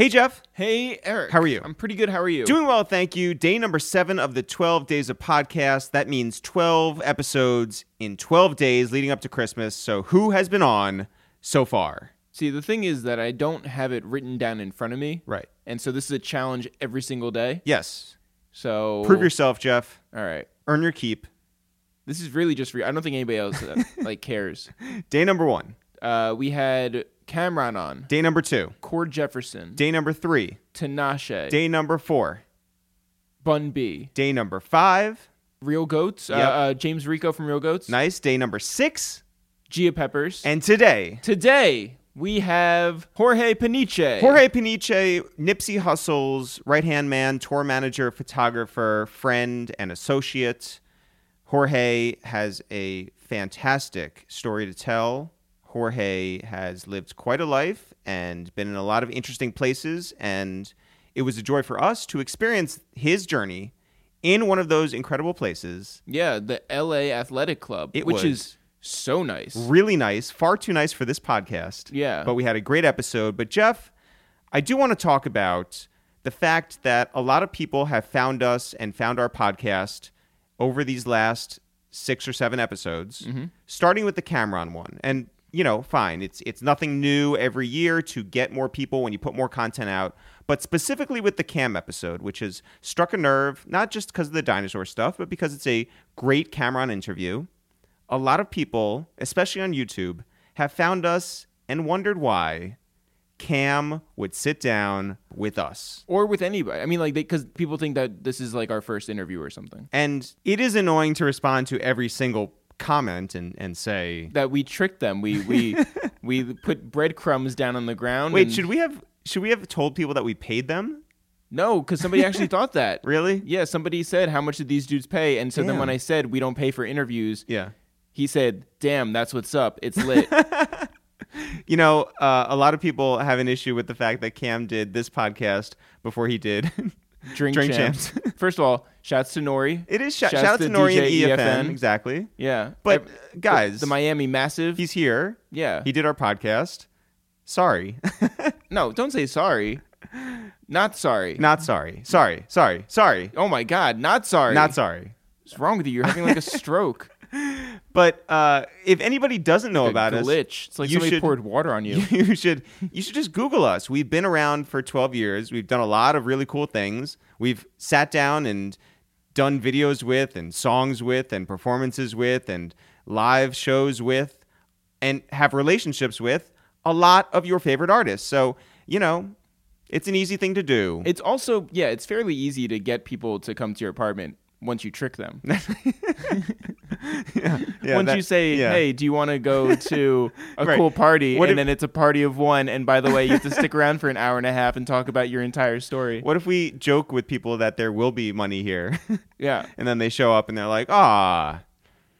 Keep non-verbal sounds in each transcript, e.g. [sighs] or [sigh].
Hey, Jeff. Hey, Eric. How are you? I'm pretty good. How are you? Doing well, thank you. Day number seven of the 12 days of podcast. That means 12 episodes in 12 days leading up to Christmas. So, who has been on so far? See, the thing is that I don't have it written down in front of me. Right. And so this is a challenge every single day. Yes. So Prove yourself, Jeff. All right. Earn your keep. This is really just for you. I don't think anybody else uh, [laughs] like cares. Day number one. Uh, we had Cameron on, Day number two. Cord Jefferson, Day number three. Tinashe, Day number four. Bun B, Day number five. Real Goats, uh, Yep. uh, James Rico from Real Goats, Nice. Day number six. Gia Peppers. And today, Today we have Jorge Peniche. Jorge Peniche, Nipsey Hussle's right hand man, tour manager, photographer, friend, and associate. Jorge has a fantastic story to tell. Jorge has lived quite a life and been in a lot of interesting places. And it was a joy for us to experience his journey in one of those incredible places. Yeah, the LA Athletic Club, It which is so nice. Really nice, far too nice for this podcast. Yeah. But we had a great episode. But Jeff, I do want to talk about the fact that a lot of people have found us and found our podcast over these last six or seven episodes, mm-hmm. starting with the Cameron one. And you know, fine, it's it's nothing new every year to get more people when you put more content out. But specifically with the Cam episode, which has struck a nerve, not just because of the dinosaur stuff, but because it's a great Cameron interview a lot of people, especially on YouTube, have found us and wondered why Cam would sit down with us. or with anybody. I mean, like, because people think that this is like our first interview or something. And it is annoying to respond to every single comment and, and say, That we tricked them. We we [laughs] we put breadcrumbs down on the ground. wait, and- should we have should we have told people that we paid them? No, because somebody actually [laughs] thought that. Really? Yeah, somebody said, "How much did these dudes pay?" And so then when I said we don't pay for interviews, Yeah. he said, "Damn, that's what's up. It's lit." [laughs] You know, uh, a lot of people have an issue with the fact that Cam did this podcast before he did. Drink, Drink champs. First of all, shouts to Nori. it is sh- shout Shouts out to to N.O.R.E. and EFN. EFN. Exactly. Yeah, But, Ev- uh, guys, the Miami Massive. He's here. yeah. He did our podcast. Sorry. [laughs] no, don't say sorry. Not sorry. Not sorry. Sorry. Sorry. Sorry. oh my God, not sorry. Not sorry. What's wrong with you? You're having like a stroke. [laughs] But uh, if anybody doesn't know a about us, glitch. It's like you somebody should- poured water on you. [laughs] you should you should just Google us. We've been around for 12 years. We've done a lot of really cool things. We've sat down and done videos with, and songs with, and performances with, and live shows with, and have relationships with a lot of your favorite artists. So you know, it's an easy thing to do. It's also yeah, it's fairly easy to get people to come to your apartment once you trick them. [laughs] yeah, yeah, once that- you say, yeah. "Hey, do you want to go [laughs] to a Right. cool party?" What and if- then it's a party of one, and by the way, you have to stick around for an hour and a half and talk about your entire story. What if we joke with people that there will be money here, [laughs] Yeah, and then they show up and they're like, ah,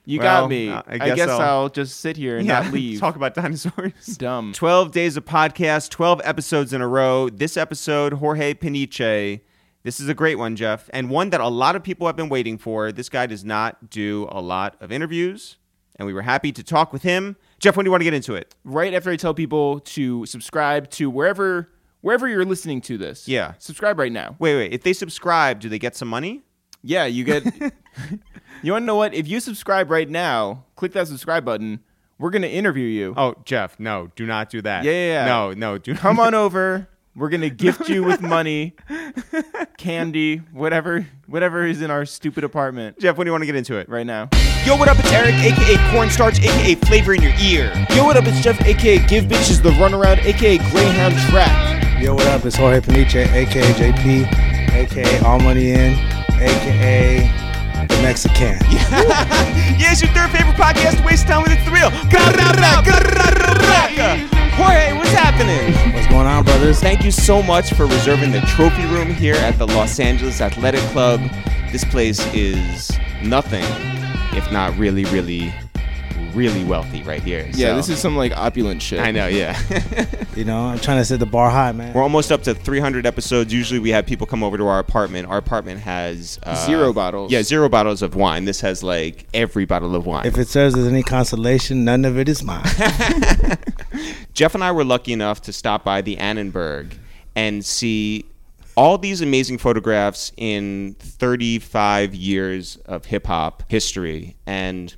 you Well, got me. uh, I I guess guess, I'll- I'll, just sit here and yeah, not leave. talk about dinosaurs. Dumb. 12 days of podcast, 12 episodes in a row. This episode, Jorge Peniche. This is a great one, Jeff, and one that a lot of people have been waiting for. This guy does not do a lot of interviews, and we were happy to talk with him. Jeff, when do you want to get into it? Right after I tell people to subscribe to wherever wherever you're listening to this. Yeah. subscribe right now. Wait, wait. If they subscribe, do they get some money? Yeah, you get. [laughs] [laughs] you want to know what? If you subscribe right now, click that subscribe button. We're gonna interview you. Oh, Jeff, no, do not do that. Yeah, yeah, yeah. No, no, do not. Come on over. [laughs] We're gonna gift you with money, candy, whatever, whatever is in our stupid apartment Jeff, when do you want to get into it? right now. Yo, what up? It's Eric, aka Cornstarch, aka Flavor in Your Ear. Yo, what up? It's Jeff, aka Give Bitches the Runaround, aka Greyhound Track. Yo, what up? It's Jorge Peniche, aka JP, aka All Money In, aka the Mexican. [laughs] yeah, it's your third favorite podcast waste time with. It's the real. Jorge, what's happening? What's going on, brothers? Thank you so much for reserving the trophy room here at the Los Angeles Athletic Club. This place is nothing if not really, really, really wealthy right here. Yeah, So- this is some like opulent shit. I know, yeah. [laughs] You know, I'm trying to set the bar high, man. We're almost up to 300 episodes. Usually we have people come over to our apartment. Our apartment has uh, Zero bottles. Yeah, zero bottles of wine. This has like every bottle of wine. If it serves as any consolation, none of it is mine. [laughs] Jeff and I were lucky enough to stop by the Annenberg and see all these amazing photographs in 35 years of hip hop history. And,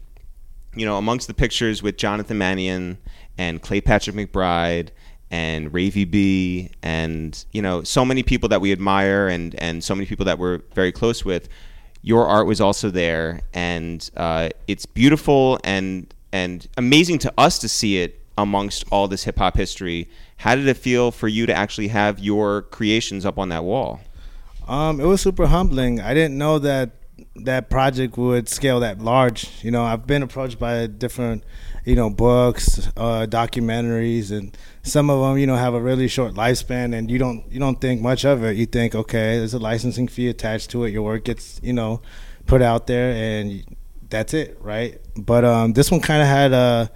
you know, amongst the pictures with Jonathan Mannion and Clay Patrick McBride and Ravy B and, you know, so many people that we admire and, and so many people that we're very close with, your art was also there. And uh, it's beautiful and, and amazing to us to see it amongst all this hip hop history. How did it feel for you to actually have your creations up on that wall? Um, it was super humbling. I didn't know that that project would scale that large. You know, I've been approached by different, you know, books, uh, documentaries, and some of them, you know, have a really short lifespan, and you don't you don't think much of it. You think, okay, there's a licensing fee attached to it. Your work gets, you know, put out there, and that's it, right? But um, this one kind of had a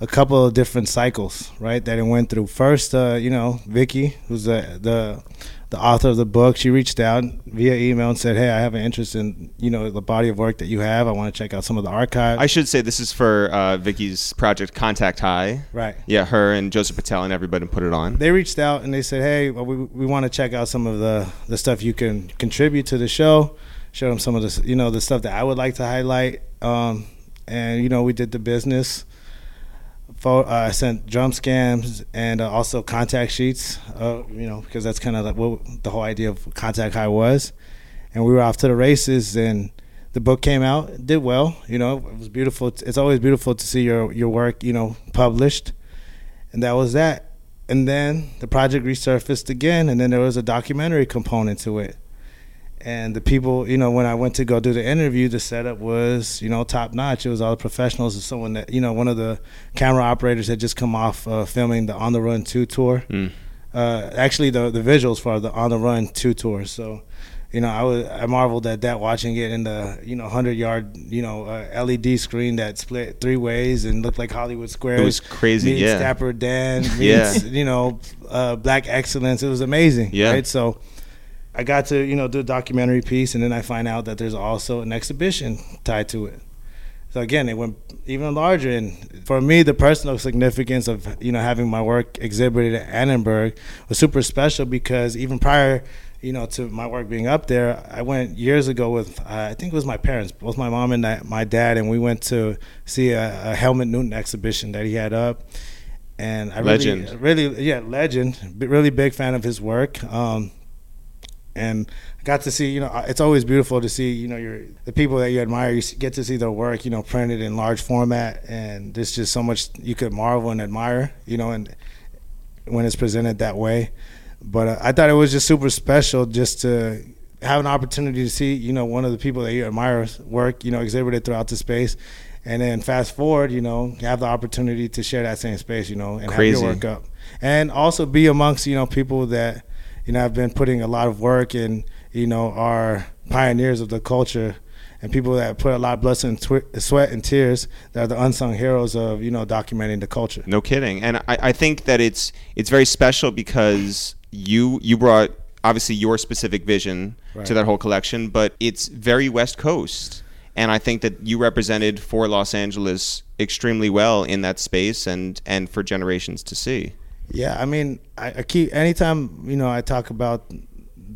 a couple of different cycles, right? That it went through. First, uh, you know, Vikki, who's the the the author of the book, she reached out via email and said, "Hey, I have an interest in you know the body of work that you have. I want to check out some of the archives." I should say this is for uh, Vikki's project Contact High. Right. Yeah, her and Joseph Patel and everybody put it on. They reached out and they said, "Hey, well, we we want to check out some of the the stuff you can contribute to the show. Show them some of the you know the stuff that I would like to highlight." Um, and you know, we did the business uh, I sent drum scans and uh, also contact sheets, uh, you know, because that's kind of like what the whole idea of Contact High was. And we were off to the races, and the book came out, did well. You know, it was beautiful. It's always beautiful to see your your work, you know, published, and that was that. And then the project resurfaced again, and then there was a documentary component to it and the people, you know, when I went to go do the interview, the setup was, you know, top notch. It was all the professionals and someone that, you know, one of the camera operators had just come off uh, filming the On the Run 2 tour. Mm. Uh, actually, the the visuals for the On the Run 2 tour. So, you know, I was I marveled at that watching it in the you know hundred yard you know uh, LED screen that split three ways and looked like Hollywood Squares. It was crazy, meets yeah. Dapper Dan, [laughs] meets, yeah. you know, uh, Black Excellence. It was amazing. Yeah. Right. So I got to you know do a documentary piece, and then I find out that there's also an exhibition tied to it. So again, it went even larger. And for me, the personal significance of you know having my work exhibited at Annenberg was super special because even prior, you know, to my work being up there, I went years ago with uh, I think it was my parents, both my mom and my dad, and we went to see a, a Helmut Newton exhibition that he had up. And I legend. really, really, yeah, legend. Really big fan of his work. Um, and I got to see, you know, it's always beautiful to see, you know, your the people that you admire. You get to see their work, you know, printed in large format, and there's just so much you could marvel and admire, you know, and when it's presented that way. But uh, I thought it was just super special just to have an opportunity to see, you know, one of the people that you admire work, you know, exhibited throughout the space. And then fast forward, you know, have the opportunity to share that same space, you know, and Crazy. have your work up, and also be amongst, you know, people that you know, I've been putting a lot of work and, you know, are pioneers of the culture and people that put a lot of blood and twi- sweat and tears that are the unsung heroes of, you know, documenting the culture. No kidding. And I, I think that it's it's very special because you you brought obviously your specific vision Right. to that whole collection, but it's very West Coast. And I think that you represented for Los Angeles extremely well in that space and, and for generations to see. Yeah, I mean, I, I keep anytime you know I talk about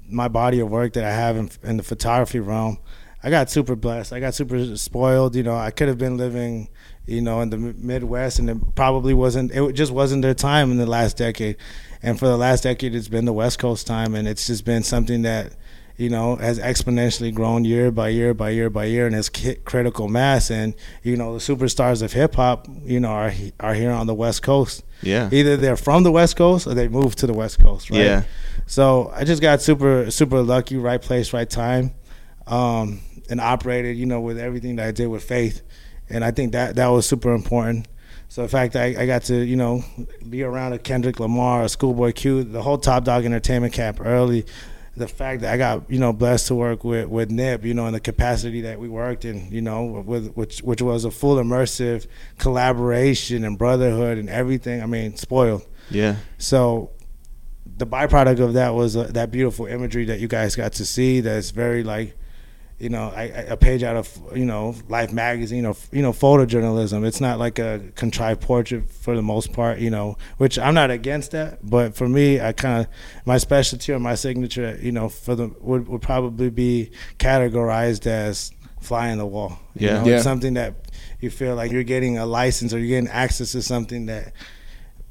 my body of work that I have in, in the photography realm. I got super blessed. I got super spoiled. You know, I could have been living, you know, in the Midwest, and it probably wasn't. It just wasn't their time in the last decade. And for the last decade, it's been the West Coast time, and it's just been something that, you know, has exponentially grown year by year by year by year, and has hit critical mass. And you know, the superstars of hip hop, you know, are are here on the West Coast. Yeah. Either they're from the West Coast or they moved to the West Coast, right? Yeah. So I just got super super lucky, right place, right time, um, and operated, you know, with everything that I did with faith, and I think that that was super important. So in fact I, I got to, you know, be around a Kendrick Lamar, a Schoolboy Q, the whole Top Dawg Entertainment camp early, the fact that I got, you know, blessed to work with with Nip, you know, in the capacity that we worked in, you know, with which which was a full immersive collaboration and brotherhood and everything. I mean, spoiled. Yeah. So the byproduct of that was uh, that beautiful imagery that you guys got to see. That's very like, you know, I, a page out of you know Life magazine or you know photojournalism. It's not like a contrived portrait for the most part, you know, which I'm not against that. But for me, I kind of my specialty or my signature, you know, for the would, would probably be categorized as fly in the wall. You Yeah. know, Yeah. It's something that you feel like you're getting a license or you're getting access to something that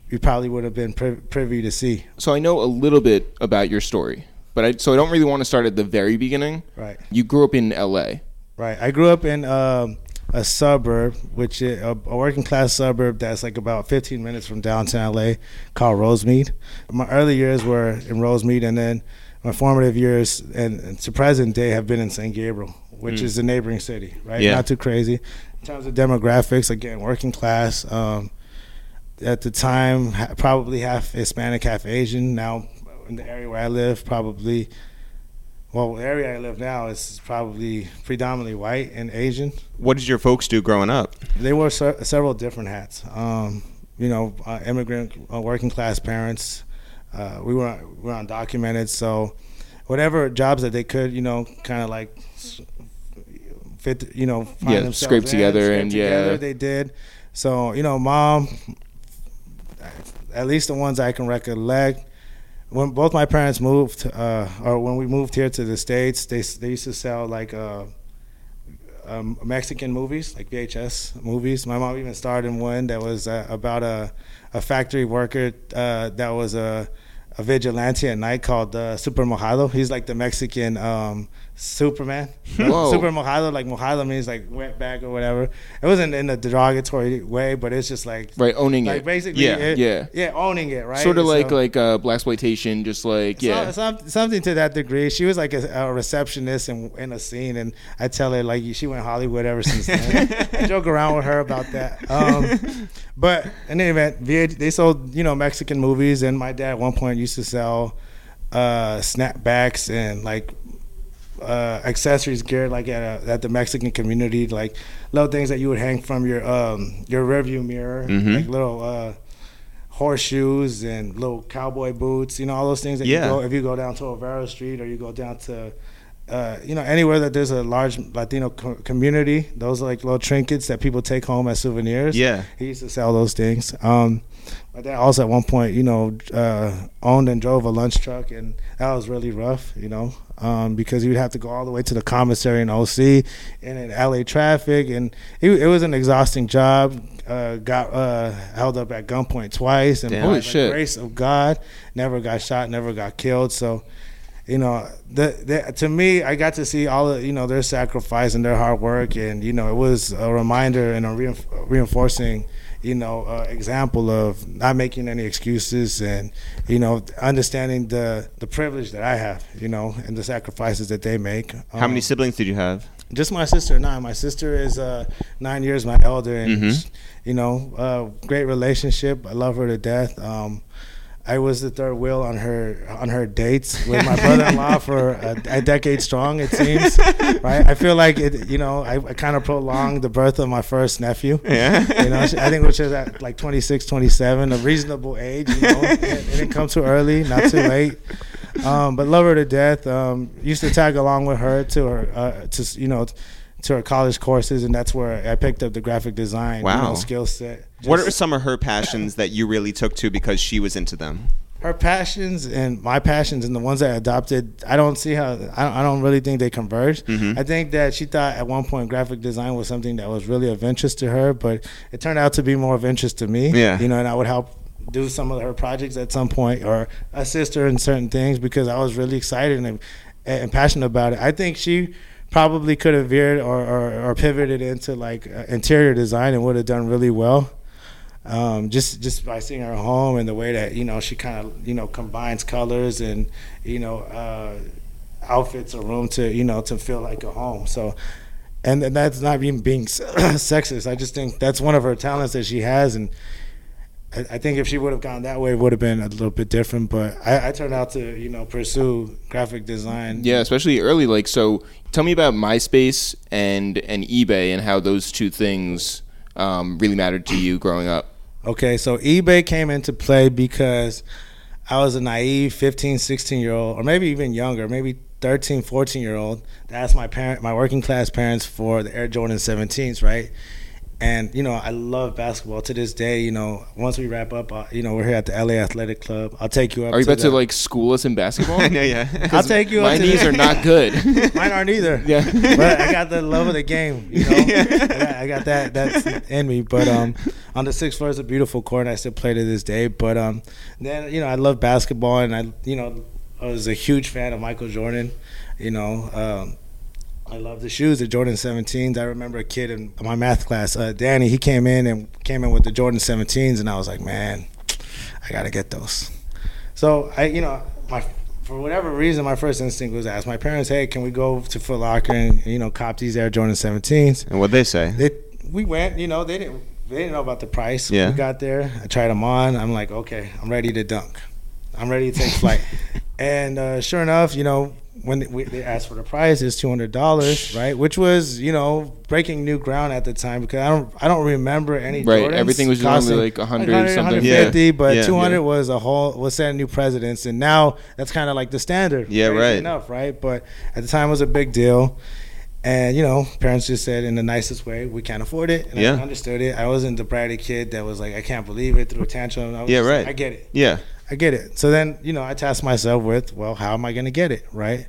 you probably would have been pri- privy to see. So I know a little bit about your story, but I so I don't really want to start at the very beginning. Right. You grew up in L.A. Right. I grew up in um, a suburb, which is a, a working class suburb that's like about 15 minutes from downtown LA, called Rosemead. My early years were in Rosemead, and then my formative years and, and to present day have been in San Gabriel, which is the neighboring city. Right. Yeah. Not too crazy in terms of demographics. Again, working class. Um, at the time, probably half Hispanic, half Asian. Now, in the area where I live, probably well, the area I live now is probably predominantly white and Asian. What did your folks do growing up? They wore se- several different hats. Um, you know, uh, immigrant, uh, working class parents. Uh, we were we were undocumented, so whatever jobs that they could, you know, kind of like fit, you know, find Yeah, themselves scrape in, together scrape and, together, yeah. they did. So you know, mom, at least the ones I can recollect. When both my parents moved, uh, or when we moved here to the states, they they used to sell like uh, um, Mexican movies, like VHS movies. My mom even starred in one that was uh, about a a factory worker uh, that was a a vigilante at night called uh, Super Mojado. He's like the Mexican um, Superman. Whoa. [laughs] Super Mojado, like Mojado means like wet back or whatever. It wasn't in a derogatory way, but it's just like Right, owning it. like it. basically Yeah, it- yeah. yeah owning it right Sort of like So- like uh, black exploitation, just like yeah. some, some, something to that degree. She was like a, a receptionist in, in a scene, and I tell her like she went Hollywood ever since then. I [laughs] joke around with her about that. Um, but in any event, VH, they sold you know Mexican movies, and my dad at one point used to sell uh, snapbacks and like uh, accessories geared like at, a, at the Mexican community, like little things that you would hang from your um, your rearview mirror, Mhm. like little uh, horseshoes and little cowboy boots. You know all those things that Yeah. you go if you go down to Olvera Street or you go down to uh, you know anywhere that there's a large Latino co- community. Those are like little trinkets that people take home as souvenirs. Yeah. He used to sell those things. Um, my dad also at one point, you know, uh, owned and drove a lunch truck, and that was really rough, you know, um, because would have to go all the way to the commissary in OC and in LA traffic, and it, it was an exhausting job. Uh, got uh, held up at gunpoint twice, and by Holy the shit. grace of God, never got shot, never got killed. So you know, the, the, to me, I got to see all of you know their sacrifice and their hard work, and you know, it was a reminder and a reinf- reinforcing, you know, uh, example of not making any excuses and you know understanding the the privilege that I have, you know, and the sacrifices that they make. How many Um, siblings did you have? just my sister and I. My sister is uh, nine years my elder, and Mhm. you know, uh, great relationship. I love her to death. Um, I was the third wheel on her on her dates with my brother-in-law [laughs] for a, a decade strong. It seems, right? I feel like it. You know, I, I kind of prolonged the birth of my first nephew. Yeah. You know, I think which is at like 26, 27, a reasonable age. You know, it, it didn't come too early, not too late. Um, but love her to death. Um, used to tag along with her to her uh, to you know to her college courses, and that's where I picked up the graphic design you know, skill set. What are some of her passions that you really took to because she was into them? her passions and my passions and the ones I adopted, I don't see how I don't, I don't really think they converge. Mhm. I think that she thought at one point graphic design was something that was really of interest to her, but it turned out to be more of interest to me. Yeah. you know, and I would help do some of her projects at some point or assist her in certain things because I was really excited and, and passionate about it. I think she probably could have veered or, or, or pivoted into like uh, interior design and would have done really well um, just just by seeing her home and the way that you know she kind of you know combines colors and you know uh, outfits a room to you know to feel like a home. So, and, and that's not even being [coughs] sexist. I just think that's one of her talents that she has, and I, I think if she would have gone that way, it would have been a little bit different. But I, I turned out to you know pursue graphic design. Yeah, especially early. Like, so tell me about MySpace and and eBay and how those two things um, really mattered to you growing up. Okay, so eBay came into play because I was a naive 15, 16 year old, or maybe even younger, maybe 13, 14 year old ask my parent, my working class parents for the Air Jordan 17s, right? And you know, I love basketball to this day. You know, once we wrap up, uh, you know, we're here at the LA Athletic Club. I'll take you up. Are you to about the, to like school us in basketball? [laughs] I know, yeah. I'll take you. My up to knees the, are not good. [laughs] [laughs] Mine aren't either. Yeah. but I got the love of the game. You know, I, got, I got that that's in me. But um, on the sixth floor is a beautiful court. and I still play to this day. But um, then you know, I love basketball, and I you know, I was a huge fan of Michael Jordan. You know, um, I love the shoes, the Jordan 17s. I remember a kid in my math class, uh, Danny. He came in and came in with the Jordan 17s, and I was like, man, I gotta get those. So I, you know, my for whatever reason, my first instinct was to ask my parents, "Hey, can we go to Foot Locker and you know cop these Air Jordan 17s?" And what they say? They, we went, you know, they didn't they didn't know about the price. Yeah. We got there, I tried them on. I'm like, okay, I'm ready to dunk. I'm ready to take flight. [laughs] and uh, sure enough, you know, when we, they asked for the price, it's two hundred dollars, right? Which was, you know, breaking new ground at the time because I don't, I don't remember any. Right, Jordans everything was costing normally like 100 something. 150, Yeah, but yeah, two hundred yeah. was a whole was setting new precedents, and now that's kind of like the standard. Yeah, Crazy right. Enough, right? But at the time, it was a big deal. And you know, parents just said in the nicest way, "We can't afford it." And Yeah. I understood it. I wasn't the bratty kid that was like, "I can't believe it," through a tantrum. I was Yeah, just like, right. I get it. Yeah. I get it. So then, you know, I tasked myself with, well, how am I going to get it, right?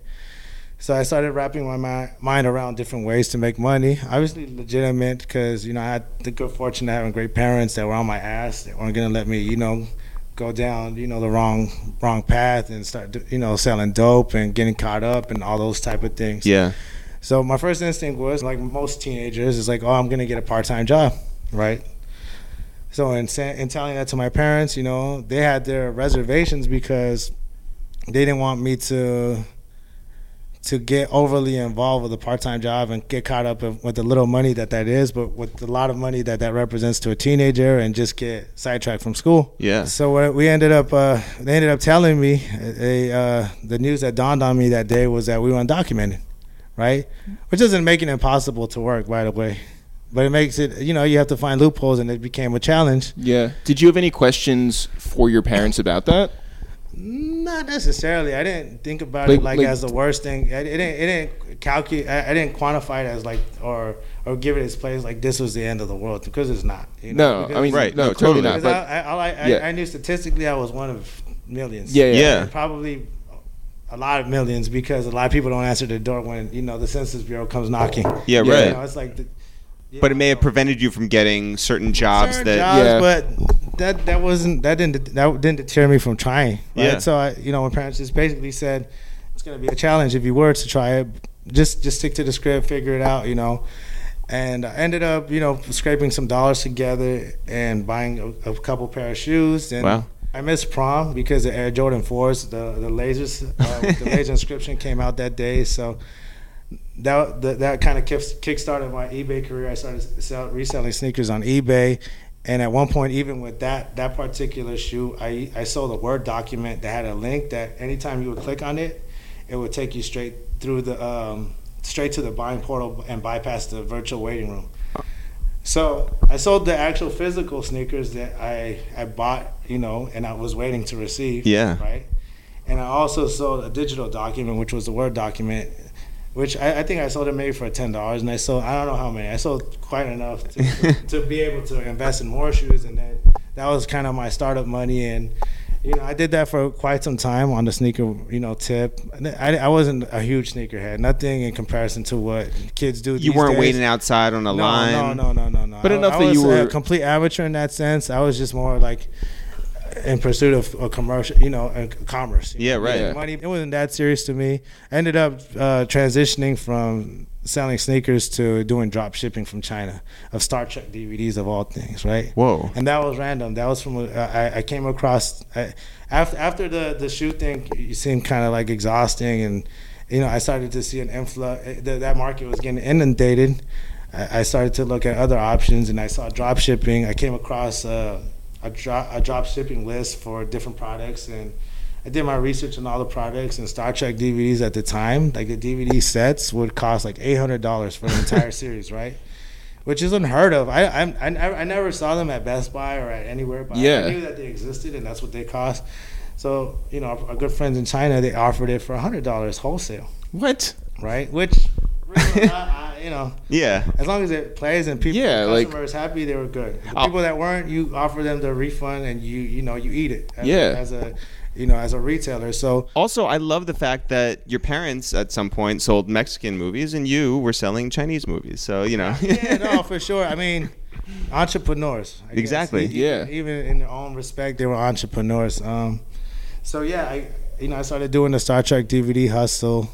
So I started wrapping my mi- mind around different ways to make money. Obviously, legitimate because you know I had the good fortune of having great parents that were on my ass. They weren't going to let me, you know, go down, you know, the wrong wrong path and start, you know, selling dope and getting caught up and all those type of things. Yeah. So my first instinct was like most teenagers is like, oh, I'm gonna get a part time job, right? So in in telling that to my parents, you know, they had their reservations because they didn't want me to to get overly involved with a part time job and get caught up with the little money that that is, but with a lot of money that that represents to a teenager and just get sidetracked from school. Yeah. So what we ended up, uh, they ended up telling me, they, uh, the news that dawned on me that day was that we were undocumented, right? Which doesn't make it impossible to work, by the way, but it makes it, you know, you have to find loopholes, and it became a challenge. Yeah. Did you have any questions for your parents about that? Not necessarily. I didn't think about Like- it like, like- as the worst thing. I, it didn't. It didn't calculate. I, I didn't quantify it as like or or give it its place like this was the end of the world because it's not. You know? No, Because- I mean, Right, no, no, totally totally. not. But I, I, all I, I, Yeah. I knew statistically I was one of millions. yeah, yeah, Yeah. Probably a lot of millions because a lot of people don't answer the door when you know the Census Bureau comes knocking. Yeah, Yeah. right. You know, it's like. The, But it may have prevented you from getting certain jobs Certain that jobs, Yeah. but that that wasn't that didn't that didn't deter me from trying. Right? Yeah. So I, you know, my parents just basically said it's gonna be a challenge if you were to try it. Just just stick to the script, figure it out. You know. And I ended up, you know, scraping some dollars together and buying a, a couple pair of shoes. And Wow. I missed prom because the Air Jordan 4s, the, the lasers, uh, with the laser [laughs] inscription came out that day. So that that, that kind of kick, kick-started my eBay career. I started sell, reselling sneakers on eBay, and at one point, even with that that particular shoe, I I sold a Word document that had a link that anytime you would click on it, it would take you straight through the um, straight to the buying portal and bypass the virtual waiting room. So I sold the actual physical sneakers that I I bought, you know, and I was waiting to receive. Yeah. Right. And I also sold a digital document, which was the Word document, which I, I think I sold it maybe for ten dollars, and I sold I don't know how many. I sold quite enough to, [laughs] to be able to invest in more shoes, and then that was kind of my startup money, and you know I did that for quite some time on the sneaker you know tip. I, I wasn't a huge sneakerhead, nothing in comparison to what kids do. you weren't days. waiting outside on a No, line. no, no, no, no, no. But I- enough I that was you a were- complete amateur in that sense. I was just more like in pursuit of a commercial, you know, uh, commerce. you Yeah, know, right. Money. It wasn't that serious to me. I ended up uh, transitioning from selling sneakers to doing drop shipping from China of Star Trek DVDs of all things, right? Whoa. And that was random. That was from I came across I, after after the the shoe thing. It seemed kind of like exhausting, and you know I started to see an influx. That, that market was getting inundated. I, I started to look at other options, and I saw drop shipping. I came across uh, a drop a drop shipping list for different products, and I did my research on all the products and Star Trek DVDs at the time. Like the DVD sets would cost like eight hundred dollars for the entire [laughs] series, right? Which is unheard of. I, I I never- I never saw them at Best Buy or at anywhere, but Yeah. I knew that they existed and that's what they cost. So you know, our, our good friends in China they offered it for hundred dollars wholesale. What? right? Which, I, I, you know, Yeah. as long as it plays and people, Yeah, the like- happy, they were good. The people that weren't, you offer them the refund and you, you know, you eat it. As, Yeah. As a, you know, as a retailer. So Also, I love the fact that your parents at some point sold Mexican movies and you were selling Chinese movies. So, you know. yeah, no, [laughs] for sure. I mean, entrepreneurs. I. Exactly. E- Yeah. Even in their own respect, they were entrepreneurs. Um, so yeah, I you know I started doing the Star Trek DVD hustle,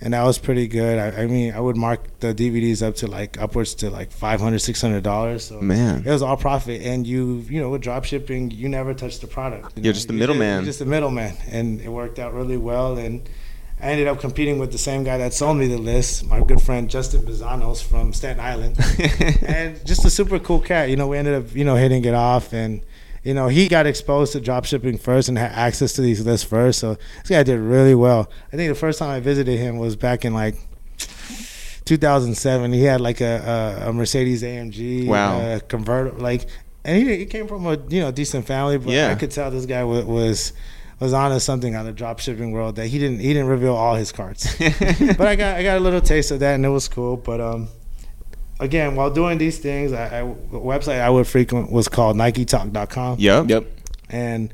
and that was pretty good. I, I mean, I would mark the DVDs up to like upwards to like 500 600 dollars. So Man. it was all profit, and you you know with drop shipping, you never touch the product. you You're know? just the middleman. You're just a middleman, and it worked out really well. And I ended up competing with the same guy that sold me the list, my good friend Justin Bizanos from Staten Island, [laughs] and just a super cool cat. You know, we ended up you know hitting it off, and you know he got exposed to drop shipping first and had access to these lists first. So this guy did really well. I think the first time I visited him was back in like 2007. He had like a, a, a Mercedes AMG, Wow. uh, convertible, like, and he, he came from a you know decent family, but Yeah. I could tell this guy was. was was on to something on the drop shipping world that he didn't he didn't reveal all his cards. [laughs] but I got I got a little taste of that and it was cool. But um, again, while doing these things, I, I website I would frequent was called NikeTalk.com, Yep. Yep. and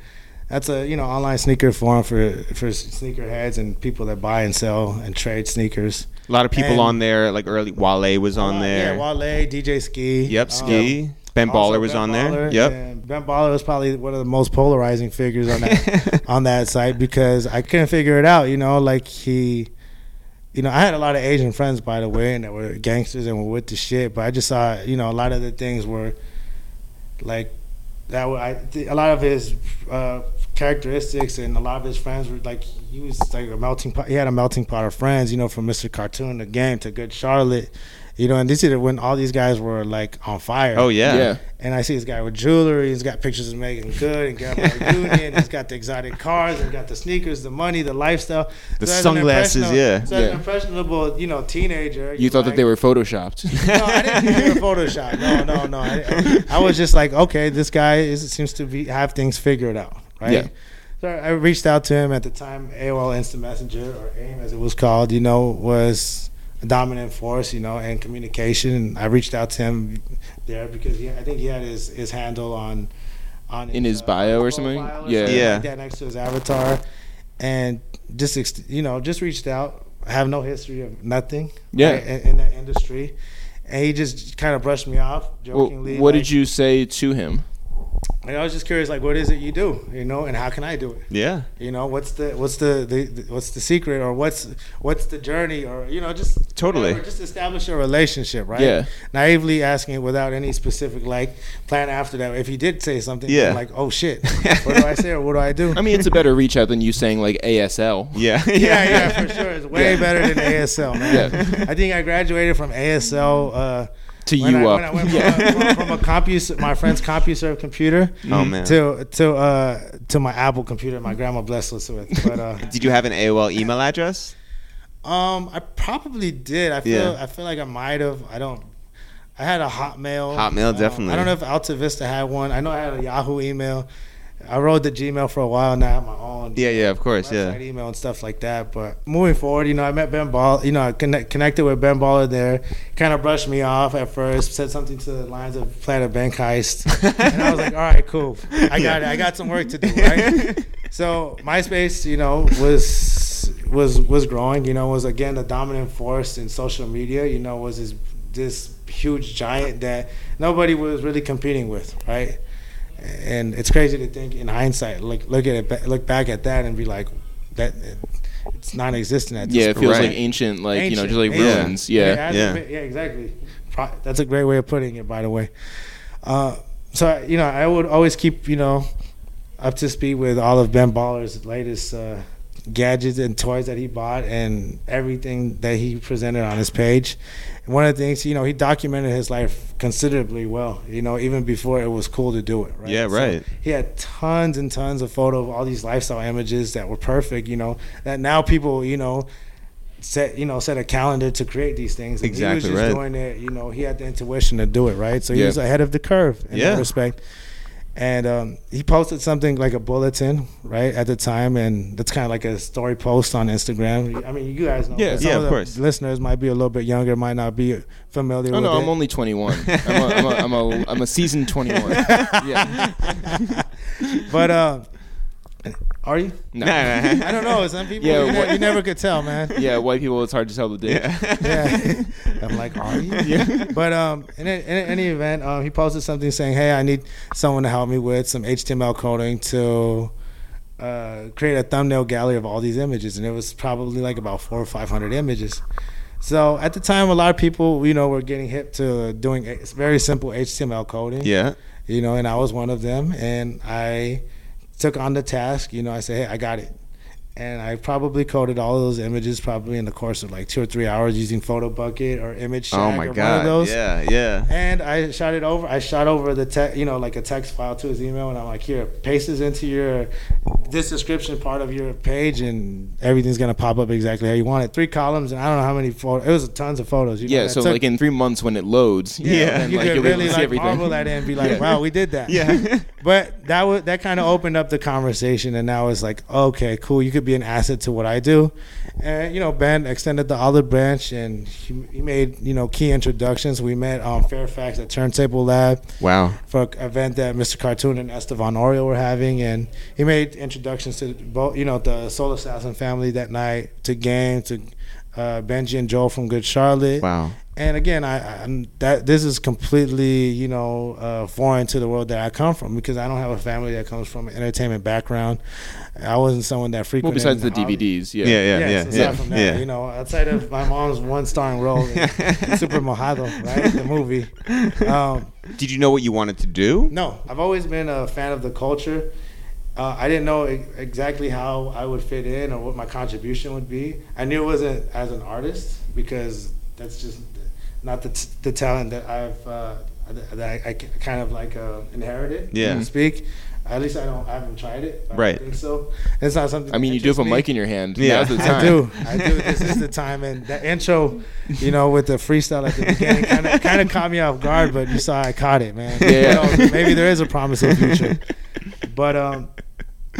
that's a you know online sneaker forum for for sneakerheads and people that buy and sell and trade sneakers. A lot of people And- on there, like early Wale was on Uh, there. Yeah, Wale, DJ Skee. Yep, um, Skee. ben Baller was Ben on there. Yep. Ben Baller was probably one of the most polarizing figures on that [laughs] on that site because I couldn't figure it out. You know, like he, you know, I had a lot of Asian friends by the way, and that were gangsters and were with the shit. But I just saw, you know, a lot of the things were like that. were- I th- a lot of his uh, characteristics and a lot of his friends were like he was like a melting pot. He had a melting pot of friends, you know, from Mr. Cartoon, the game to Good Charlotte. You know, and this is when all these guys were like on fire. Oh yeah. Yeah. And I see this guy with jewelry. He's got pictures of Meagan Good and Gabrielle [laughs] Union. He's got the exotic cars and got the sneakers, the money, the lifestyle. The as an sunglasses, yeah. So Yeah. an impressionable, you know, teenager. You thought that they were photoshopped. [laughs] No, I didn't think they were Photoshop. No, no, no. I, I was just like, okay, this guy is, seems to be have things figured out, right? Yeah. So I reached out to him at the time. AOL Instant Messenger or AIM as it was called, you know, was a dominant force, you know, and communication. And I reached out to him there because he, I think he had his, his handle on on In his uh, bio or something? profile Yeah. something Yeah. like that next to his avatar, and just you know just reached out. I have no history of nothing. Yeah. right, in, in that industry, and he just kind of brushed me off Well, what like- did you say to him? And I was just curious, like, what is it you do, you know, and how can I do it? Yeah. You know, what's the what's the, the, the what's the secret, or what's what's the journey, or you know, just Totally. whatever, just establish a relationship, right? Yeah. Naively asking it without any specific like plan after that. If he did say something, Yeah. Like, oh shit, [laughs] what do I say or what do I do? I mean, it's a better reach out than you saying like ASL. Yeah. yeah, yeah, for sure. It's way Yeah. better than ASL, man. Yeah. I think I graduated from ASL. Uh, To when you I, up. when I went from, Yeah. from, from a CompuServe, my friend's CompuServe computer Oh man. to to uh to my Apple computer my grandma blessed us with. But uh, [laughs] Did you have an AOL email address? um, I probably did. I feel Yeah. I feel like I might have. I don't. I had a Hotmail. Hotmail, Um, definitely. I don't know if Alta Vista had one. I know I had a Yahoo email. I wrote the Gmail for a while. Now I have my own. Yeah, yeah, of course, yeah. email and stuff like that. But moving forward, you know, I met Ben Ball. You know, I connect, connected with Ben Baller there. Kind of brushed me off at first. Said something to the lines of "Planet Bank Heist," [laughs] and I was like, "All right, cool. I got it. I got some work to do." Right. [laughs] so MySpace, you know, was was was growing. You know, was again the dominant force in social media. You know, was this this huge giant that nobody was really competing with. Right and it's crazy to think in hindsight look look at it look back at that and be like that it's non-existent at this point. Yeah, it feels Right. like ancient, like you know, just like ancient. ruins. It Yeah. Yeah. yeah exactly Pro- that's a great way of putting it by the way uh, so you know I would always keep you know up to speed with all of Ben Baller's latest uh, gadgets and toys that he bought and everything that he presented on his page. And one of the things, you know, he documented his life considerably well, you know, even before it was cool to do it, right? Yeah, So right. he had tons and tons of photo of all these lifestyle images that were perfect, you know, that now people, you know, set you know set a calendar to create these things. And Exactly he was just right. doing it, you know, he had the intuition to do it, right? So he Yeah. was ahead of the curve in Yeah. that respect. And um, he posted something like a bulletin right at the time, and that's kind of like a story post on Instagram. I mean, you guys know. Yeah, yeah, of the course. Listeners might be a little bit younger, might not be familiar Oh with no, it. I'm only 21. [laughs] I'm a, I'm a, I'm a, I'm a seasoned 21. [laughs] Yeah. but uh, are you? No. [laughs] I don't know. Some people, Yeah, you, what- you never could tell, man. [laughs] Yeah, white people, it's hard to tell the difference. [laughs] yeah. I'm like, are you? Yeah. But um, in, a- in any event, um, he posted something saying, "Hey, I need someone to help me with some HTML coding to uh, create a thumbnail gallery of all these images," and it was probably like about four or five hundred images. So at the time, a lot of people, you know, were getting hip to doing a- very simple HTML coding Yeah. you know, and I was one of them. And I took on the task, you know, I said, hey, I got it. And I probably coded all of those images probably in the course of like two or three hours using Photo Bucket or Image Oh Shack my or one god. of those. Yeah, yeah. And I shot it over. I shot over the text, you know, like a text file to his email, and I'm like, here, paste this into your this description part of your page, and everything's gonna pop up exactly how you want it. Three columns, and I don't know how many photos. It was tons of photos. You know, Yeah, that so took- like in three months when it loads, Yeah. then, [laughs] you like, could you'll really see like everything. marvel at it and be like, Yeah. wow, we did that. [laughs] Yeah. But that was that kind of opened up the conversation, and now it's like, okay, cool. You could be an asset to what I do, and you know, Ben extended the olive branch, and he, he made you know key introductions. We met on Fairfax at Turntable Lab Wow. for an event that Mr. Cartoon and Estevan Oriol were having, and he made introductions to both, you know, the Soul Assassin family that night, to Game, to uh, Benji and Joel from Good Charlotte. Wow. And again, I, I that this is completely you know uh, foreign to the world that I come from because I don't have a family that comes from an entertainment background. I wasn't someone that frequently. Well, besides the Hollywood. DVDs, yeah. Yeah, yeah, Yes, yeah, aside yeah. from that, yeah. you know, outside of my mom's one starring role in [laughs] Super Mojado, right, the movie. Um, Did you know what you wanted to do? no, I've always been a fan of the culture. Uh, I didn't know e- exactly how I would fit in or what my contribution would be. I knew it wasn't as an artist because that's just not the, t- the talent that I've uh, that I, I kind of like uh, inherited, Yeah. so to speak. At least I don't. I haven't tried it. Right. think so. It's not something. I mean, you do have a me. mic in your hand. Yeah. Now's the time. I do. I do. This is the time, and the intro, you know, with the freestyle at the beginning, kind of kind of caught me off guard. But you saw I caught it, man. Yeah. You know, maybe there is a promising future. But um,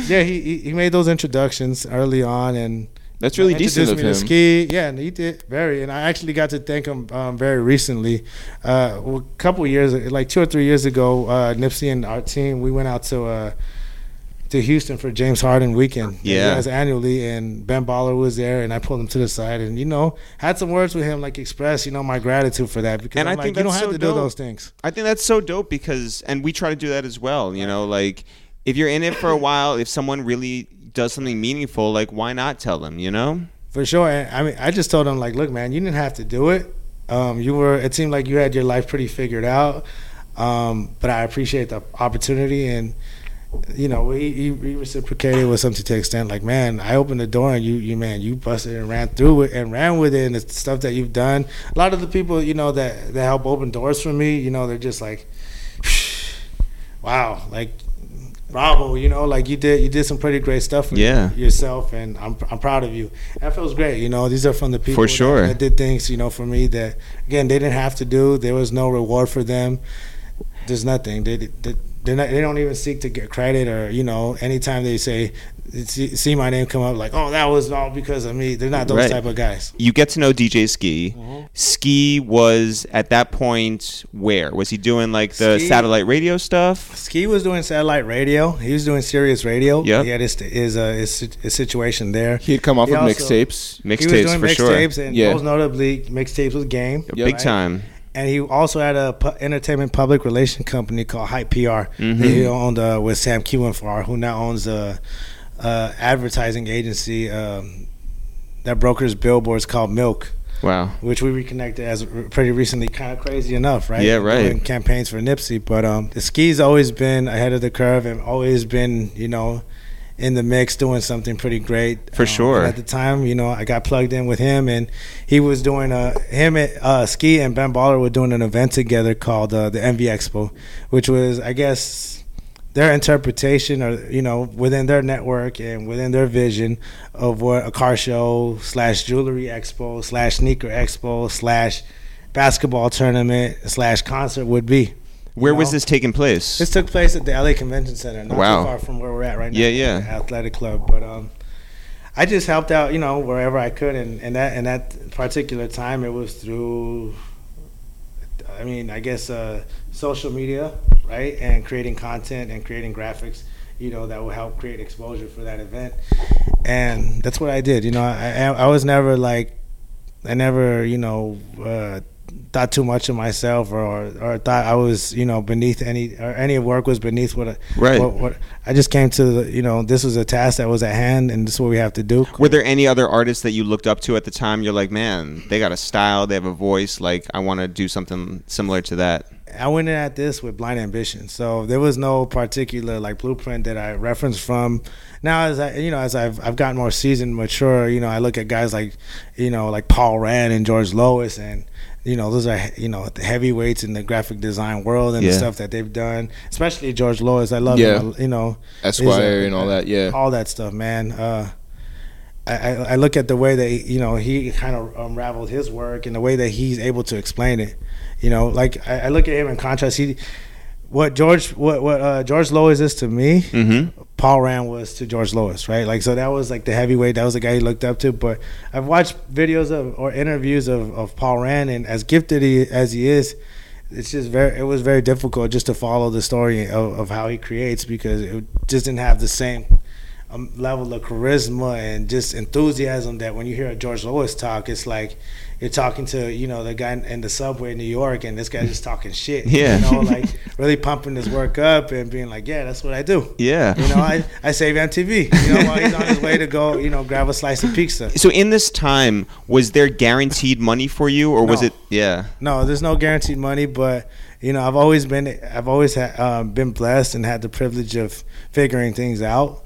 yeah, he- he made those introductions early on, and That's really decent of him. me to Skee. Yeah, and he did very. And I actually got to thank him um, very recently. Uh, a couple years, like two or three years ago, uh, Nipsey and our team, we went out to. Uh, to Houston for James Harden weekend. Yeah. Does annually, and Ben Baller was there, and I pulled him to the side, and you know, had some words with him, like express, you know, my gratitude for that because And I'm I like, think you don't that's have so to do those things. I think that's so dope because, and we try to do that as well. You know, like if you're in it for a while, if someone really does something meaningful, like why not tell them? You know? For sure. I mean, I just told him like, look, man, you didn't have to do it. Um, you were. It seemed like you had your life pretty figured out. Um, but I appreciate the opportunity, and you know, he he reciprocated with something to the extent like, man, I opened the door, and you, you man, you busted and ran through it and ran with it, and the stuff that you've done. A lot of the people, you know, that that help open doors for me, you know, they're just like, wow, like. Bravo, you know, like you did, you did some pretty great stuff for Yeah. yourself, and I'm I'm proud of you. That feels great, you know. These are from the people For sure. that, that did things, you know, for me that again they didn't have to do. There was no reward for them. There's nothing. They they they're not, they don't even seek to get credit or you know. Anytime they say see, see my name come up, like oh that was all because of me. They're not those Right. type of guys. You get to know DJ Skee. Mm-hmm. Skee was at that point where was he doing like the Skee- satellite radio stuff? Skee was doing satellite radio. He was doing Sirius radio. Yeah, He had his his, uh, his, his situation there. He had come off He of also- mixtapes. he was Mixtapes doing for sure. mixtapes and Yeah. most notably mixtapes with Game. Yep. Big Right? time. and he also had a pu- entertainment public relation company called Hype PR. Mhm. that He owned uh, with Sam Kewenfar, who now owns a, a advertising agency um, that brokers billboards called Milk, Wow. which we reconnected as pretty recently. Kind of crazy enough, right? Yeah, right. Doing campaigns for Nipsey, but um, the Skee's always been ahead of the curve and always been, you know. In the mix, doing something pretty great For Um, sure. at the time, you know, I got plugged in with him, and he was doing a him and uh, Skee and Ben Baller were doing an event together called uh, the MV Expo, which was I guess their interpretation or you know within their network and within their vision of what a car show slash jewelry expo slash sneaker expo slash basketball tournament slash concert would be. Where you was know? this taking place? This took place at the LA Convention Center, not Wow. too far from where we're at right now. Yeah, yeah. Athletic Club, but um, I just helped out, you know, wherever I could, and, and that and that particular time, it was through. I mean, I guess uh, social media, right, and creating content and creating graphics, you know, that will help create exposure for that event, and that's what I did. You know, I I, was never like, I never, you know. Uh, thought too much of myself or, or or thought I was you know beneath any or any work was beneath what, I- Right. what, what I just came to the, you know this was a task that was at hand and this is what we have to do. Were there any other artists that you looked up to at the time? You're like, man, they got a style, they have a voice. Like, I want to do something similar to that. I went in at this with blind ambition, so there was no particular like blueprint that I referenced from. Now, as I you know, as I've I've gotten more seasoned, mature, you know, I look at guys like you know like Paul Rand and George Lois, and you know those are you know the heavyweights in the graphic design world and Yeah. the stuff that they've done. Especially George Lois, I love Yeah. him. You know, Esquire a- and all that. Yeah. all that stuff, man. Uh, I, I look at the way that you know he kind of unraveled his work and the way that he's able to explain it. You know, like I, I look at him in contrast. He, what George, what what uh, George Lois is to me, Mm-hmm. Paul Rand was to George Lois, right? Like so that was like the heavyweight. That was the guy he looked up to. But I've watched videos of or interviews of, of Paul Rand, and as gifted he, as he is, it's just very. It was very difficult just to follow the story of, of how he creates because it just didn't have the same um, level of charisma and just enthusiasm that when you hear a George Lois talk, it's like you're talking to you know the guy in- the subway in New York, and this guy's just talking shit. Yeah. you know, [laughs] like really pumping his work up and being like, yeah, that's what I do. Yeah. You know, I, I save MTV. You know, while he's on his way to go, you know, grab a slice of pizza. So in this time, was there guaranteed money for you, or was it? Yeah. No, there's no guaranteed money, but you know, I've always been I've always had, um, been blessed and had the privilege of figuring things out.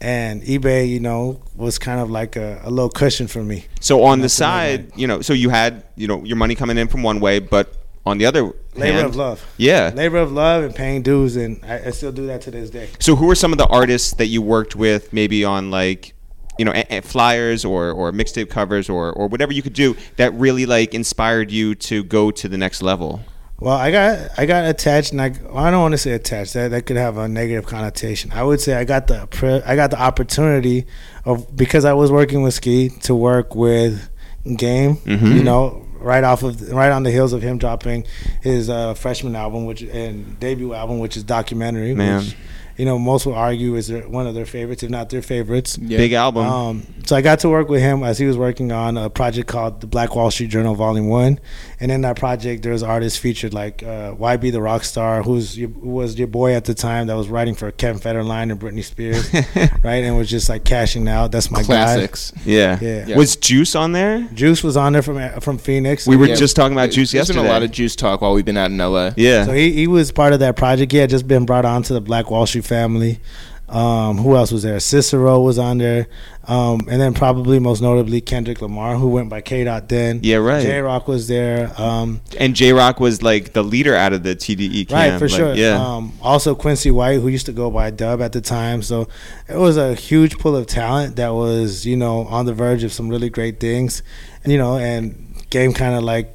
And eBay, you know, was kind of like a, a little cushion for me. So on the That's what I side, you know, so you had, you know, your money coming in from one way, but on the other Labor hand, of love. Yeah. Labor of love and paying dues, and I, I still do that to this day. So who are some of the artists that you worked with, maybe on like, you know, a- a- flyers or or mixtape covers or or whatever you could do that really like inspired you to go to the next level? Well, I got I got attached, and I, well, I don't want to say attached. That that could have a negative connotation. I would say I got the I got the opportunity of because I was working with Skee to work with Game. Mhm. You know, right off of right on the heels of him dropping his uh, freshman album, which and debut album, which is documentary. Man. Which, you know, most will argue is their, one of their favorites, if not their favorites. Yeah. Big album. Um, so I got to work with him as he was working on a project called the Black Wall Street Journal Volume One, and in that project there was artists featured like uh, YB the Rock Star, who's your, who was your boy at the time that was writing for Kevin Federline and Britney Spears, [laughs] right, and was just like cashing out. That's my Classics. yeah. Yeah. Yeah. Was Juice on there? Juice was on there from from Phoenix. We were Yeah. just talking about Juice There's yesterday. been a lot of juice talk while we've been out in LA. yeah. So he, he was part of that project. He had just been brought on to the Black Wall Street family. Um, who else was there? Cicero was on there. Um, and then probably most notably Kendrick Lamar, who went by K. Dot then. Yeah, right. J Rock was there. Um, and J Rock was like the leader out of the TDE camp. right, for like, sure. Yeah. Um, also Quincy White, who used to go by Dub at the time. So it was a huge pool of talent that was, you know, on the verge of some really great things. And, you know, and game kind of like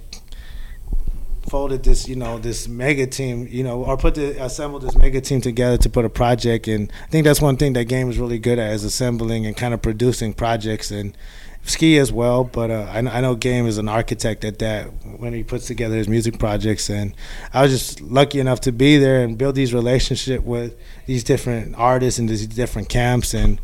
folded this, you know, this mega team, you know, or put the assembled this mega team together to put a project. And I think that's one thing that game is really good at is assembling and kind of producing projects and Skee as well. But uh, I, I know game is an architect at that when he puts together his music projects. And I was just lucky enough to be there and build these relationship with these different artists and these different camps and.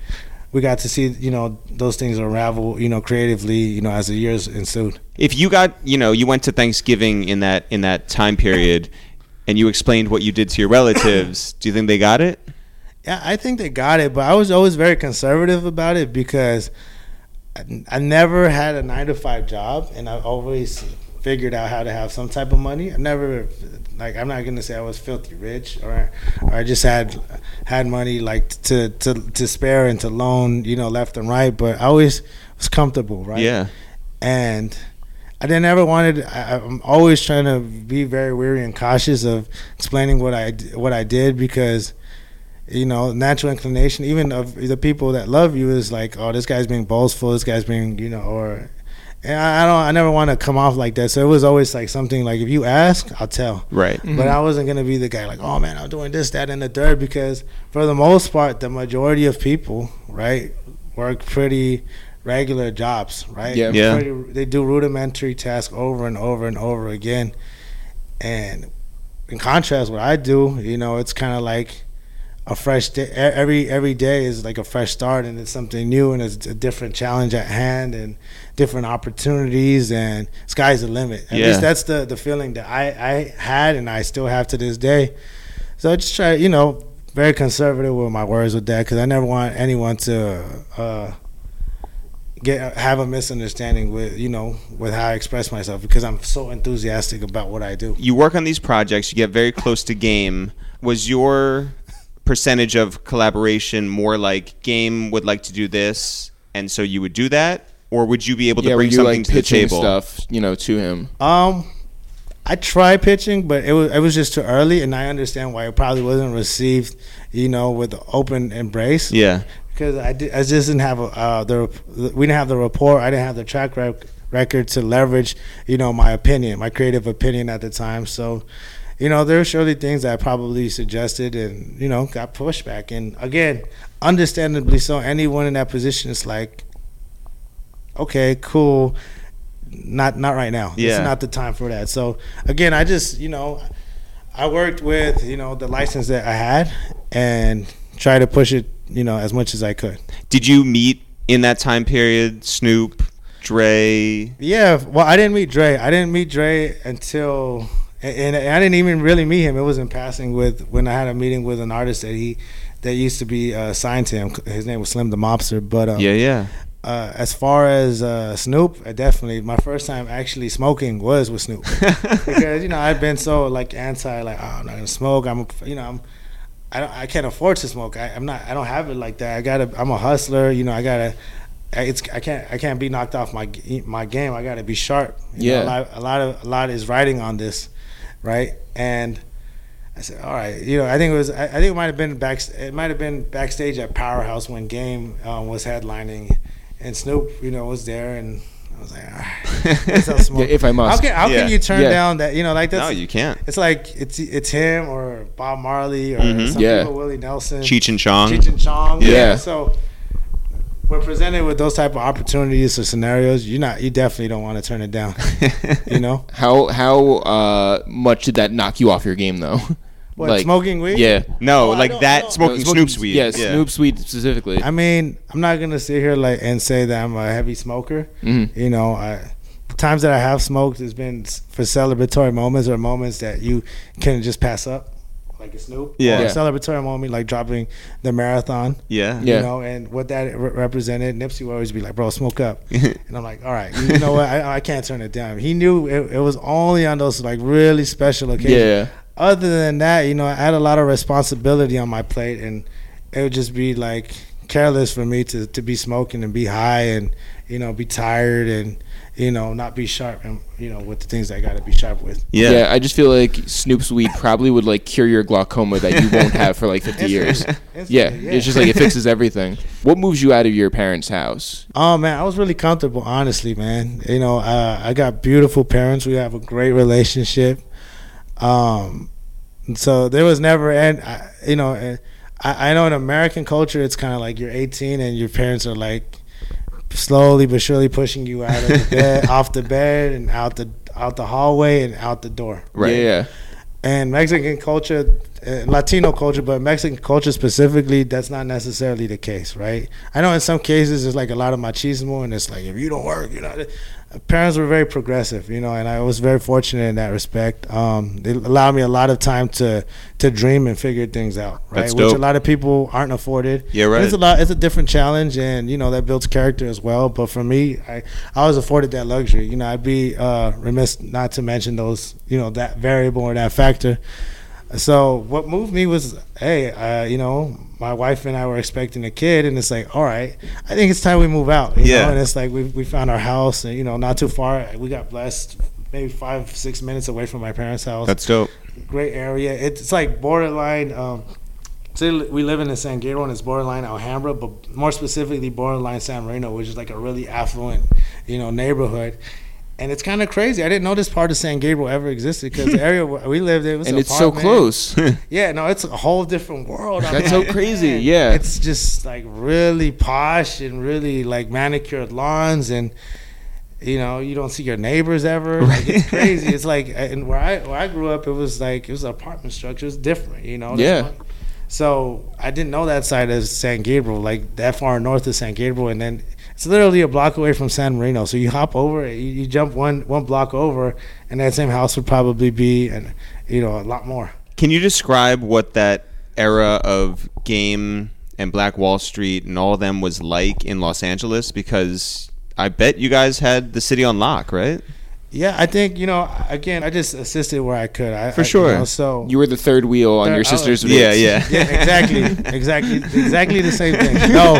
We got to see, you know, those things unravel, you know, creatively, you know, as the years ensued. if you got, you know, you went to Thanksgiving in that in that time period, and you explained what you did to your relatives, do you think they got it? Yeah, I think they got it, but I was always very conservative about it because I, I never had a nine to five job, and I always figured out how to have some type of money. I never, like, I'm not gonna say I was filthy rich, or or I just had had money like to to to spare and to loan, you know, left and right. But I always was comfortable, right? Yeah. and I didn't ever wanted. I, I'm always trying to be very weary and cautious of explaining what I what I did because, you know, natural inclination, even of the people that love you, is like, oh, this guy's being boastful. This guy's being, you know, or, and I, I don't I never want to come off like that. So it was always like something like if you ask, I'll tell. Right. But I wasn't gonna be the guy like, oh man, I'm doing this, that, and the third because for the most part, the majority of people, right, work pretty regular jobs, right? Yeah. Yeah. Pretty- they do rudimentary tasks over and over and over again, and in contrast, what I do, you know, it's kind of like a fresh day. Every every day is like a fresh start, and it's something new, and it's a different challenge at hand, and different opportunities, and sky's the limit. At Yeah. least that's the the feeling that I I had, and I still have to this day. So I just try, you know, very conservative with my words with that, because I never want anyone to. Uh, get have a misunderstanding with you know with how I express myself because I'm so enthusiastic about what I do. You work on these projects. You get very close to game. Was your percentage of collaboration more like game would like to do this, and so you would do that, or would you be able to yeah, were bring you something like to the table? stuff, you know, to him? Um, I tried pitching, but it was it was just too early, and I understand why it probably wasn't received, you know, with open embrace. Yeah. because I, did, I just didn't have a, uh, the we didn't have the rapport. I didn't have the track rec- record to leverage, you know, my opinion, my creative opinion at the time. So, you know, there were surely things that I probably suggested and you know got pushback. And again, understandably so. Anyone in that position is like, okay, cool. Not not right now. Yeah. It's not the time for that. So again, I just you know, I worked with you know the license that I had and try to push it you know as much as I could. Did you meet in that time period Snoop, Dre? Yeah, well, I didn't meet Dre. I didn't meet Dre until, and, and I didn't even really meet him. It was in passing with when I had a meeting with an artist that he that used to be uh, signed to him. His name was Slim the Mobster. But um, Yeah, yeah. uh, as far as uh, Snoop, I definitely my first time actually smoking was with Snoop [laughs] because you know I've been so like anti like oh I'm not gonna smoke. I'm you know I'm. I, don't, I can't afford to smoke. I, I'm not. I don't have it like that. I gotta. I'm a hustler. You know. I gotta. It's. I can't. I can't be knocked off my my game. I gotta be sharp. You Yeah. Know, a, lot, a lot of a lot is riding on this, right? And I said, all right. You know. I think it was. I, I think it might have been back. It might have been backstage at Powerhouse when Game um, was headlining, and Snoop, you know, was there, and I was like, all right. smoke. Yeah, if I must. How can How Yeah. can you turn Yeah. down that? You know, like that's. no, you can't. It's like it's it's him or Bob Marley or Mhm. some Yeah. people Willie Nelson, Cheech and Chong. Cheech and Chong. Yeah. So we're presented with those type of opportunities or scenarios. You not you definitely don't want to turn it down. You know, [laughs] How how uh, much did that knock you off your game though? [laughs] what smoking weed? Yeah. no, Oh, I like don't- that no. smoking No, Snoop's weed. Yeah, Snoop's weed specifically. I mean, I'm not gonna sit here like and say that I'm a heavy smoker. Mhm. You know, I the times that I have smoked has been s- for celebratory moments or moments that you can just pass up, like a Snoop. Yeah. Or a Yeah. celebratory moment like dropping the marathon. Yeah. Yeah. You know, and what that re- represented, Nipsey would always be like, "Bro, smoke up," [laughs] and I'm like, "All right, you know what? I, I can't turn it down." He knew it, it was only on those like really special occasions. Yeah. Other than that, you know, I had a lot of responsibility on my plate, and it would just be like careless for me to to be smoking and be high and you know be tired and you know not be sharp and you know with the things I got to be sharp with. yeah. Yeah. I just feel like Snoop's weed probably would like cure your glaucoma that you won't have for like 50 [laughs] years. Instantly, Yeah, it's just like it fixes everything. What moves you out of your parents' house? Oh man, I was really comfortable, honestly, man. You know, uh, I got beautiful parents. We have a great relationship. Um, so there was never, and you know, uh, I, I know in American culture, it's kind of like you're 18 and your parents are like slowly but surely pushing you out of the [laughs] bed, off the bed, and out the out the hallway and out the door Right. Yeah, yeah. and Mexican culture, uh, Latino culture, but Mexican culture specifically, that's not necessarily the case, right? I know in some cases it's like a lot of machismo, and it's like if you don't work, you know. Parents were very progressive, you know, and I was very fortunate in that respect. Um, they allowed me a lot of time to to dream and figure things out, right? Which a lot of people aren't afforded. Yeah, right. It's a lot. It's a different challenge, and you know that builds character as well. But for me, I I was afforded that luxury. You know, I'd be uh, remiss not to mention those. You know, that variable or that factor. So what moved me was, hey, uh, you know, my wife and I were expecting a kid, and it's like, all right, I think it's time we move out. You Yeah. know? and it's like we we found our house, and you know, not too far. We got blessed, maybe five six minutes away from my parents' house That's dope. great area. It's like borderline. Um, so we live in the San Gabriel and it's borderline Alhambra, but more specifically borderline San Marino, which is like a really affluent, you know, neighborhood. And it's kind of crazy. I didn't know this part of San Gabriel ever existed because the area where we lived in was and an it's so close. [laughs] Yeah, no, it's a whole different world. I'm That's so crazy, man, yeah. it's just like really posh and really like manicured lawns, and you know you don't see your neighbors ever. Like it's crazy. [laughs] It's like and where I where I grew up, it was like it was an apartment structure. It's different, you know. Yeah. Why- So I didn't know that side of San Gabriel, like that far north of San Gabriel, and then it's literally a block away from San Marino. So you hop over, you, you jump one one block over, and that same house would probably be, and you know, a lot more. Can you describe what that era of game and Black Wall Street and all of them was like in Los Angeles? Because I bet you guys had the city on lock, right? Yeah, I think you know. Again, I just assisted where I could. I, For I- you sure. know, so You were the third wheel on your sister's was- Yeah, yeah. [laughs] yeah, exactly, exactly, exactly the same thing. [laughs] No,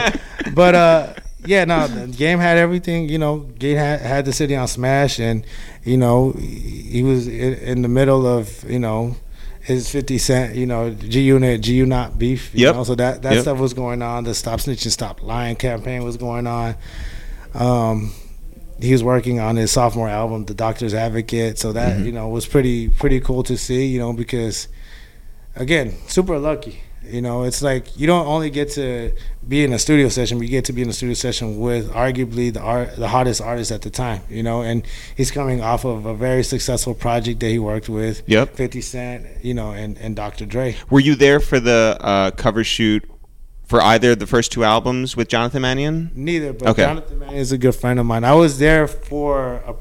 but uh, yeah, no, the game had everything. You know, game had had the city on smash, and you know, he was in, in the middle of you know his fifty cent, you know, G Unit, G Unit beef. You Yep. know, so that that Yep. stuff was going on. The Stop Snitching, Stop Lying campaign was going on. Um, he was working on his sophomore album, The Doctor's Advocate. So that Mm-hmm. you know was pretty pretty cool to see. You know because again, super lucky. You know, it's like you don't only get to be in a studio session, but you get to be in a studio session with arguably the art, the hottest artist at the time. You know, and he's coming off of a very successful project that he worked with. Yep. Fifty Cent, you know, and and Dr. Dre. Were you there for the uh, cover shoot for either the first two albums with Jonathan Mannion? Neither, but Okay. Jonathan Mannion is a good friend of mine. I was there for a,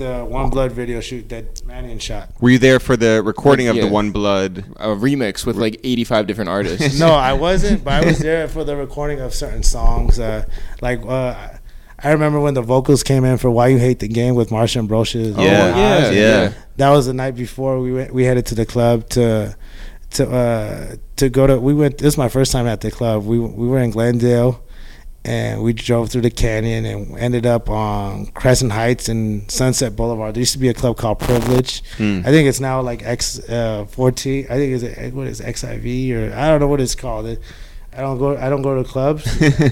the One Blood video shoot that Mannion shot. Were you there for the recording of Yeah. the One Blood? A remix with like 85 different artists. no, I [laughs] wasn't, but I was there for the recording of certain songs. Uh, like uh, I remember when the vocals came in for "Why You Hate the Game" with Marsha Ambrosius. Oh, Yeah. yeah, Yeah. that was the night before we went. We headed to the club to to uh, to go to. We went. This is my first time at the club. We we were in Glendale. And we drove through the canyon and ended up on Crescent Heights and Sunset Boulevard. There used to be a club called Privilege. Hmm. I think it's now like X uh, 14. I think it's what is XIV or I don't know what it's called. It, I don't go. I don't go to clubs.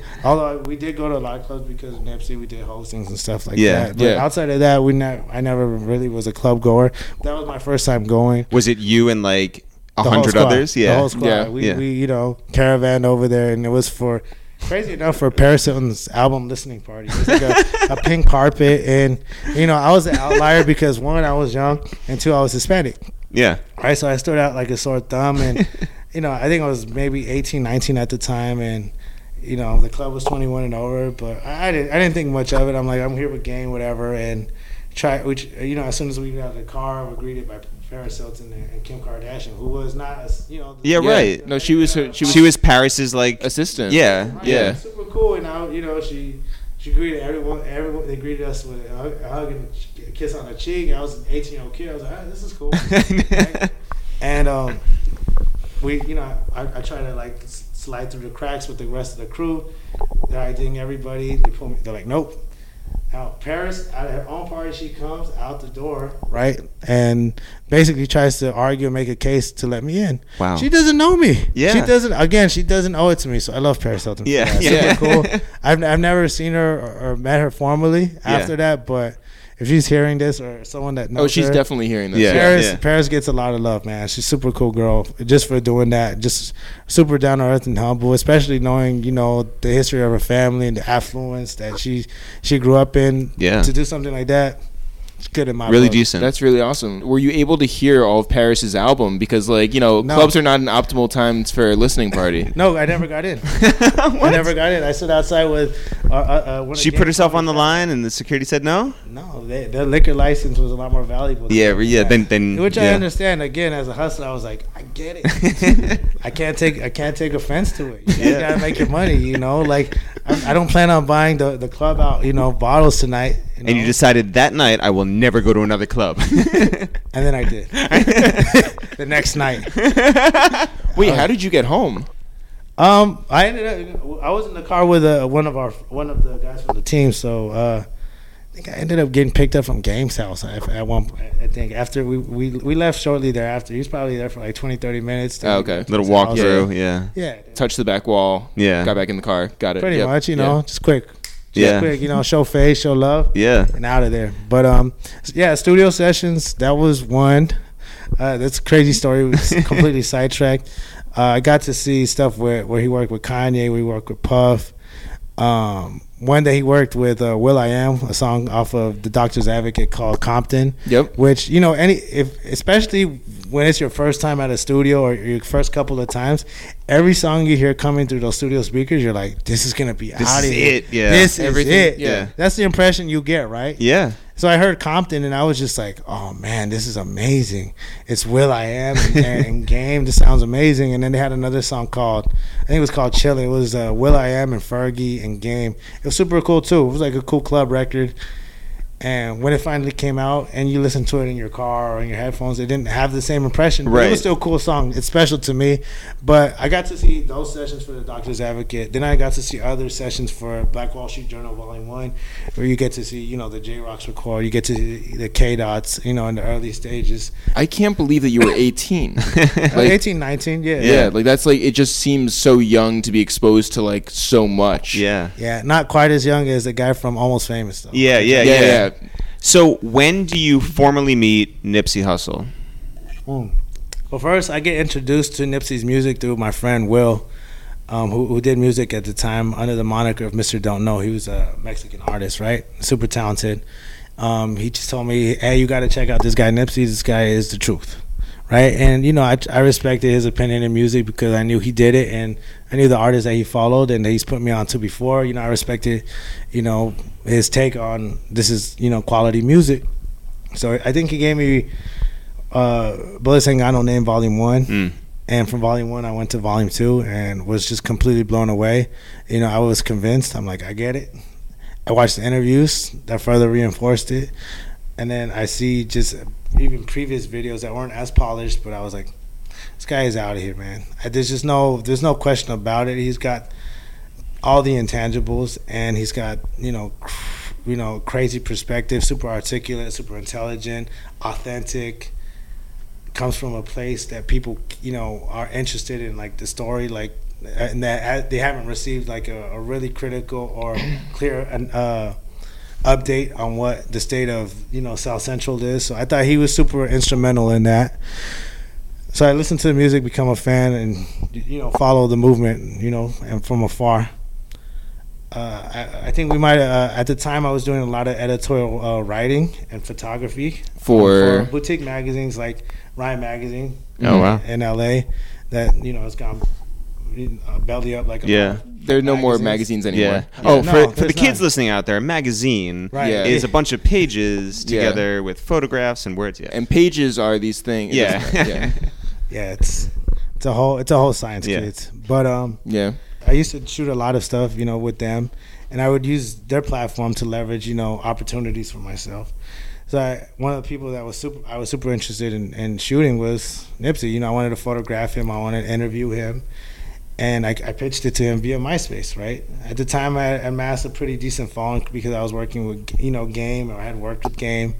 [laughs] Although we did go to a lot of clubs because of Nipsey, we did hostings and stuff like Yeah, that. But yeah. outside of that, we ne- I never really was a club goer. That was my first time going. Was it you and like a hundred others? the Yeah. whole squad. Yeah, we, yeah. we you know caravan over there, and it was for crazy enough for Paris Hilton's album listening party. It was like a, a [laughs] pink carpet, and you know I was an outlier because one I was young, and two I was Hispanic. Yeah. Right, so I stood out like a sore thumb, and [laughs] you know I think I was maybe 18, 19 at the time, and you know the club was 21 and over, but I, I didn't I didn't think much of it. I'm like I'm here with game, whatever, and try. Which you know as soon as we got out of the car, we're greeted by Paris Hilton and, and Kim Kardashian, who was not a, you know Yeah, Yeah. right. No, she was her- she was, She was Paris's like assistant. Yeah, Right, yeah. super cool. And now you know she she greeted everyone. Everyone they greeted us with a hug, a hug and a kiss on the cheek. I was an 18 year old kid. I was like, this is cool. Right? [laughs] And um, we, you know, I, I try to like slide through the cracks with the rest of the crew. They're IDing everybody. They pull me. They're like, nope. Out Paris, out of her own party, she comes out the door, right, and basically tries to argue and make a case to let me in. Wow. She doesn't know me. Yeah. She doesn't. Again, she doesn't owe it to me. So I love Paris Hilton. for Yeah, yeah. Super cool. [laughs] I've I've never seen her or, or met her formally after that, but if she's hearing this or someone that oh, knows Oh, she's her, definitely hearing this. Yeah. Paris, Paris gets a lot of love, man. She's a super cool girl just for doing that. Just super down to earth and humble, especially knowing you know the history of her family and the affluence that she she grew up in. Yeah. To do something like that, it's good in my really book. decent. That's really awesome. Were you able to hear all of Paris's album? Because like you know, No. clubs are not an optimal times for a listening party. [laughs] No, I never got in. [laughs] I never got in. I stood outside with. Uh, uh, uh, one of she put herself on the members. line, and the security said no. No, they, their liquor license was a lot more valuable. Yeah, than yeah. Then, then, which I understand. Again, as a hustler, I was like, I get it. [laughs] I can't take I can't take offense to it. You Yeah. gotta make your money. You know, like I, I don't plan on buying the, the club out. You know, bottles tonight. You know? And you decided that night, I will never go to another club. [laughs] and then I did [laughs] the next night. [laughs] Wait, how did you get home? Um, I ended up. I was in the car with uh, one of our one of the guys from the team. So uh, I think I ended up getting picked up from Game's house at at one. point. I think after we, we we left shortly thereafter. He was probably there for like 20, 30 minutes. Oh, okay. Little walkthrough. Yeah. Yeah, Touched the back wall. Yeah. Got back in the car. Got it. pretty Yep. much. You know, Yeah. just quick. Yeah. quick, you know, show face, show love, Yeah. and out of there. But um, yeah, studio sessions. That was one. Uh, that's a crazy story. We was [laughs] completely sidetracked. Uh, I got to see stuff where where he worked with Kanye, we worked with Puff. Um, one day he worked with uh, Will I Am, a song off of the Doctor's Advocate called Compton. Yep. Which you know, any if especially when it's your first time at a studio or your first couple of times, every song you hear coming through those studio speakers, you're like, "This is gonna be This out is of here. it, yeah. This Everything- is it. yeah. That's the impression you get, right? Yeah. So I heard Compton and I was just like, oh man, this is amazing. It's Will I Am and, [laughs] and Game. This sounds amazing. And then they had another song called, I think it was called Chili. It was uh, Will I Am and Fergie and Game. It was super cool too. It was like a cool club record. And when it finally came out and you listen to it in your car or in your headphones, it didn't have the same impression. But It was still a cool song. It's special to me. But I got to see those sessions for the Doctor's Advocate. Then I got to see other sessions for Black Wall Street Journal Volume 1, where you get to see, you know, the J Rocks record. You get to see the K Dots, you know, in the early stages. I can't believe that you were 18. [laughs] Like like, 18, 19, yeah. yeah, like that's like it just seems so young to be exposed to like so much. Yeah. Yeah, not quite as young as the guy from Almost Famous, though. Yeah, yeah, yeah, yeah. yeah. So when do you formally meet Nipsey Hussle? Mm. Well, first, I get introduced to Nipsey's music through my friend Will, um, who, who did music at the time under the moniker of Mr. Don't Know. He was a Mexican artist, right? Super talented. Um, he just told me, hey, you got to check out this guy, Nipsey. This guy is the truth, right? And, you know, I, I respected his opinion in music because I knew he did it and I knew the artists that he followed and that he's put me on to before. You know, I respected, you know, his take on this is, you know, quality music. So I think he gave me uh, Bullets Ain't Got No Name Volume 1. Mm. And from Volume 1, I went to Volume 2 and was just completely blown away. You know, I was convinced. I'm like, I get it. I watched the interviews that further reinforced it. And then I see just even previous videos that weren't as polished, but I was like, this guy is out of here, man. There's just no, there's no question about it. He's got all the intangibles, and he's got you know, cr- you know, crazy perspective, super articulate, super intelligent, authentic. Comes from a place that people you know are interested in, like the story, like and that they haven't received like a, a really critical or clear uh, update on what the state of you know South Central is. So I thought he was super instrumental in that. So I listened to the music, become a fan, and you know follow the movement, you know, and from afar. Uh, I, I think we might uh, at the time I was doing a lot of editorial uh, writing and photography For- for boutique magazines like Ryan Magazine Oh wow. in LA that you know has gone uh, belly up like a Yeah. There are no more magazines anymore. Yeah. Yeah, Oh, no, for, for the there's kids none. listening out there, a magazine Right. Yeah. is a bunch of pages [laughs] Yeah. together with photographs and words. Yeah. And pages are these things. Yeah. [laughs] yeah. yeah it's it's a whole it's a whole science Yeah. kids but um Yeah. I used to shoot a lot of stuff, you know, with them, and I would use their platform to leverage, you know, opportunities for myself. So I, one of the people that was super, I was super interested in, in shooting was Nipsey. You know, I wanted to photograph him, I wanted to interview him, and I, I pitched it to him via MySpace. Right at the time, I amassed a pretty decent following because I was working with, you know, Game, or I had worked with Game.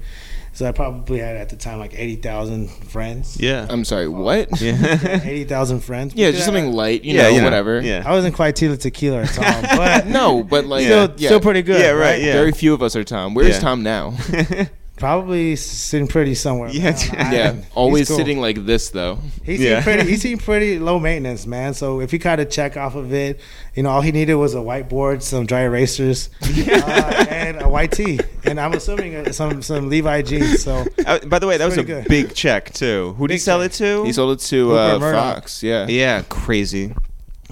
So I probably had at the time like eighty thousand friends. Yeah. I'm sorry. What? [laughs] yeah. [laughs] eighty thousand friends. Yeah, because just something I, light. You yeah. know, you know, whatever. Yeah. I wasn't quite Tila Tequila at all, [laughs] but No, but like still, yeah. still pretty good. Yeah, right, yeah. Very few of us are Tom. Where's Yeah. Tom now? Probably sitting pretty somewhere. Yeah, down the yeah. yeah, island. always cool. sitting like this though. He seemed Yeah. pretty. He [laughs] seemed pretty low maintenance, man. So if he got a check off of it, you know, all he needed was a whiteboard, some dry erasers, [laughs] uh, and a white tee. And I'm assuming uh, some some Levi jeans. So Uh, by the way, that was a good. big check too. Who did he sell check. it to? He sold it to uh, Fox. Yeah. yeah, crazy. crazy,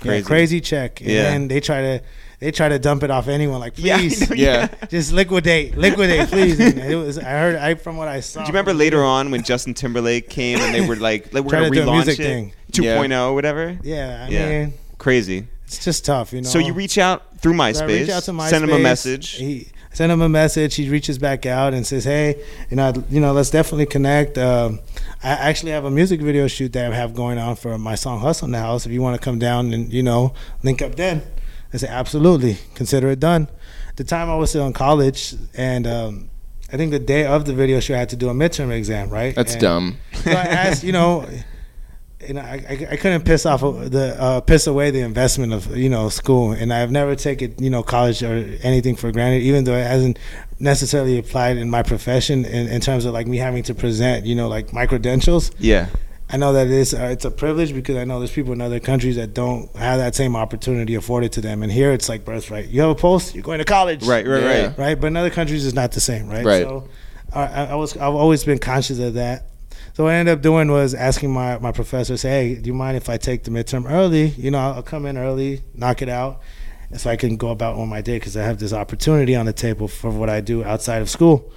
Crazy. yeah, crazy check. And Yeah. then they try to they try to dump it off anyone. Like Yeah, please, know, Yeah. [laughs] just liquidate, liquidate, please. And it was. I heard. I from what I saw. Do you remember later on when Justin Timberlake came and they were like, like we're Trying gonna to do a relaunch music it, thing. 2.0, whatever. Yeah, I Yeah. mean, Crazy. it's just tough, you know. So you reach out through So MySpace, I reach out to MySpace. send him a message. He I send him a message. He reaches back out and says, "Hey, you know, you know, let's definitely connect. Um, I actually have a music video shoot that I have going on for my song "Hustle in the House." If you want to come down and you know link up, then I said, "Absolutely, consider it done." At the time, I was still in college, and um, I think the day of the video shoot, I had to do a midterm exam. Right? That's And dumb. So I asked, you know. know, I, I, I couldn't piss off the uh, piss away the investment of you know school, and I've never taken you know college or anything for granted, even though it hasn't necessarily applied in my profession in, in terms of like me having to present you know like my credentials. Yeah. I know that it's uh, it's a privilege because I know there's people in other countries that don't have that same opportunity afforded to them, and here it's like birthright. You have a post, you're going to college, Right, right, Yeah. right. right? But in other countries, it's not the same, right? Right. So I, I I was I've always been conscious of that. So what I ended up doing was asking my my professor, say, hey, do you mind if I take the midterm early? You know, I'll come in early, knock it out, and so I can go about on my day because I have this opportunity on the table for what I do outside of school.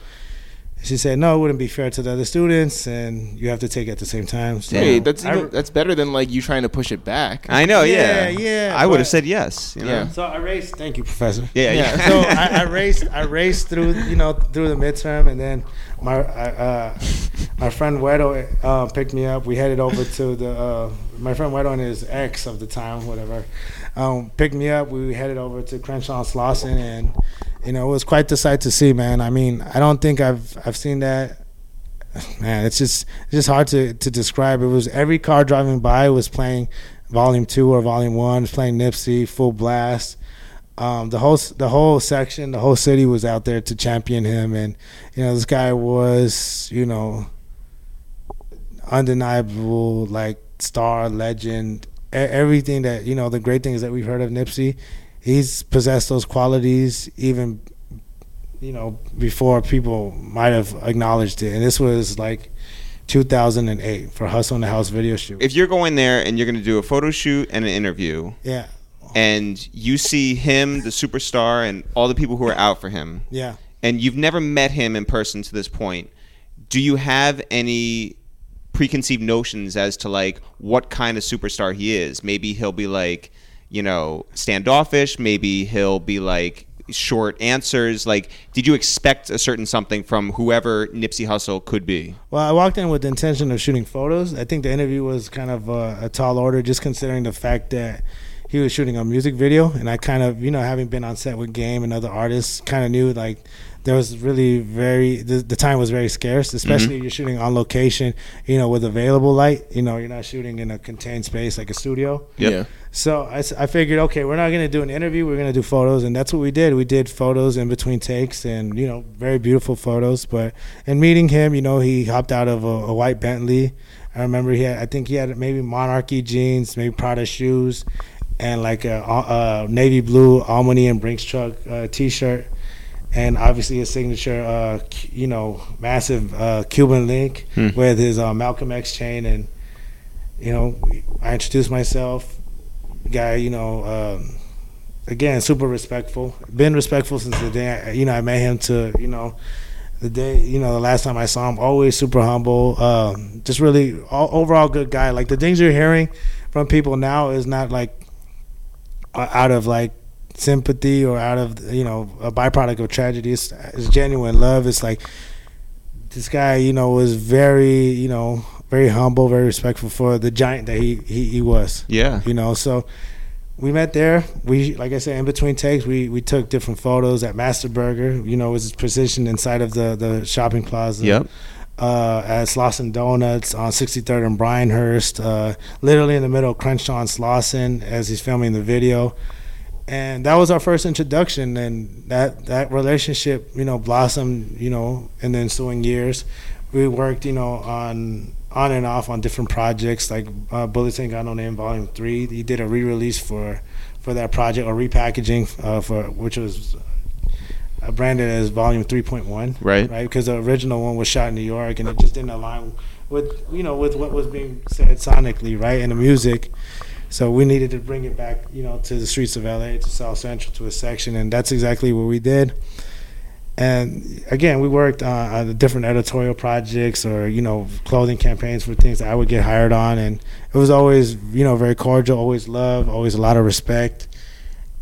She said, no, it wouldn't be fair to the other students, and you have to take it at the same time. So Hey, that's I- even, that's better than like you trying to push it back. I know. Yeah. Yeah, yeah, I would have said yes. You know? Yeah. So I raced. Thank you, professor. Yeah. Yeah. Yeah. so I, I raced. I raced through, you know, through the midterm, and then my uh, my friend Wedo uh, picked me up. We headed over to the uh, my friend Wedo and his ex of the time, whatever, um, picked me up. We headed over to Crenshaw and Slauson, and you know, it was quite the sight to see, man. I mean, I don't think I've I've seen that. [sighs] Man, it's just it's just hard to, to describe. It was every car driving by was playing Volume Two or Volume One, playing Nipsey, full blast um, the whole the whole section, the whole city was out there to champion him, and you know this guy was you know undeniable like star legend, everything that you know the great things that we've heard of Nipsey, he's possessed those qualities even you know before people might have acknowledged it, and this was like 2008 for Hustle in the House video shoot. if you're going there and you're going to do a photo shoot and an interview, yeah, and you see him, the superstar, and all the people who are out for him, yeah. and you've never met him in person to this point, do you have any preconceived notions as to like what kind of superstar he is? Maybe he'll be like, you know, standoffish. Maybe he'll be like short answers. Like, did you expect a certain something from whoever Nipsey Hussle could be? Well, I walked in with the intention of shooting photos. I think the interview was kind of a, a tall order, just considering the fact that he was shooting a music video, and I kind of, you know, having been on set with Game and other artists, kind of knew like there was really very the, the time was very scarce, mm-hmm. especially if you're shooting on location, you know, with available light. You know, you're not shooting in a contained space like a studio. Yep. Yeah. So I, I figured, okay, we're not going to do an interview. We're going to do photos. And that's what we did. We did photos in between takes and, you know, very beautiful photos. But in meeting him, you know, he hopped out of a, a white Bentley. I remember he had, I think he had maybe Monarchy jeans, maybe Prada shoes, and like a, a navy blue Almany and Brinks truck uh, t shirt. And obviously his signature, uh, you know, massive uh, Cuban link Hmm. with his uh, Malcolm X chain. And, you know, I introduced myself guy, you know, um, again, super respectful. Been respectful since the day, I, you know, I met him to, you know, the day, you know, the last time I saw him, always super humble. Um, just really all, overall good guy. Like the things you're hearing from people now is not like uh, out of like sympathy or out of, you know, a byproduct of tragedy. It's, it's genuine love. It's like this guy, you know, was very, you know, very humble, very respectful for the giant that he, he, he was. Yeah. you know so we met there. We like i said in between takes we we took different photos at master burger. You know it was positioned inside of the the shopping plaza. Yep. uh at slauson donuts on 63rd and brynhurst uh literally in the middle of crenshaw and slauson as he's filming the video. And that was our first introduction and that that relationship you know blossomed you know in the ensuing years. We worked you know on on and off on different projects like uh, bullets ain't got no name volume 3 he did a re-release for for that project or repackaging uh, for which was uh, branded as volume 3.1 Right. right because the original one was shot in new york and it just didn't align with you know with what was being said sonically right in the music so we needed to bring it back, you know, to the streets of LA, to South Central, to a section, and that's exactly what we did. And again, we worked on, on different editorial projects or you know clothing campaigns for things I would get hired on, and it was always you know very cordial, always love, always a lot of respect,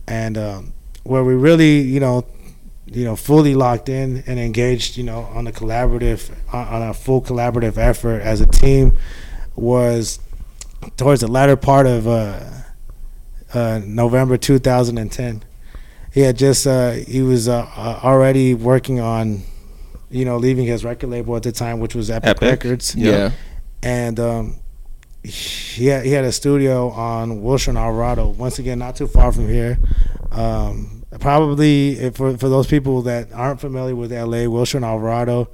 and um, where we really you know you know fully locked in and engaged you know on a collaborative on a full collaborative effort as a team was towards the latter part of uh, uh, November 2010. He had just uh, he was uh, uh, already working on, you know, leaving his record label at the time, which was Epic, Epic. Records, Yeah. and um, he had, he had a studio on Wilshire Alvarado. Once again, not too far from here. Um, probably for for those people that aren't familiar with LA, Wilshire Alvarado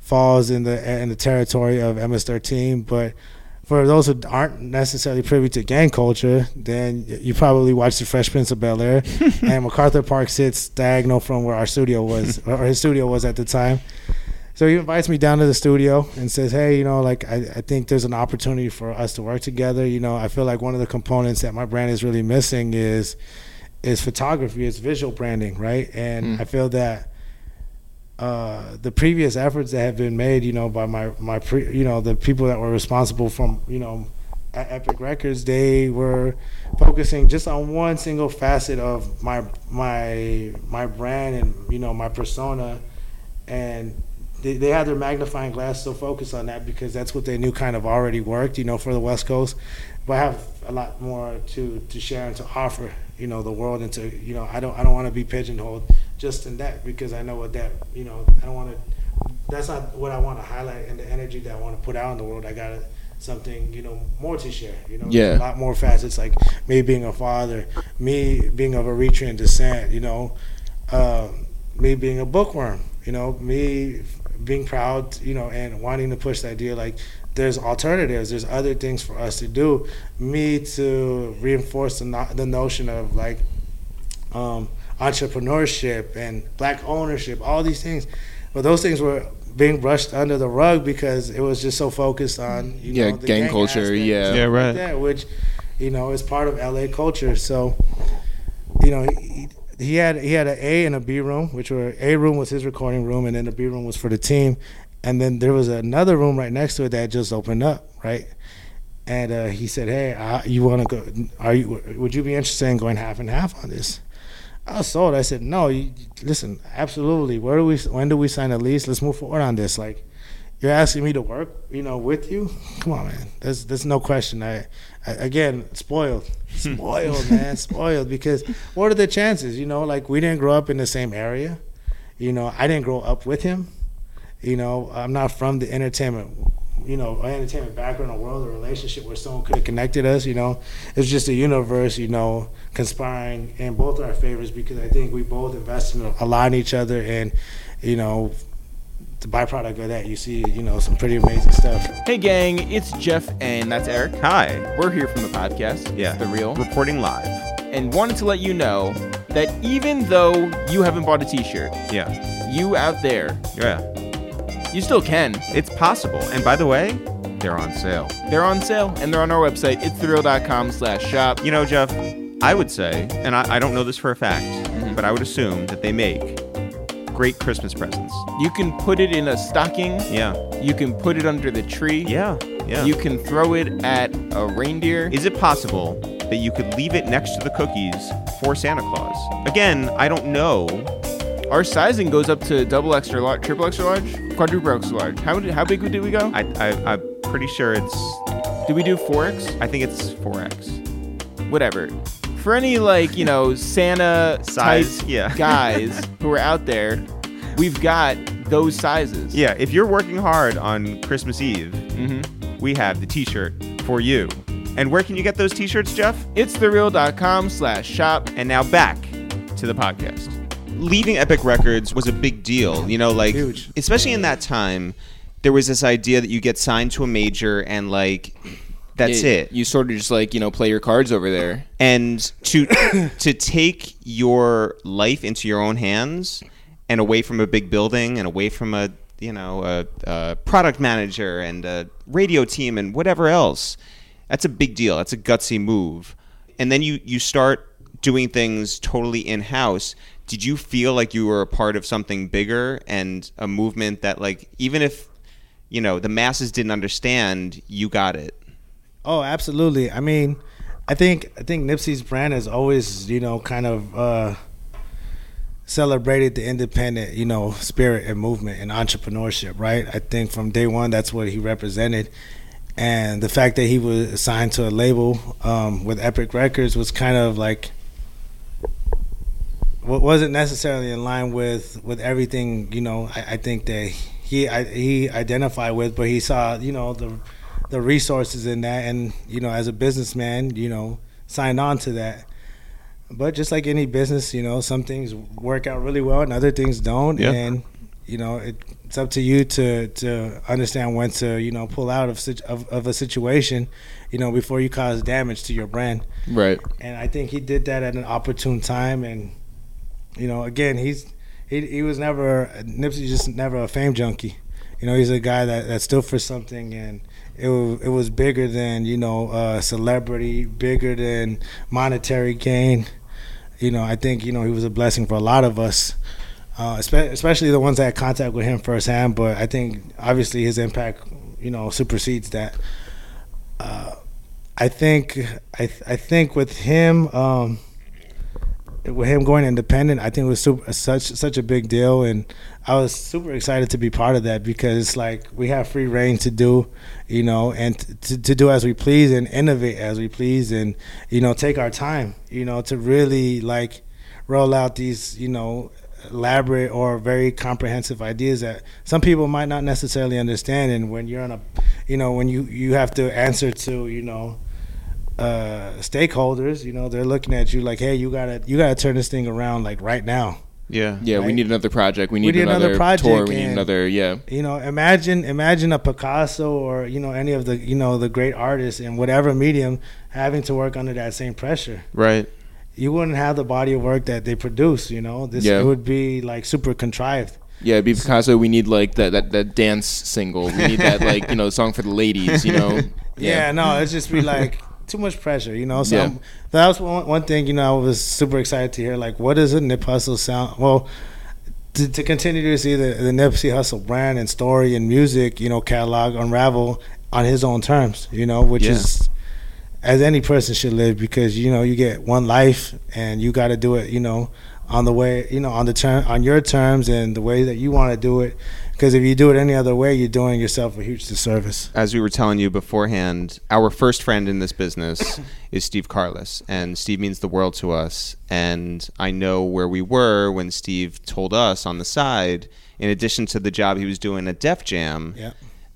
falls in the in the territory of MS13. But for those who aren't necessarily privy to gang culture, then you probably watched The Fresh Prince of Bel Air, [laughs] and MacArthur Park sits diagonal from where our studio was, or his studio was at the time. So he invites me down to the studio and says, "Hey, you know, like I, I think there's an opportunity for us to work together. You know, I feel like one of the components that my brand is really missing is is photography, it's visual branding, right? And mm. I feel that." Uh, the previous efforts that have been made, you know, by my my pre, you know, the people that were responsible from, you know, Epic Records, they were focusing just on one single facet of my my my brand and you know my persona, and they, they had their magnifying glass so focused on that because that's what they knew kind of already worked, you know, for the West Coast. But I have a lot more to, to share and to offer, you know, the world and to, you know, I don't I don't want to be pigeonholed just in that because I know what that, you know, I don't want to. That's not what I want to highlight and the energy that I want to put out in the world. I got something, you know, more to share. You know, yeah. a lot more facets like me being a father, me being of Eritrean descent. You know, uh, me being a bookworm. You know, me being proud, you know, and wanting to push the idea like there's alternatives, there's other things for us to do. Me to reinforce the, no- the notion of like um, entrepreneurship and black ownership, all these things. But those things were being brushed under the rug because it was just so focused on you yeah know, gang, gang, culture, yeah, yeah, right, like which you know is part of LA culture. So you know. He, he had he had an A and a B room, which were A room was his recording room, and then the B room was for the team, and then there was another room right next to it that just opened up, right? And uh, he said, "Hey, uh, you want to go? Are you? Would you be interested in going half and half on this?" I was sold. I said, "No, you, listen, absolutely. Where do we? When do we sign a lease? Let's move forward on this. Like, you're asking me to work, you know, with you. Come on, man. There's there's no question. I, I again spoiled, hmm. spoiled, man, [laughs] spoiled. Because what are the chances? You know, like we didn't grow up in the same area. You know, I didn't grow up with him. You know, I'm not from the entertainment, you know, entertainment background a world a relationship where someone could have connected us. You know, it's just a universe. You know, conspiring in both our favors because I think we both invested a lot in each other and, you know, the byproduct of that, you see, you know, some pretty amazing stuff. Hey, gang, it's Jeff, and that's Eric. Hi. We're here from the podcast. Yeah. The Real. Reporting live. And wanted to let you know that even though you haven't bought a t shirt, yeah, you out there, yeah, you still can. It's possible. And by the way, they're on sale. They're on sale, and they're on our website, itsthereal.com slash shop. You know, Jeff, I would say, and I, I don't know this for a fact, mm-hmm. but I would assume that they make great Christmas presents. You can put it in a stocking. Yeah. You can put it under the tree. Yeah. Yeah. You can throw it at a reindeer. Is it possible that you could leave it next to the cookies for Santa Claus? Again, I don't know. Our sizing goes up to double extra large, triple extra large, quadruple extra large. How how big did we go? I, I I'm pretty sure it's. Did we do 4x? I think it's 4x. Whatever for any like you know Santa size yeah. [laughs] guys who are out there, we've got those sizes. Yeah, if you're working hard on Christmas Eve, mm-hmm. we have the T-shirt for you. And where can you get those T-shirts, Jeff? It's thereal.com slash shop. And now back to the podcast. Leaving Epic Records was a big deal, you know, like Huge. especially in that time. There was this idea that you get signed to a major and like that's it, it. You sort of just like you know play your cards over there, and to [coughs] to take your life into your own hands and away from a big building and away from a you know a, a product manager and a radio team and whatever else. That's a big deal. That's a gutsy move. And then you you start doing things totally in house. Did you feel like you were a part of something bigger and a movement that like even if you know the masses didn't understand, you got it? Oh, absolutely. I mean, I think I think Nipsey's brand has always, you know, kind of uh, celebrated the independent, you know, spirit and movement and entrepreneurship, right? I think from day one that's what he represented. And the fact that he was assigned to a label um, with Epic Records was kind of like what wasn't necessarily in line with with everything you know I, I think that he I, he identified with, but he saw you know the the resources in that, and you know, as a businessman, you know, signed on to that. But just like any business, you know, some things work out really well and other things don't, Yeah. and you know, it, it's up to you to to understand when to you know pull out of of, of a situation, you know, before you cause damage to your brand Right. and I think he did that at an opportune time. And you know, again, he's he he was never Nipsey just never a fame junkie. You know, he's a guy that, that stood for something, and it was, it was bigger than you know uh, celebrity, bigger than monetary gain. You know, I think you know he was a blessing for a lot of us. Uh, especially the ones that had contact with him firsthand, but I think obviously his impact, you know, supersedes that. Uh, I think I th- I think with him um, with him going independent, I think it was super, such such a big deal, and I was super excited to be part of that because it's like we have free reign to do, you know, and to, to do as we please and innovate as we please, and you know, take our time, you know, to really like roll out these, you know, elaborate or very comprehensive ideas that some people might not necessarily understand, and when you're on a, you know, when you you have to answer to, you know uh, stakeholders, you know, they're looking at you like, hey, you gotta you gotta turn this thing around like right now. Yeah. Yeah, we need another project. We need, need another another, project tour. We need and- another. Yeah. You know, imagine imagine a Picasso or you know any of the you know the great artists in whatever medium having to work under that same pressure. Right. You wouldn't have the body of work that they produce. You know, this Yeah. it would be like super contrived. Yeah, it'd be Picasso. We need like that, that that dance single. We need that like you know song for the ladies. You know. [laughs] Yeah, no, it's just be like too much pressure, you know. So Yeah. That was one, one thing, you know, I was super excited to hear. Like, what does a Nip Hussle sound? Well, to, to continue to see the, the Nipsey Hussle brand and story and music, you know, catalog unravel on his own terms, you know, which Yeah. is as any person should live because you know you get one life and you got to do it, you know, on the way, you know, on the term, on your terms and the way that you want to do it. Because if you do it any other way, you're doing yourself a huge disservice. as we were telling you beforehand, our first friend in this business [coughs] is Steve Carless, and Steve means the world to us. And I know where we were when Steve told us on the side, in addition to the job he was doing at Def Jam, Yeah.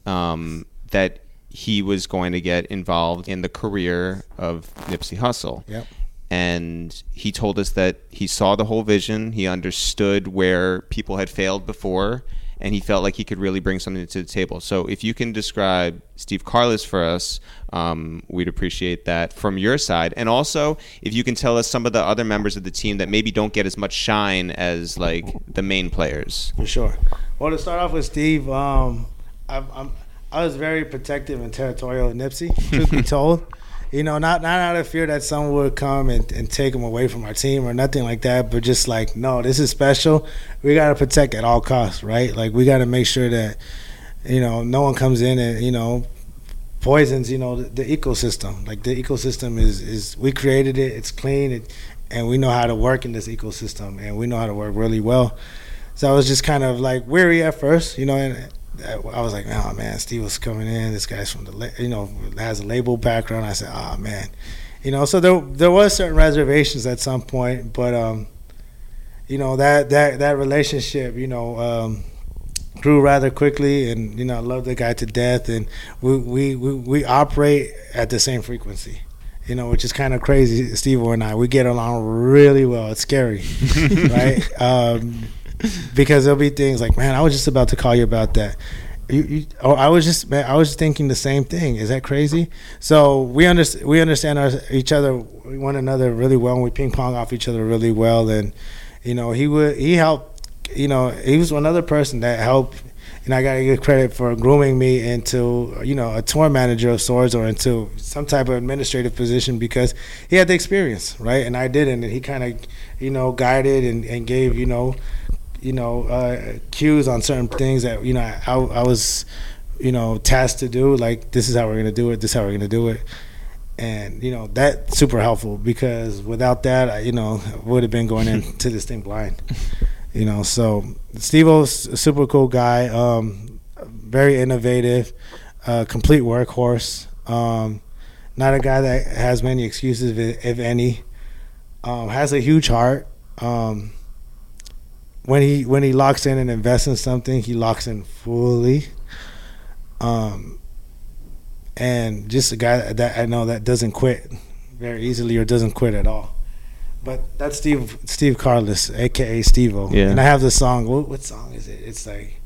um, that he was going to get involved in the career of Nipsey Hussle. Yep. And he told us that he saw the whole vision. He understood where people had failed before, and he felt like he could really bring something to the table. So, if you can describe Steve Carless for us, um, we'd appreciate that from your side. And also, if you can tell us some of the other members of the team that maybe don't get as much shine as like the main players. For sure. Well, to start off with Steve, um, I, I'm, I was very protective and territorial of Nipsey, truth be [laughs] told. You know, not not out of fear that someone would come and, and take him away from our team or nothing like that, but just like, no, this is special. We got to protect at all costs, right? Like, we got to make sure that, you know, no one comes in and, you know, poisons, you know, the, the ecosystem. Like, the ecosystem is, is we created it, it's clean, it, and we know how to work in this ecosystem, and we know how to work really well. So I was just kind of like weary at first, you know, and I was like, oh man, Steve was coming in. This guy's from the, you know, has a label background. I said, oh man, you know, so there there was certain reservations at some point, but um, you know that that that relationship, you know, um, grew rather quickly, and you know, I love the guy to death, and we we we, we operate at the same frequency. You know, which is kind of crazy. Steve and I, we get along really well. It's scary, [laughs] right? Um, because there'll be things like, man, I was just about to call you about that. You, you, or I was just, man, I was thinking the same thing. Is that crazy? So we understand, we understand our, each other, one another really well, and we ping pong off each other really well. And you know, he would, he helped. You know, he was another person that helped. And I gotta give credit for grooming me into, you know, a tour manager of sorts or into some type of administrative position because he had the experience, right? And I didn't. And he kind of, you know, guided and, and gave, you know, you know, uh, cues on certain things that you know I, I was, you know, tasked to do. Like this is how we're gonna do it. This is how we're gonna do it. And you know that's super helpful because without that, I, you know, [laughs] would have been going [laughs] into this thing blind. You know, so Steve O's a super cool guy, um, very innovative, uh, complete workhorse. Um, not a guy that has many excuses, if, if any. Um, has a huge heart. Um, when he when he locks in and invests in something, he locks in fully. Um, and just a guy that I know that doesn't quit very easily or doesn't quit at all. But that's Steve Steve Carless, aka Stevo. Yeah. And I have this song. What, what song is it? It's like,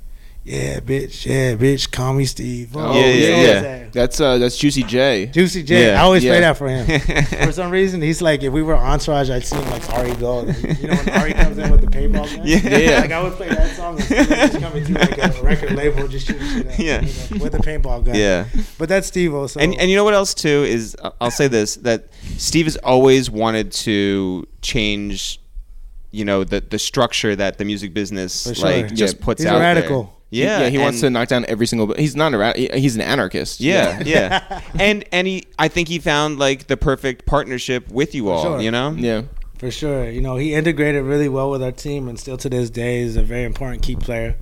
yeah, bitch, yeah, bitch, call me Steve. Oh, Yeah, yeah, yeah. what That's uh, that's Juicy J. Juicy J. Yeah. I always play that for him. [laughs] for some reason, he's like, if we were Entourage, I'd see him like Ari Gold. You know when Ari comes in with the paintball gun? Yeah. Yeah, [laughs] yeah. Like I would play that song and Steve was just coming through like a record label, just shooting shit up. Yeah. with a- with a paintball gun. Yeah. But that's Steve also. And and you know what else too is uh, I'll say this that Steve has always wanted to change, you know, the the structure that the music business sure. like just puts He's a out there. Radical. Yeah, yeah. He wants to knock down every single. He's not a. He's an anarchist. Yeah, yeah, [laughs] and and he, I think he found like the perfect partnership with you all. sure. You know, yeah. For sure. You know, he integrated really well with our team and still to this day is a very important key player.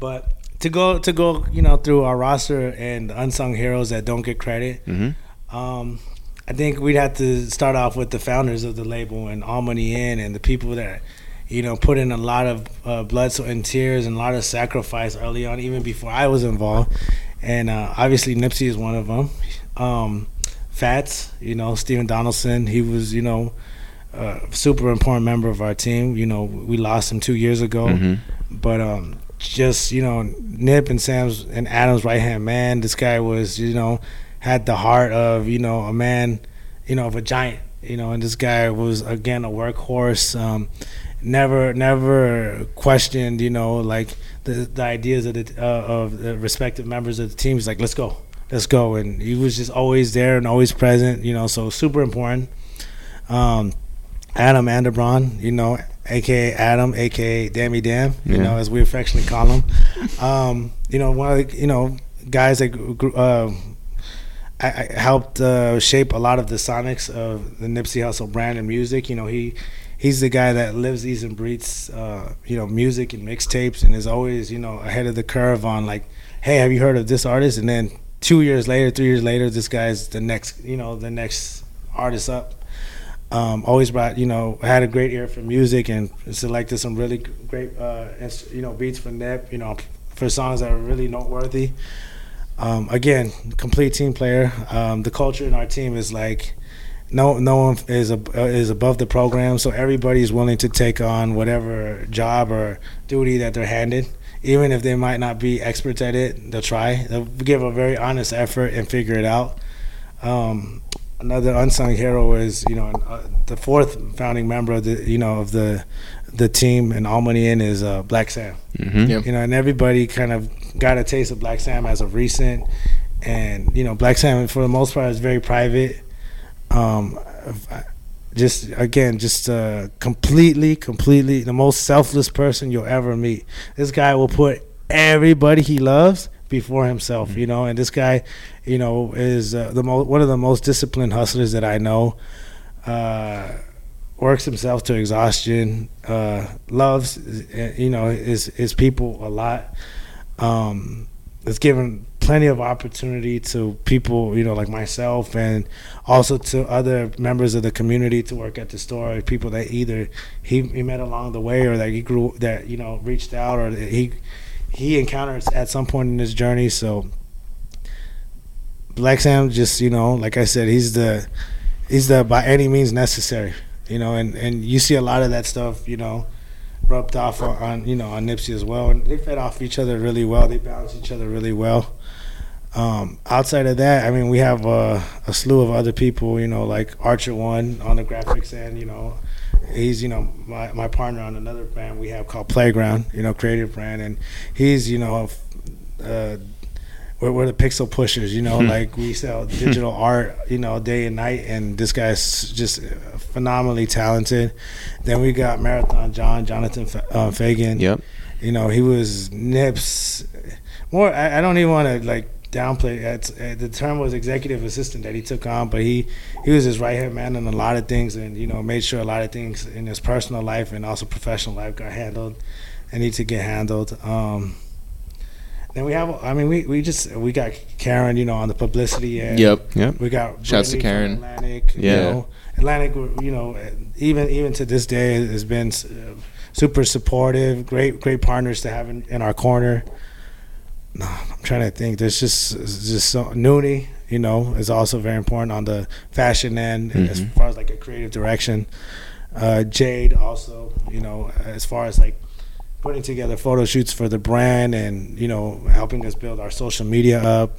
But to go to go, you know, through our roster and unsung heroes that don't get credit, Mhm. um, I think we'd have to start off with the founders of the label and All Money In and the people that, you know, put in a lot of uh, blood, sweat, and tears and a lot of sacrifice early on, even before I was involved. And uh, obviously Nipsey is one of them. Um, Fats, you know, Steven Donaldson, he was, you know, a super important member of our team. You know, we lost him two years ago, Mhm. but um, just you know, Nip and Sam's and Adam's right hand man. This guy was, you know, had the heart of you know a man, you know, of a giant. You know, and this guy was again a workhorse. Um, never, never questioned. You know, like the the ideas of the uh, of the respective members of the team. He's like, let's go, let's go, and he was just always there and always present. You know, so super important. Um, Adam Andebrhan, you know, aka Adam, aka Dammy Dam, you Yeah. know, as we affectionately call him. Um, you know, one of the, you know, guys that grew, uh, I, I helped uh, shape a lot of the sonics of the Nipsey Hussle brand and music. You know, he he's the guy that lives, eats, and breathes, uh, you know, music and mixtapes, and is always, you know, ahead of the curve on like, hey, have you heard of this artist? And then two years later, three years later, this guy's the next, you know, the next artist up. Um, always brought, you know, had a great ear for music and selected some really great, uh, you know, beats for Nip, you know, for songs that are really noteworthy. Um, again, complete team player. Um, the culture in our team is like, no, no one is ab- uh, is above the program, so everybody's willing to take on whatever job or duty that they're handed, even if they might not be experts at it. They'll try. They'll give a very honest effort and figure it out. Um, another unsung hero is you know uh, the fourth founding member of the you know of the the team and all money in is uh, Blacc Sam Mhm. Yep. you know, and everybody kind of got a taste of Blacc Sam as of recent. And you know, Blacc Sam for the most part is very private. Um, just again, just uh, completely, completely the most selfless person you'll ever meet. This guy will put everybody he loves before himself. You know, and this guy, you know, is uh, the mo- one of the most disciplined hustlers that I know. Uh, works himself to exhaustion. Uh, loves, uh, you know, his his people a lot. Um, has given plenty of opportunity to people, you know, like myself, and also to other members of the community to work at the store. People that either he, he met along the way, or that he grew, that you know, reached out, or he he encountered at some point in his journey. So. Blacc Sam just you know like I said he's the he's the by any means necessary you know and and you see a lot of that stuff you know rubbed off on, on you know on Nipsey as well and they fed off each other really well they balance each other really well um, outside of that I mean we have uh, a slew of other people you know like Archer One on the graphics end you know he's you know my, my partner on another brand we have called Playground you know creative brand and he's you know uh, we're, we're the pixel pushers, you know, like we sell digital art, you know, day and night, and this guy's just phenomenally talented. Then we got Marathon John, Jonathan uh, Fagan. Yep. You know, he was Nips. More, I, I don't even want to like downplay. Uh, the term was executive assistant that he took on, but he he was his right hand man in a lot of things, and you know, made sure a lot of things in his personal life and also professional life got handled and need to get handled. Um, then we have, I mean, we, we just we got Karen, you know, on the publicity end. Yep. Yep. We got Shouts to Brittany Karen. Atlantic. Yeah. You know, Atlantic, you know, even even to this day has been uh, super supportive. Great great partners to have in, in our corner. No, I'm trying to think. There's just just so Noonie, you know, is also very important on the fashion end as far as like a creative direction. Uh, Jade also, you know, as far as like putting together photo shoots for the brand and you know helping us build our social media up.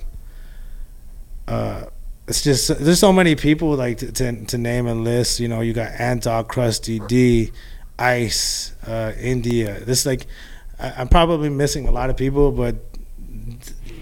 Uh, it's just there's so many people like to, to, to name and list. You know, you got Antog, Krusty D, Ice, uh, India. This like I, I'm probably missing a lot of people, but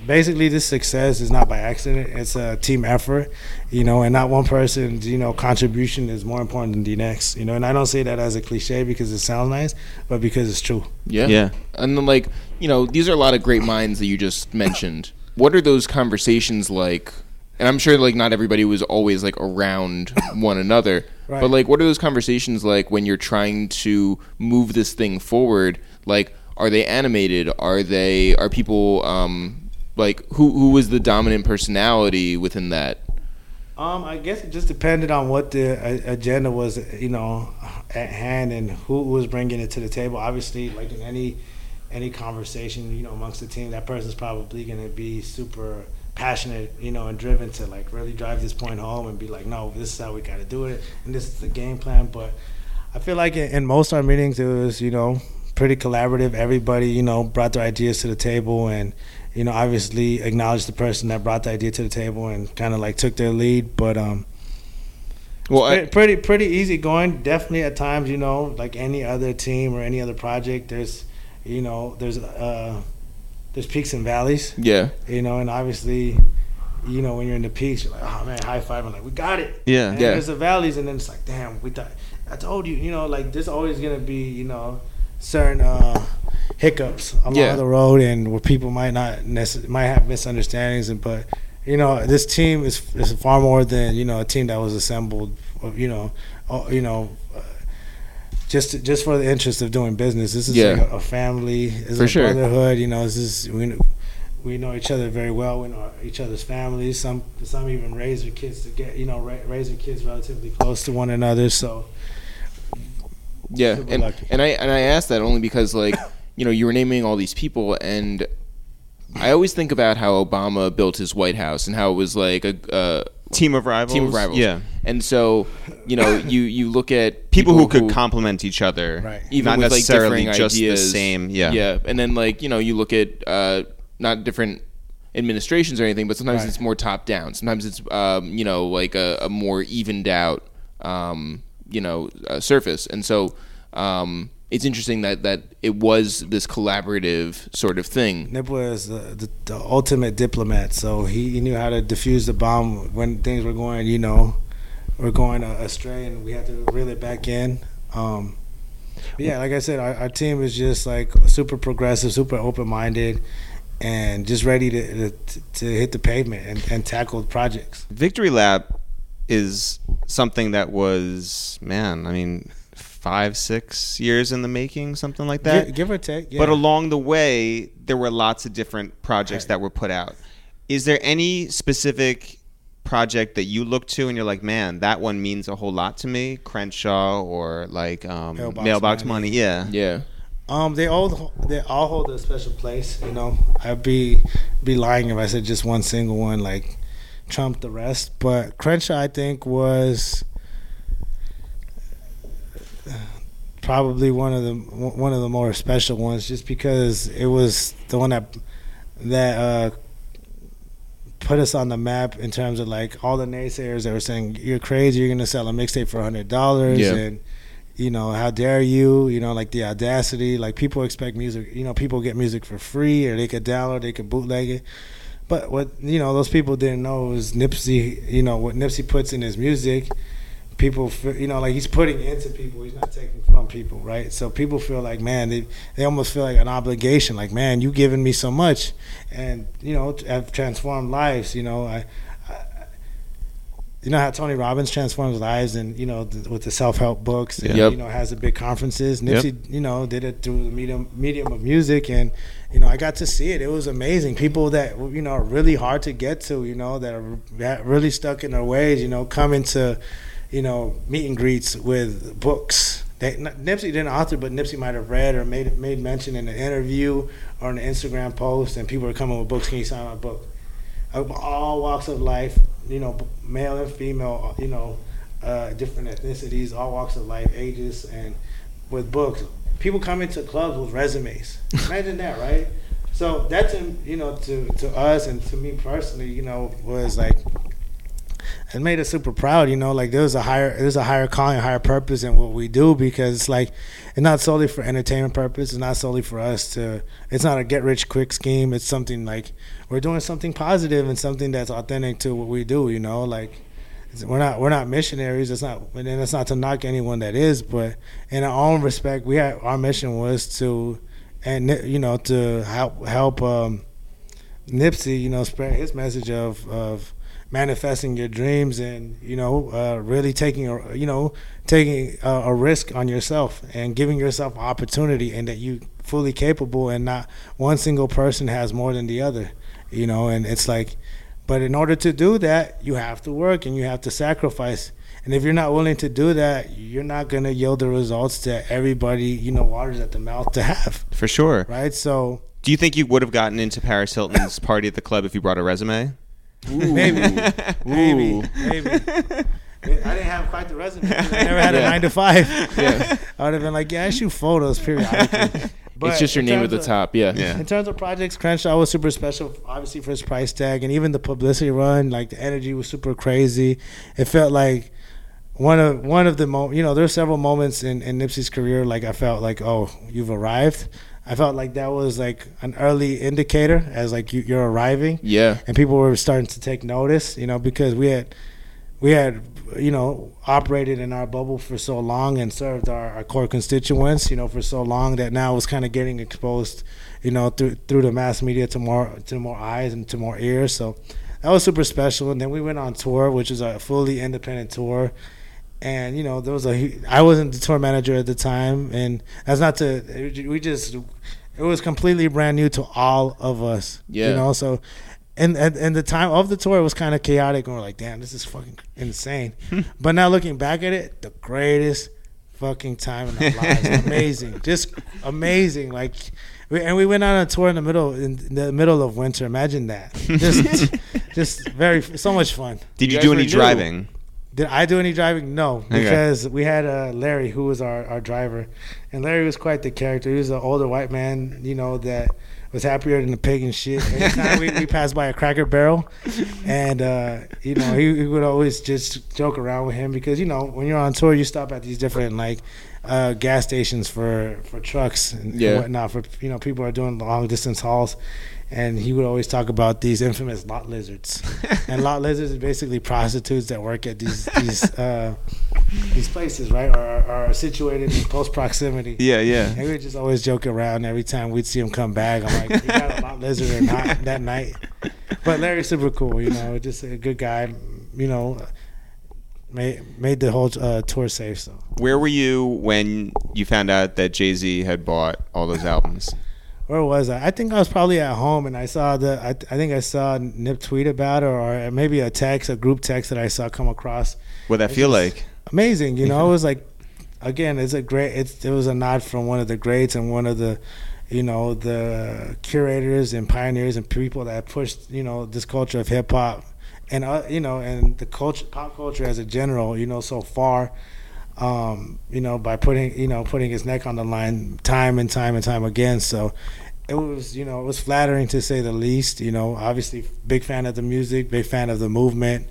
basically this success is not by accident. It's a team effort, you know, and not one person's you know contribution is more important than the next. You know, and I don't say that as a cliche because it sounds nice, but because it's true. Yeah. Yeah. And then, like, you know, these are a lot of great minds that you just [coughs] mentioned. What are those conversations like? And I'm sure, like, not everybody was always, like, around [coughs] one another. Right. But, like, what are those conversations like when you're trying to move this thing forward? Like, are they animated? Are they, are people, um, like, who, who was the dominant personality within that? Um, I guess it just depended on what the agenda was, you know, at hand and who was bringing it to the table. Obviously, like in any any conversation, you know, amongst the team, that person's probably going to be super passionate, you know, and driven to like really drive this point home and be like, no, this is how we got to do it, and this is the game plan. But I feel like in, in most our meetings, it was, you know, pretty collaborative. Everybody, you know, brought their ideas to the table and you know, obviously acknowledged the person that brought the idea to the table and kind of like took their lead. But um, Well, I, pretty, pretty easy going. Definitely at times, you know, like any other team or any other project, there's, you know, there's uh, there's peaks and valleys. yeah. You know, and obviously, you know, when you're in the peaks, you're like, oh man, high five, I'm like, we got it. Yeah. And Yeah. There's the valleys, and then it's like, damn, we thought. I told you, you know, like there's always gonna be, you know, certain uh, hiccups along Yeah. the road, and where people might not necess- might have misunderstandings, and but you know, this team is is far more than you know a team that was assembled, you know, uh, you know. Uh, just, just for the interest of doing business, this is Yeah. like a, a family, it's For a sure. brotherhood. You know, this is we, know- we know each other very well. We know each other's families. Some, some even raise their kids to get, you know, ra- raise their kids relatively close to one another. So, Yeah, Super and lucky. and I and I asked that only because like you know you were naming all these people, and I always think about how Obama built his White House and how it was like a, a Team of rivals. team of rivals. Yeah. and so you know [laughs] you you look at People, who could complement each other. Right. even Not with like necessarily differing just ideas. the same. Yeah. yeah, and then like you know you look at uh, not different administrations or anything, but sometimes Right. it's more top down. Sometimes it's um, you know like a, a more evened out um, you know uh, surface, and so um, it's interesting that that it was this collaborative sort of thing. Nip was the, the, the ultimate diplomat. So he, he knew how to defuse the bomb when things were going, you know, were going uh, astray, and we had to reel it back in. Um, yeah, like I said, our, our team is just like super progressive, super open minded, and just ready to to, to hit the pavement and, and tackle projects. Victory Lap is something that was, man, I mean, five, six years in the making, something like that. Give, give or take. Yeah. But along the way, there were lots of different projects Right. that were put out. Is there any specific project that you look to and you're like, man, that one means a whole lot to me? Crenshaw or like um, Mailbox Mailbox, Money. Money. Yeah. Yeah, Um, they all they all hold a special place. You know, I'd be be lying if I said just one single one like trumped the rest. But Crenshaw, I think, was probably one of the one of the more special ones, just because it was the one that that uh, put us on the map in terms of like all the naysayers that were saying you're crazy, you're gonna sell a mixtape for hundred dollars, Yeah. and you know how dare you, you know like the audacity, like people expect music, you know people get music for free or they could download, they could bootleg it. But what you know those people didn't know was Nipsey, you know what Nipsey puts in his music. People, feel, you know, like he's putting into people. He's not taking from people, right? So people feel like, man, they they almost feel like an obligation. Like, man, you giving me so much, and you know, have transformed lives. You know, I, I you know how Tony Robbins transforms lives, and you know, th- with the self help books, and Yep. you know, has the big conferences. Nipsey, you know, did it through the medium medium of music, and you know, I got to see it. It was amazing. People that you know are really hard to get to, you know, that are that really stuck in their ways, you know, coming to, you know, meet and greets with books. They, Nipsey didn't author, but Nipsey might have read or made made mention in an interview or an Instagram post, and people are coming with books. Can you sign my book? all walks of life, you know, male and female, you know, uh, different ethnicities, all walks of life, ages, and with books. People come into clubs with resumes. [laughs] Imagine that, right? So that's you know to to us and to me personally, you know, was like it made us super proud. You know, like there's a higher there's a higher calling, a higher purpose in what we do because it's like it's not solely for entertainment purpose. It's not solely for us to. It's not a get rich quick scheme. It's something like we're doing something positive and something that's authentic to what we do. You know, like we're not we're not missionaries. It's not and it's not to knock anyone that is, but in our own respect, we had our mission was to and you know to help help um, Nipsey, you know, spread his message of of manifesting your dreams and you know uh, really taking a you know taking a, a, risk on yourself and giving yourself opportunity and that you fully capable and not one single person has more than the other you know and it's like but in order to do that you have to work and you have to sacrifice and if you're not willing to do that you're not going to yield the results that everybody you know waters at the mouth to have for sure right so do you think you would have gotten into paris hilton's [laughs] party at the club if you brought a resume maybe, maybe, maybe. I didn't have quite the resume. I never had yeah. a nine to five. Yeah. [laughs] I would have been like, yeah, I shoot photos periodically. [laughs] But it's just your name at the of, top, yeah. yeah. In terms of projects, Crenshaw was super special, obviously for his price tag, and even the publicity run, like the energy was super crazy. It felt like one of one of the mo- you know, there there's several moments in, in Nipsey's career like I felt like, oh, you've arrived. I felt like that was like an early indicator as like you, are arriving. Yeah. And people were starting to take notice, you know, because we had we had you know operated in our bubble for so long and served our, our core constituents, you know, for so long that now was kind of getting exposed, you know, through through the mass media to more to more eyes and to more ears. So that was super special. And then we went on tour, which is a fully independent tour and you know there was a I wasn't the tour manager at the time, and that's not to we just it was completely brand new to all of us. Yeah, you know so. And, and, and the time of the tour was kind of chaotic, and we're like, "Damn, this is fucking insane." [laughs] but now looking back at it, the greatest fucking time in our lives, [laughs] amazing, just amazing. Like, we, and we went on a tour in the middle in the middle of winter. Imagine that, just [laughs] just very so much fun. Did you, you do any driving? Did I do any driving? No, because okay. we had uh, Larry, who was our, our driver, and Larry was quite the character. He was an older white man, you know, that was happier than the pig and shit. Every [laughs] time we, we passed by a Cracker Barrel, and uh, you know, he, he, would always just joke around with him because you know, when you're on tour, you stop at these different like uh, gas stations for for trucks and, yeah. and whatnot. For you know, people are doing long distance hauls and he would always talk about these infamous lot lizards. [laughs] and lot lizards are basically prostitutes that work at these these uh, these places, right? Or are situated in close proximity. [laughs] Yeah, yeah. And we would just always joke around every time we'd see him come back. I'm like, you got a lot lizard or not that night. But Larry's super cool, you know, just a good guy, you know. Made made the whole uh, tour safe. So, where were you when you found out that Jay Z had bought all those albums? Where was I? I think I was probably at home and I saw the. I, I think I saw Nip tweet about it or maybe a text, a group text that I saw come across. What that feel like? Amazing, you know. [laughs] it was like, again, it's a great. It's, it was a nod from one of the greats and one of the, you know, the curators and pioneers and people that pushed, you know, this culture of hip hop, and uh, you know, and the culture, pop culture as a general, you know, so far um, you know, by putting you know putting his neck on the line time and time and time again. So it was you know it was flattering to say the least. You know, obviously big fan of the music, big fan of the movement.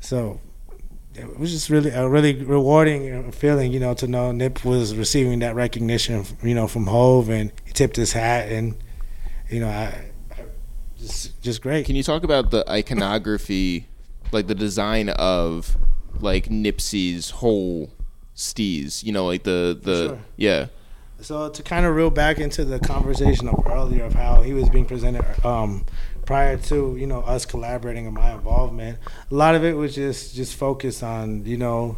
So it was just really a really rewarding feeling, you know, to know Nip was receiving that recognition, you know, from Hove, and he tipped his hat, and you know, I, I just just great. Can you talk about the iconography, like the design of like Nipsey's whole steez. You know, like the the sure. yeah. So to kind of reel back into the conversation of earlier of how he was being presented um, prior to you know us collaborating and my involvement, a lot of it was just just focused on you know,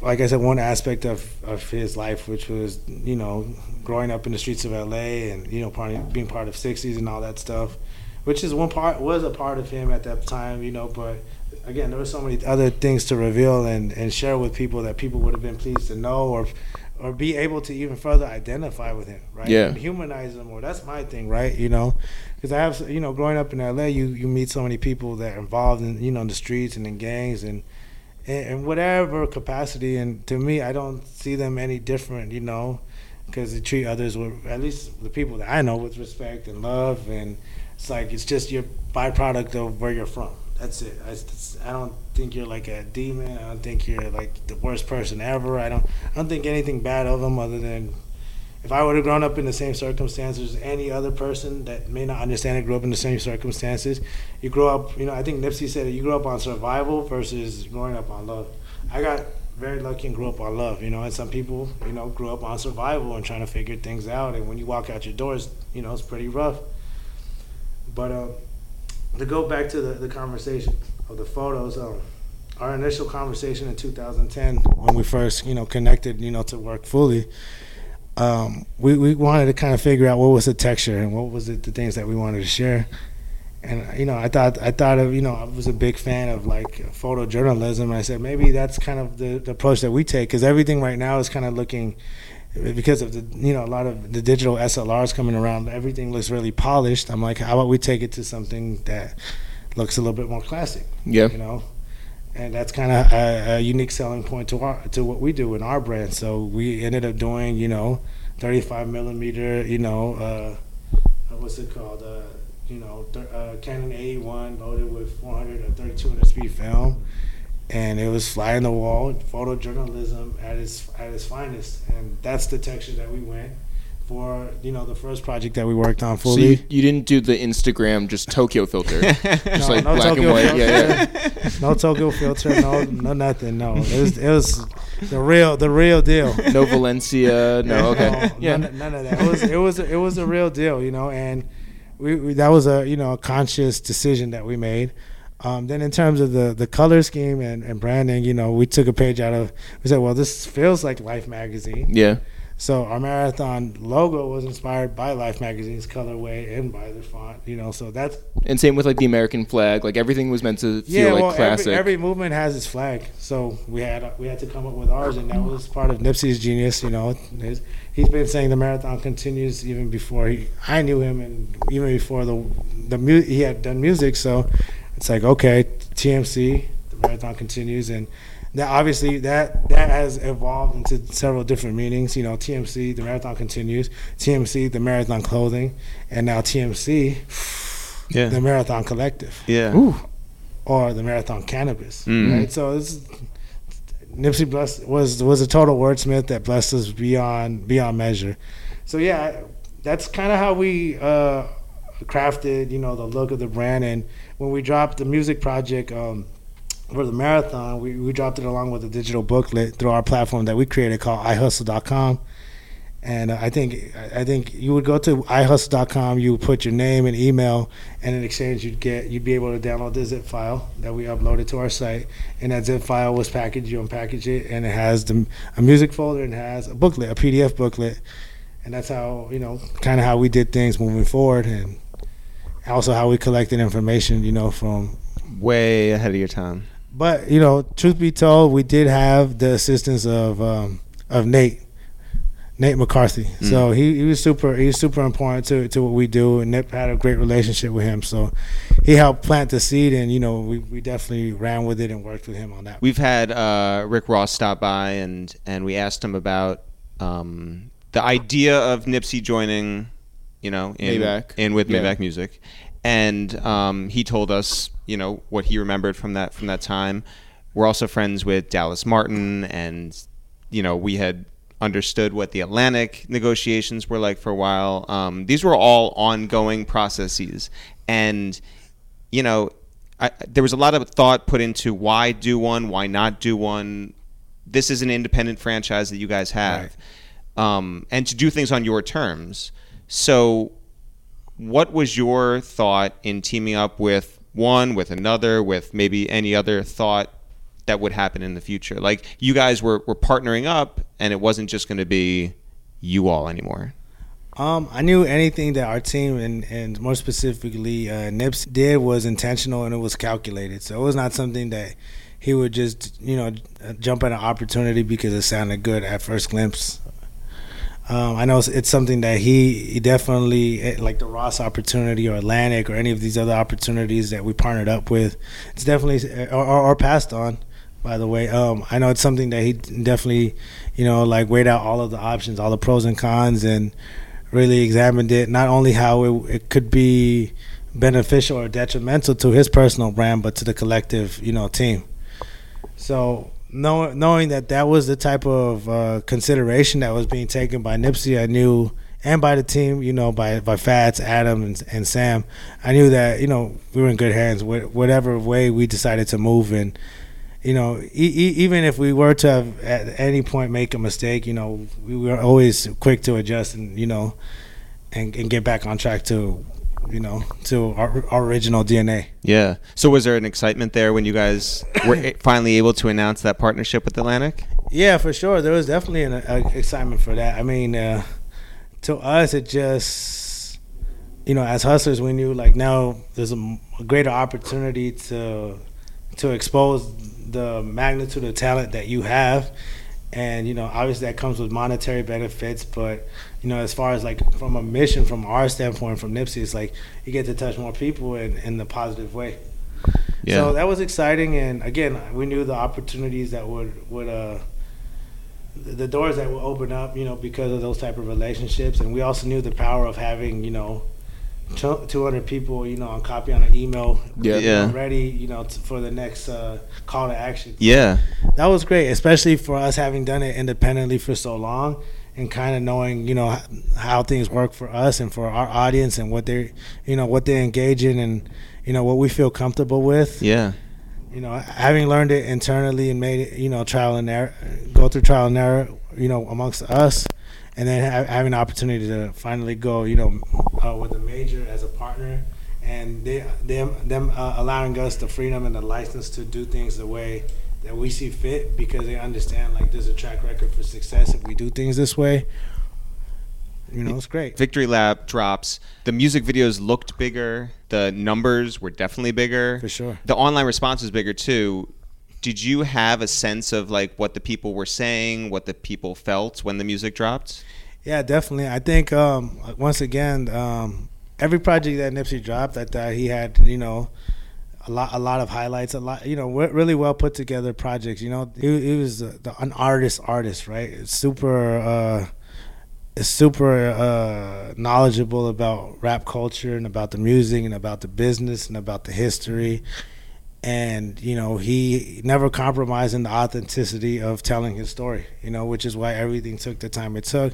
like I said, one aspect of, of his life, which was you know growing up in the streets of LA and you know part of, being part of '60s and all that stuff, which is one part was a part of him at that time, you know, but again, there were so many other things to reveal and, and share with people that people would have been pleased to know or or be able to even further identify with him, right? Yeah. And humanize him more. That's my thing, right? You know, because I have, you know, growing up in LA, you you meet so many people that are involved in, you know, in the streets and in gangs and in, in whatever capacity. And to me, I don't see them any different, you know, because they treat others with, at least the people that I know, with respect and love. And it's like it's just your byproduct of where you're from. That's it. I, it's- I don't think you're like a demon. I don't think you're like the worst person ever. I don't. I don't think anything bad of him other than if I would have grown up in the same circumstances as any other person that may not understand it grew up in the same circumstances. You grow up, you know, I think Nipsey said it, you grew up on survival versus growing up on love. I got very lucky and grew up on love, you know, and some people, you know, grew up on survival and trying to figure things out. And when you walk out your doors, you know, it's pretty rough. But uh, to go back to the, the conversation of the photos, um, our initial conversation in 2010 when we first, you know, connected, you know, to work fully, um, we, we wanted to kind of figure out what was the texture and what was it, the things that we wanted to share. And you know, I thought I thought of you know I was a big fan of like photojournalism. And I said maybe that's kind of the, the approach that we take because everything right now is kind of looking because of the you know a lot of the digital SLRs coming around. Everything looks really polished. I'm like, how about we take it to something that looks a little bit more classic? Yeah. you know and that's kind of a, a unique selling point to our to what we do in our brand. So we ended up doing, you know, 35 millimeter, you know, uh, uh, what's it called, uh, you know, th- uh, Canon A1 loaded with 400 or 3200 speed film, and it was fly in the wall photojournalism at its at its finest, and that's the texture that we went for. You know, the first project that we worked on So fully. you, you didn't do the Instagram just Tokyo filter, [laughs] just No, like no black and Tokyo white. filter. Yeah, yeah. [laughs] no Tokyo filter, no, no nothing, no. It was, it was the real, the real deal. No Valencia. No. Okay. No, Yeah. none, none of that. It was, it was, it was a real deal, you know. And we, we that was a, you know, a conscious decision that we made. Um, then in terms of the the color scheme and, and branding, you know, we took a page out of. We said, well, this feels like Life magazine. Yeah. So our marathon logo was inspired by Life magazine's colorway and by the font, you know. So that's And same with like the American flag. Like everything was meant to feel yeah, like well, classic. every, every movement has its flag, so we had we had to come up with ours, and that was part of Nipsey's genius. You know, His- he's been saying the marathon continues even before he, I knew him, and even before the the mu- he had done music. So it's like okay, TMC, the marathon continues, and that obviously that that has evolved into several different meanings. You know, TMC, the marathon continues, TMC, the marathon clothing, and now TMC, Yeah. the marathon collective Yeah. Ooh. or the marathon cannabis, Mm. right? So it's, Nipsey blessed, was was a total wordsmith that blessed us beyond beyond measure. So yeah, that's kind of how we uh, crafted, you know, the look of the brand. And when we dropped the music project um, for the marathon, we, we dropped it along with a digital booklet through our platform that we created called iHustle.com. And uh, I think I think you would go to iHustle.com, you would put your name and email, and in exchange you'd get you'd be able to download the zip file that we uploaded to our site. And that zip file was packaged, you unpackage it, and it has the, a music folder and has a booklet, a PDF booklet. And that's how you know kind of how we did things moving forward, and also how we collected information, you know, from Way ahead of your time. but you know, truth be told, we did have the assistance of um, of Nate, Nate McCarthy. So he, he was super he was super important to to what we do, and Nip had a great relationship with him. So he helped plant the seed, and you know, we, we definitely ran with it and worked with him on that. We've had uh, Rick Ross stop by and and we asked him about um, the idea of Nipsey joining, you know, in, Maybach. in with Yeah. Maybach Music, and um, he told us, you know, what he remembered from that from that time. We're also friends with Dallas Martin, and you know, we had understood what the Atlantic negotiations were like for a while. Um, these were all ongoing processes, and you know, I, there was a lot of thought put into why do one, why not do one. This is an independent franchise that you guys have, um, and to do things on your terms. So, what was your thought in teaming up with one, with another, with maybe any other thought that would happen in the future? Like you guys were, were partnering up, and it wasn't just going to be you all anymore. Um, I knew anything that our team and, and more specifically uh, Nips did was intentional and it was calculated. So it was not something that he would just you know jump at an opportunity because it sounded good at first glimpse Um, I know it's, it's something that he, he definitely eh, like the Ross opportunity or Atlantic or any of these other opportunities that we partnered up with. It's definitely or, or, or passed on. By the way, um, I know it's something that he definitely, you know, like weighed out all of the options, all the pros and cons, and really examined it. Not only how it, it could be beneficial or detrimental to his personal brand, but to the collective, you know, team. So know, knowing that that was the type of uh, consideration that was being taken by Nipsey, I knew, and by the team, you know, by by Fats, Adam, and, and Sam, I knew that you know we were in good hands. Whatever way we decided to move, and you know, e- e- even if we were to have at any point make a mistake, you know, we were always quick to adjust and you know, and, and get back on track to you know, to our, our, original DNA. Yeah. So was there an excitement there when you guys were finally able to announce that partnership with Atlantic? Yeah, for sure. There was definitely an excitement for that. I mean, uh, to us, it just, you know, as hustlers, we knew like now there's a, a greater opportunity to to expose the magnitude of talent that you have and you know obviously that comes with monetary benefits but you know as far as like from a mission from our standpoint from nipsey it's like you get to touch more people in, in the positive way yeah. so that was exciting and again we knew the opportunities that would would uh the doors that would open up you know because of those type of relationships and we also knew the power of having you know 200 people, you know, on copy on an email. Yeah, yeah. Ready, you know, to, for the next uh, call to action. Yeah, that was great, especially for us having done it independently for so long and kind of knowing, you know, how things work for us and for our audience and what they're, you know, what they engage in and, you know, what we feel comfortable with. Yeah. You know, having learned it internally and made it, you know, trial and error, go through trial and error, you know, amongst us and then ha- having an opportunity to finally go, you know, uh, with a major as a partner, and they them them uh, allowing us the freedom and the license to do things the way that we see fit because they understand like there's a track record for success if we do things this way. You know, it's great. Victory Lap drops. The music videos looked bigger. The numbers were definitely bigger. For sure. The online response was bigger too did you have a sense of like what the people were saying, what the people felt when the music dropped? Yeah, definitely. I think um, once again, um, every project that Nipsey dropped, that uh, he had, you know, a lot, a lot of highlights, a lot, you know, really well put together projects. You know, he, he was the, an artist, artist, right? Super, uh, super uh, knowledgeable about rap culture and about the music and about the business and about the history and you know he never compromised in the authenticity of telling his story you know which is why everything took the time it took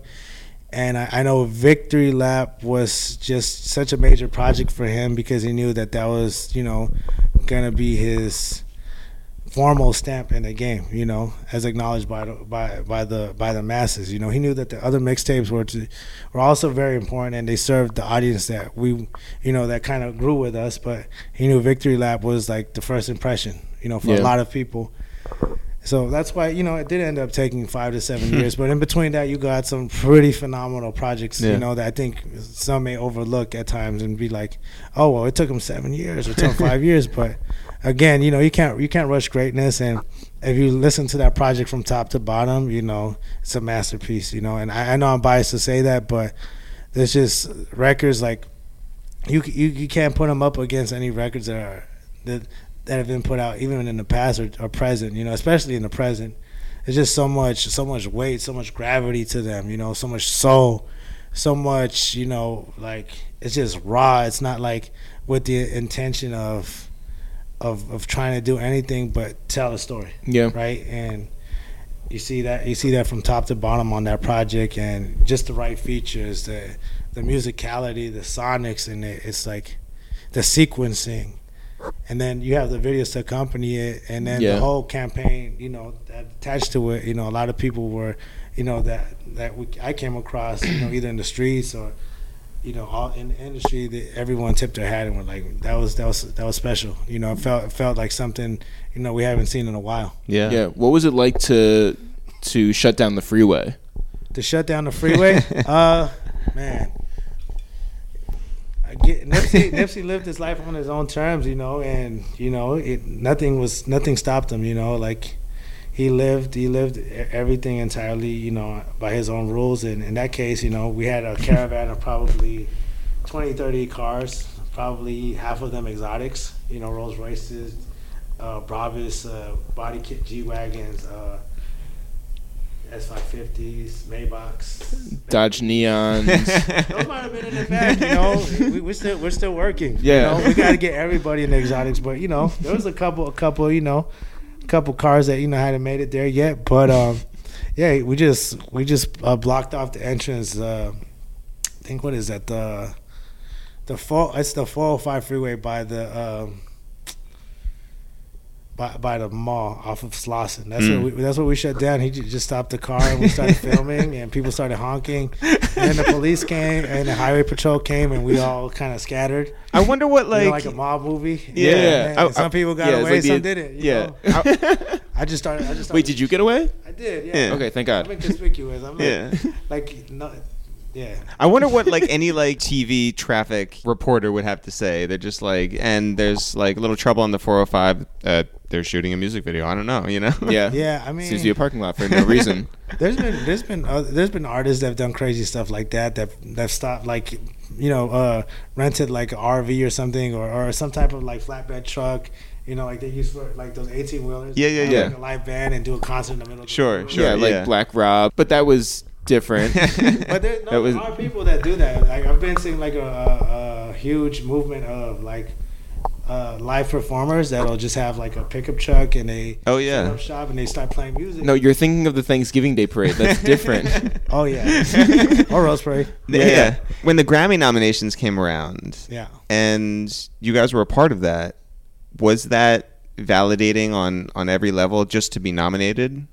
and I, I, know victory lap was just such a major project for him because he knew that that was you know gonna be his formal stamp in the game, you know, as acknowledged by the, by by the by the masses. You know, he knew that the other mixtapes were to, were also very important, and they served the audience that we, you know, that kind of grew with us. But he knew Victory Lap was like the first impression, you know, for yeah. a lot of people. So that's why you know it did end up taking five to seven years, but in between that, you got some pretty phenomenal projects. Yeah. You know that I think some may overlook at times and be like, "Oh, well, it took him seven years or took five [laughs] years," but again, you know, you can't you can't rush greatness, and if you listen to that project from top to bottom, you know, it's a masterpiece. You know, and I, I know I'm biased to say that, but there's just records like you you you can't put them up against any records that are that that have been put out even in the past or, or present. You know, especially in the present. It's just so much so much weight, so much gravity to them. You know, so much soul, so much. You know, like it's just raw. It's not like with the intention of of of trying to do anything but tell a story. Yeah. Right. And you see that you see that from top to bottom on that project, and just the right features, the the musicality, the sonics, and it, it's like the sequencing, and then you have the videos to accompany it, and then yeah. the whole campaign, you know, attached to it. You know, a lot of people were, you know, that that we, I came across, you know, either in the streets or you know, all in the industry, that everyone tipped their hat and were like, "That was that was that was special." You know, it felt it felt like something you know we haven't seen in a while. Yeah, yeah. What was it like to to shut down the freeway? To shut down the freeway, [laughs] uh, man. Get, Nipsey, [laughs] Nipsey lived his life on his own terms, you know, and you know, it nothing was nothing stopped him, you know, like he lived he lived everything entirely you know by his own rules. And in that case you know we had a caravan of probably 20 30 cars probably half of them exotics you know rolls royces uh uh body kit g-wagons uh s550s maybachs Dodge Neons. [laughs] those might have been in the back, you know. We, we're still we're still working. Yeah. you know? we got to get everybody in the exotics, but you know, there was a couple, a couple, you know, a couple cars that you know hadn't made it there yet. But um, yeah, we just we just uh, blocked off the entrance. Uh, I think what is that the the four? It's the 405 freeway by the. Um, by, by the mall off of Slauson. That's Mm. what we, that's what we shut down. He just stopped the car and we started [laughs] filming, and people started honking. And then the police came and the highway patrol came, and we all kind of scattered. I wonder what Like, like, like a mob movie. Yeah. And I- some people got yeah, away, like the- some didn't. yeah. know? [laughs] I just started. I just started, Wait, did you get away? I did. Yeah. Yeah. Okay, thank God. I'm God. inconspicuous. I'm like, Yeah. [laughs] like no, yeah. I wonder what like any like TV traffic reporter would have to say. They're just like, and there's like a little trouble on the 405. Uh, they're shooting a music video. I don't know, you know? Yeah. [laughs] Yeah, I mean, Seems to be a parking lot for no reason. [laughs] there's been there's been uh, there's been artists that have done crazy stuff like that that that stopped like you know uh rented like an RV or something or, or some type of like flatbed truck you know like they use for like those 18 wheelers Yeah, yeah, yeah. like a live band and do a concert in the middle of the Sure, road. sure. yeah, like yeah. Black Rob, but that was different. [laughs] but there, no, That was- there are people that do that like I've been seeing like a, a, a huge movement of like uh, live performers that'll just have like a pickup truck and a Oh, yeah. shop and they start playing music no, you're thinking of the Thanksgiving Day parade. That's [laughs] different. oh yeah [laughs] or Rose Parade yeah. Yeah. When the Grammy nominations came around, yeah and you guys were a part of that, was that validating on on every level just to be nominated?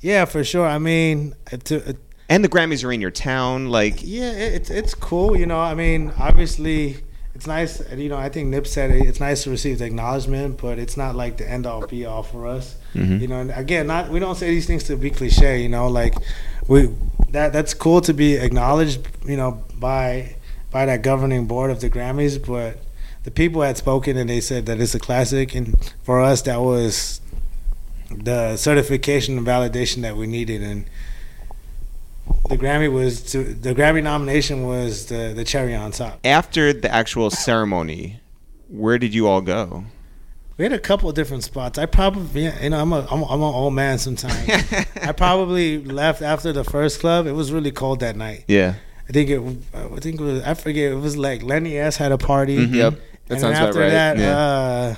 yeah for sure I mean to, And the Grammys are in your town, like Yeah, it- it's it's cool. You know, I mean, obviously, it's nice. You know, I think Nip said it, it's nice to receive the acknowledgement, but it's not like the end all be all for us. Mhm. You know, and again, not we don't say these things to be cliche. You know, like we that that's cool to be acknowledged. You know, by by that governing board of the Grammys, but the people had spoken and they said that it's a classic, and for us, that was the certification and validation that we needed, and the Grammy was to, the Grammy nomination was the the cherry on top. after the actual ceremony, where did you all go? We had a couple of different spots. I probably, you know, I'm a I'm, a, I'm an old man sometimes. [laughs] I probably left after the first club. It was really cold that night. Yeah. I think it. I think it was. I forget. It was like Lenny S had a party. Mhm. Yep, that and sounds then about right. that, Yeah. uh,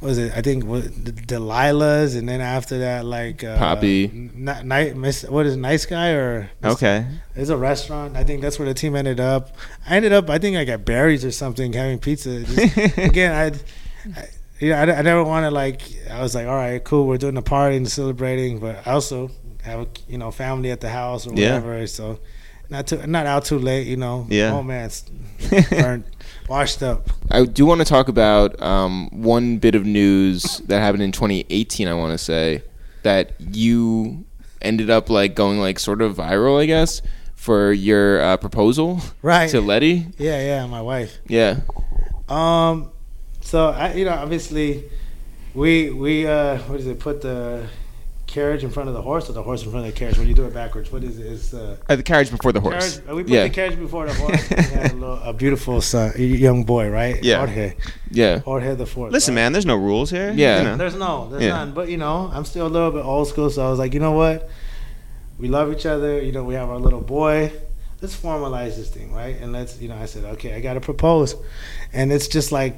what was it? I think the Delilah's, and then after that, like uh, Poppy. N- night, Miss, what is it, nice guy or Okay. It's a restaurant. I think that's where the team ended up. I ended up. I think I got Barry's or something having pizza. Just- [laughs] again, I, I yeah, I, I never wanted like. I was like, all right, cool. We're doing a party and celebrating, but I also have a you know family at the house or Yeah. whatever. So not too not out too late. You know. Yeah. Oh man, [laughs] burnt, washed up. I do want to talk about um, one bit of news that happened in 2018. I want to say that you ended up like going like sort of viral, I guess, for your uh, proposal Right. to Letty. Yeah, yeah. My wife. Yeah, Um, so I, you know, obviously, we we uh, what is it? Put the carriage in front of the horse, or the horse in front of the carriage. When you do it backwards, what is it? It's uh, Uh, the carriage before the horse. carriage. uh, We put Yeah. the carriage before the horse. [laughs] we had a, little, a beautiful son, young boy, right? Yeah. Jorge, yeah, Jorge the fourth. Listen, right? man, there's no rules here. Yeah. You know. There's no, there's Yeah. none. But you know, I'm still a little bit old school, so I was like, you know what? We love each other. You know, we have our little boy. Let's formalize this thing, right? And let's, you know, I said, okay, I got to propose, and it's just like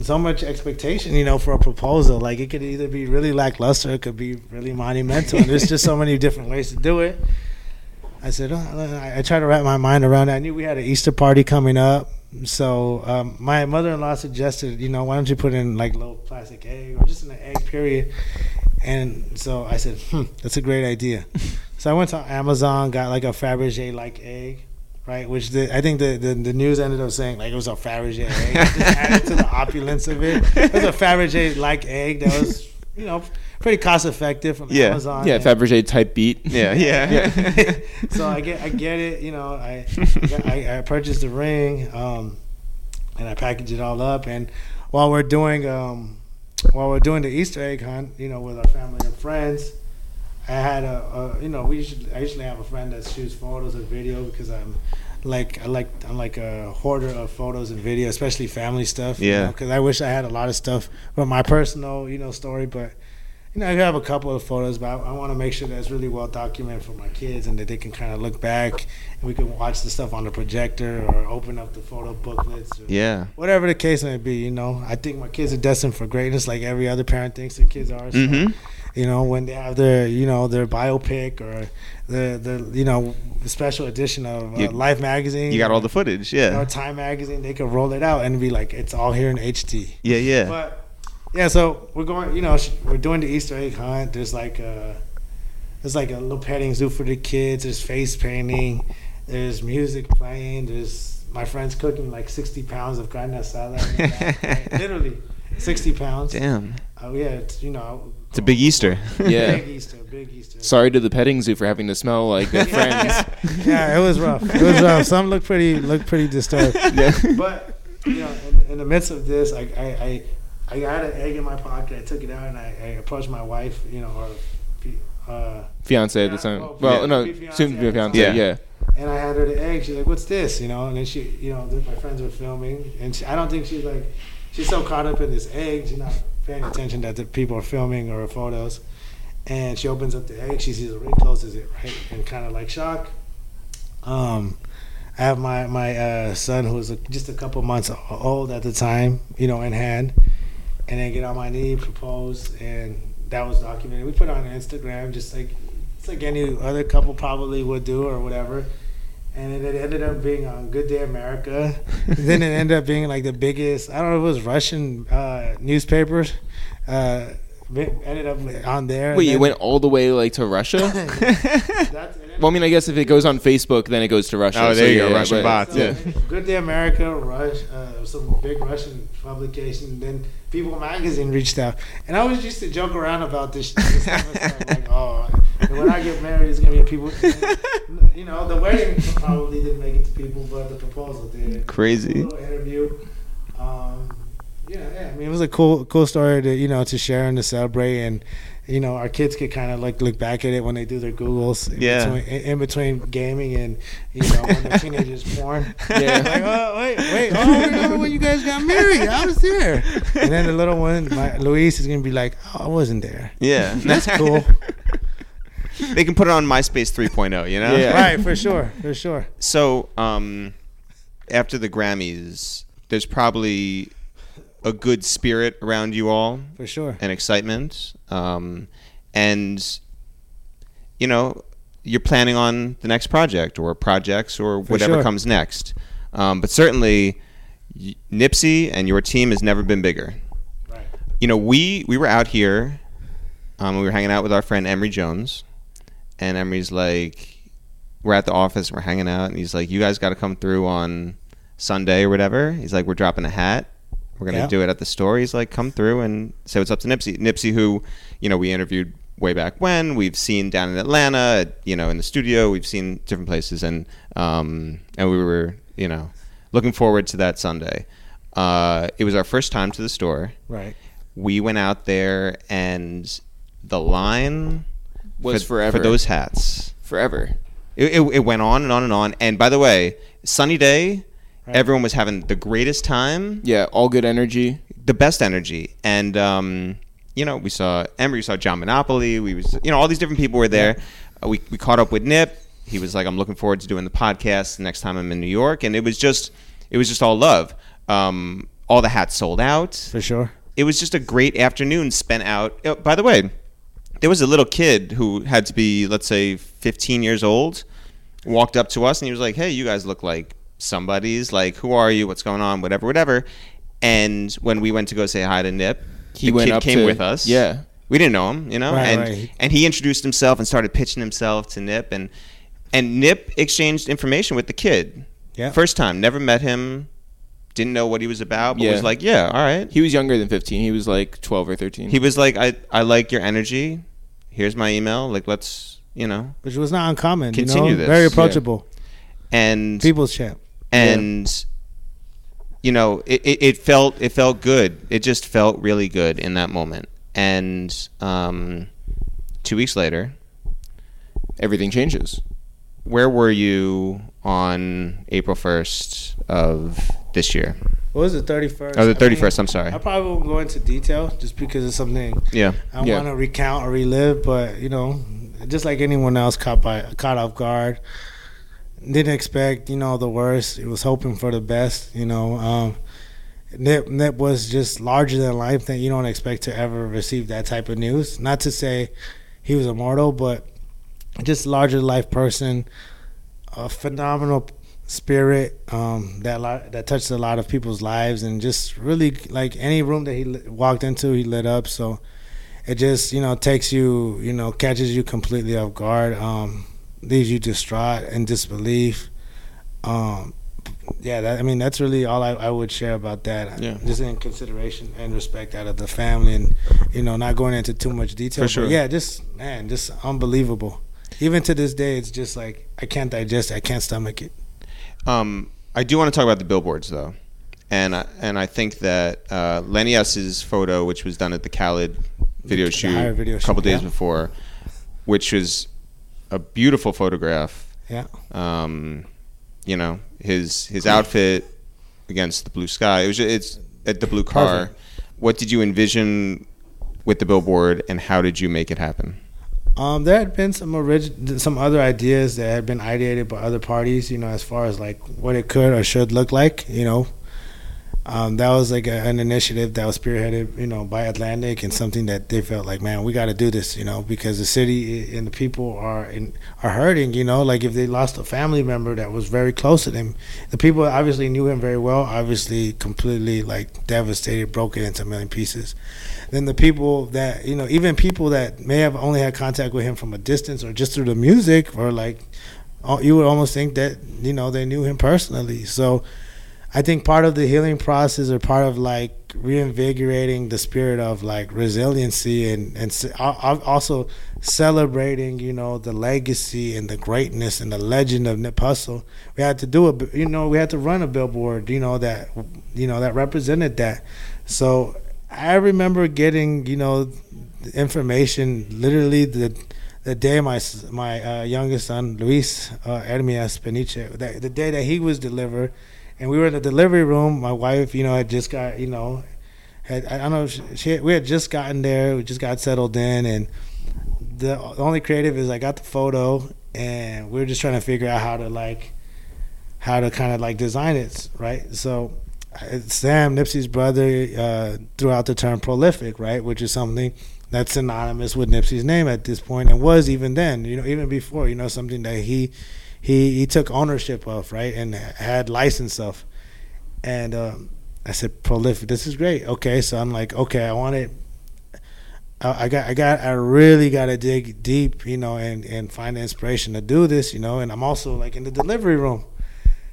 so much expectation, you know, for a proposal. Like it could either be really lackluster, it could be really monumental. and there's just so many different ways to do it. I said, oh, I, I tried to wrap my mind around it. I knew we had an Easter party coming up. So um, my mother-in-law suggested, you know, why don't you put in like a little plastic egg or just an egg, period. And so I said, hmm, that's a great idea. [laughs] so I went to Amazon, got like a Fabergé like egg, right? Which the, I think the, the, the news ended up saying like it was a Fabergé egg. Just added to the [laughs] opulence of it. It was a Fabergé like egg that was, you know, pretty cost effective from Yeah. Amazon. Yeah, Fabergé type beat. Yeah, yeah. [laughs] [laughs] so I get I get it. You know, I I, I purchased the ring, um, and I package it all up. And while we're doing um, while we're doing the Easter egg hunt, you know, with our family and friends, I had a, a you know, we usually I usually have a friend that shoots photos and video because I'm like I like I'm like a hoarder of photos and video, especially family stuff. Yeah. Because I wish I had a lot of stuff from my personal, you know, story, but you know, I have a couple of photos, but I, I want to make sure that it's really well documented for my kids and that they can kind of look back and we can watch the stuff on the projector or open up the photo booklets. Or Yeah. Whatever the case may be, you know, I think my kids are destined for greatness, like every other parent thinks their kids are. So, Mhm. You know, when they have their, you know, their biopic or the, the, you know, special edition of uh, You- Life magazine. You got all the footage. Yeah. Or Yeah. Time magazine, they could roll it out and be like, it's all here in HD. Yeah. Yeah. But yeah, so we're going. You know, we're doing the Easter egg hunt. There's like a, there's like a little petting zoo for the kids. There's face painting. There's music playing. There's my friends cooking like 60 pounds of carne asada. in the back. [laughs] Literally, 60 pounds. Damn. Oh yeah, you know. It's a big Easter. [laughs] Yeah. Big Easter. Big Easter. Sorry to the petting zoo for having to smell like their [laughs] friends. yeah, it was rough. It was rough. Some look pretty look pretty disturbed. [laughs] Yeah. But you know, in, in the midst of this, I, I, I, I got an egg in my pocket. I took it out and I, I approached my wife. You know, or uh, Fiance at the Yeah, time. well, Well, yeah, no, be fiance soon to be a fiance. Yeah. Yeah. and I had her the egg. She's like, "What's this?" You know, and then she, you know, my friends were filming, and she, I don't think she's like, she's so caught up in this egg, she's not paying attention that the people are filming or photos. And she opens up the egg, she sees it right, closes it right, and kind of like shock. Um, I have my my uh, son who was a, just a couple months old at the time, you know, in hand, and then get on my knee, propose, and that was documented. We put on Instagram, just like it's like any other couple probably would do or whatever. And then it ended up being on Good Day America. [laughs] then it ended up being like the biggest. I don't know if it was Russian uh, newspapers. Uh, ended up on there. Wait, And you went all the way like to Russia? [laughs] That's- [laughs] well, I mean, I guess if it goes on Facebook, then it goes to Russia. Oh, there so you go, yeah, Russian but- bots. So, Yeah. Good Day America, Rush, uh, some big Russian publication. Then People Magazine reached out, and I always used to joke around about this. this like, oh, when I get married, it's gonna be people. You know, the wedding probably didn't make it to people, but the proposal did. Crazy. Interview. Um, yeah, yeah. I mean, it was a cool, cool story to you know to share and to celebrate, and you know, our kids could kind of like look back at it when they do their googles. In Yeah. Between, in, in between gaming and you know when they're teenagers [laughs] porn. Yeah. like, oh wait, wait, oh, I remember when you guys got married? I was there. And then the little one, my, Luis, is gonna be like, oh, I wasn't there. Yeah. [laughs] That's [laughs] cool. they can put it on MySpace 3.0, you know? Yeah. right, for sure, for sure. So, um, after the Grammys, there's probably a good spirit around you all For sure. and excitement. Um, and, you know, you're planning on the next project or projects or For whatever sure. comes next. Um, but certainly, Nipsey and your team has never been bigger. Right. You know, we, we were out here, um, we were hanging out with our friend Emory Jones. And Emory's like, we're at the office, we're hanging out, and he's like, you guys got to come through on Sunday or whatever. He's like, we're dropping a hat. We're gonna Yeah. do it at the store. He's like, come through and say what's up to Nipsey. Nipsey, who you know we interviewed way back when. We've seen down in Atlanta, you know, in the studio. We've seen different places, and um, and we were you know looking forward to that Sunday. Uh, it was our first time to the store. Right. We went out there, and the line Was for, forever. for those hats. Forever. It, it, it went on and on and on. And by the way, sunny day, Right. everyone was having the greatest time, Yeah, all good energy. the best energy. And um, you know, we saw Emory, we saw John Monopoly, we was you know all these different people were there. Uh, we we caught up with Nip. He was like, I'm looking forward to doing the podcast the next time I'm in New York, and it was just it was just all love. Um, all the hats sold out For sure. it was just a great afternoon spent out. Oh, by the way, there was a little kid who had to be, let's say, 15 years old, walked up to us and he was like, "Hey, you guys look like somebody's. Like, who are you? What's going on? Whatever, whatever." And when we went to go say hi to Nip, He the went kid up came to- with us. yeah. we didn't know him, you know, Right, and right. and he introduced himself and started pitching himself to Nip, and and Nip exchanged information with the kid. Yeah. First time, never met him, didn't know what he was about, but Yeah. was like, "Yeah, all right." He was younger than 15. He was like 12 or 13. He was like, I, I like your energy. Here's my email. Like, let's, you know. Which was not uncommon. Continue you know? this. Very Yeah. approachable. And People's champ. And you know, it, it, it felt it felt good. It just felt really good in that moment. And um, two weeks later, Everything changes. where were you on April first of this year? What was it, thirty first? Oh, the thirty first. I'm sorry. I probably won't go into detail just because it's something Yeah. I Yeah. want to recount or relive, but you know, just like anyone else, caught by caught off guard. Didn't expect, you know, the worst. It was hoping for the best. You know, um, Nip Nip was just larger than life. That you don't expect to ever receive that type of news. Not to say he was immortal, but just larger than life person, a phenomenal spirit um, that that touched a lot of people's lives, and just really like any room that he walked into, he lit up. So it just you know takes you you know catches you completely off guard, um, leaves you distraught and disbelief. Um, yeah, that, I mean that's really all I, I would share about that. Yeah. Just in consideration and respect out of the family, and you know not going into too much detail. For sure. But yeah, just man, just unbelievable. Even to this day, it's just like I can't digest it. I can't stomach it. Um, I do want to talk about the billboards though, and I, and I think that uh, Lenny S's photo, which was done at the Khaled video The shoot video a couple shoot, days yeah. before, which was a beautiful photograph. Yeah. Um, you know his his outfit against the blue sky. It was it's at the blue car. Perfect. What did you envision with the billboard, and how did you make it happen? Um, there had been some orig- some other ideas that had been ideated by other parties, you know, as far as like what it could or should look like, you know. Um, that was like a, an initiative that was spearheaded, you know, by Atlantic and something that they felt like, man, we got to do this, you know, because the city and the people are in, are hurting, you know, like if they lost a family member that was very close to them, the people obviously knew him very well, obviously completely like devastated, broken into a million pieces. Then the people that you know even people that may have only had contact with him from a distance or just through the music or like uh, you would almost think that you know they knew him personally. So i think part of the healing process or part of like reinvigorating the spirit of like resiliency and and also celebrating you know the legacy and the greatness and the legend of Nip Hussle we had to do a you know we had to run a billboard you know that you know that represented that. So I remember getting, you know, the information literally the the day my my uh, youngest son Luis uh, Hermias Peniche, that, the day that he was delivered, and we were in the delivery room. My wife, you know, had just got, you know, had I don't know, she, she we had just gotten there, we just got settled in, and the, the only creative is I got the photo, and we were just trying to figure out how to like, how to kind of like design it, right? So uh, Sam, Nipsey's brother, uh, threw out the term prolific, right, which is something that's synonymous with Nipsey's name at this point, and was even then, you know, even before, you know, something that he he he took ownership of, right, and had license of. And um, I said, prolific. This is great. Okay, so I'm like, okay, I want it. I got, I got, I really got to dig deep, you know, and and find the inspiration to do this, you know. And I'm also like in the delivery room,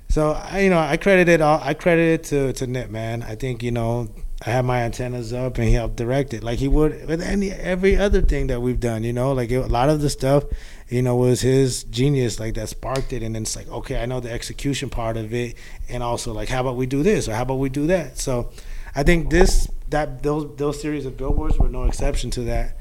so I, you know, I credit it all. I credit it to to Nip, man. I think you know, I had my antennas up and he helped direct it, like he would with any every other thing that we've done. You know, like it, a lot of the stuff, you know, was his genius, like that sparked it. And then it's like, okay, I know the execution part of it, and also like, how about we do this or how about we do that? So, I think this that those those series of billboards were no exception to that.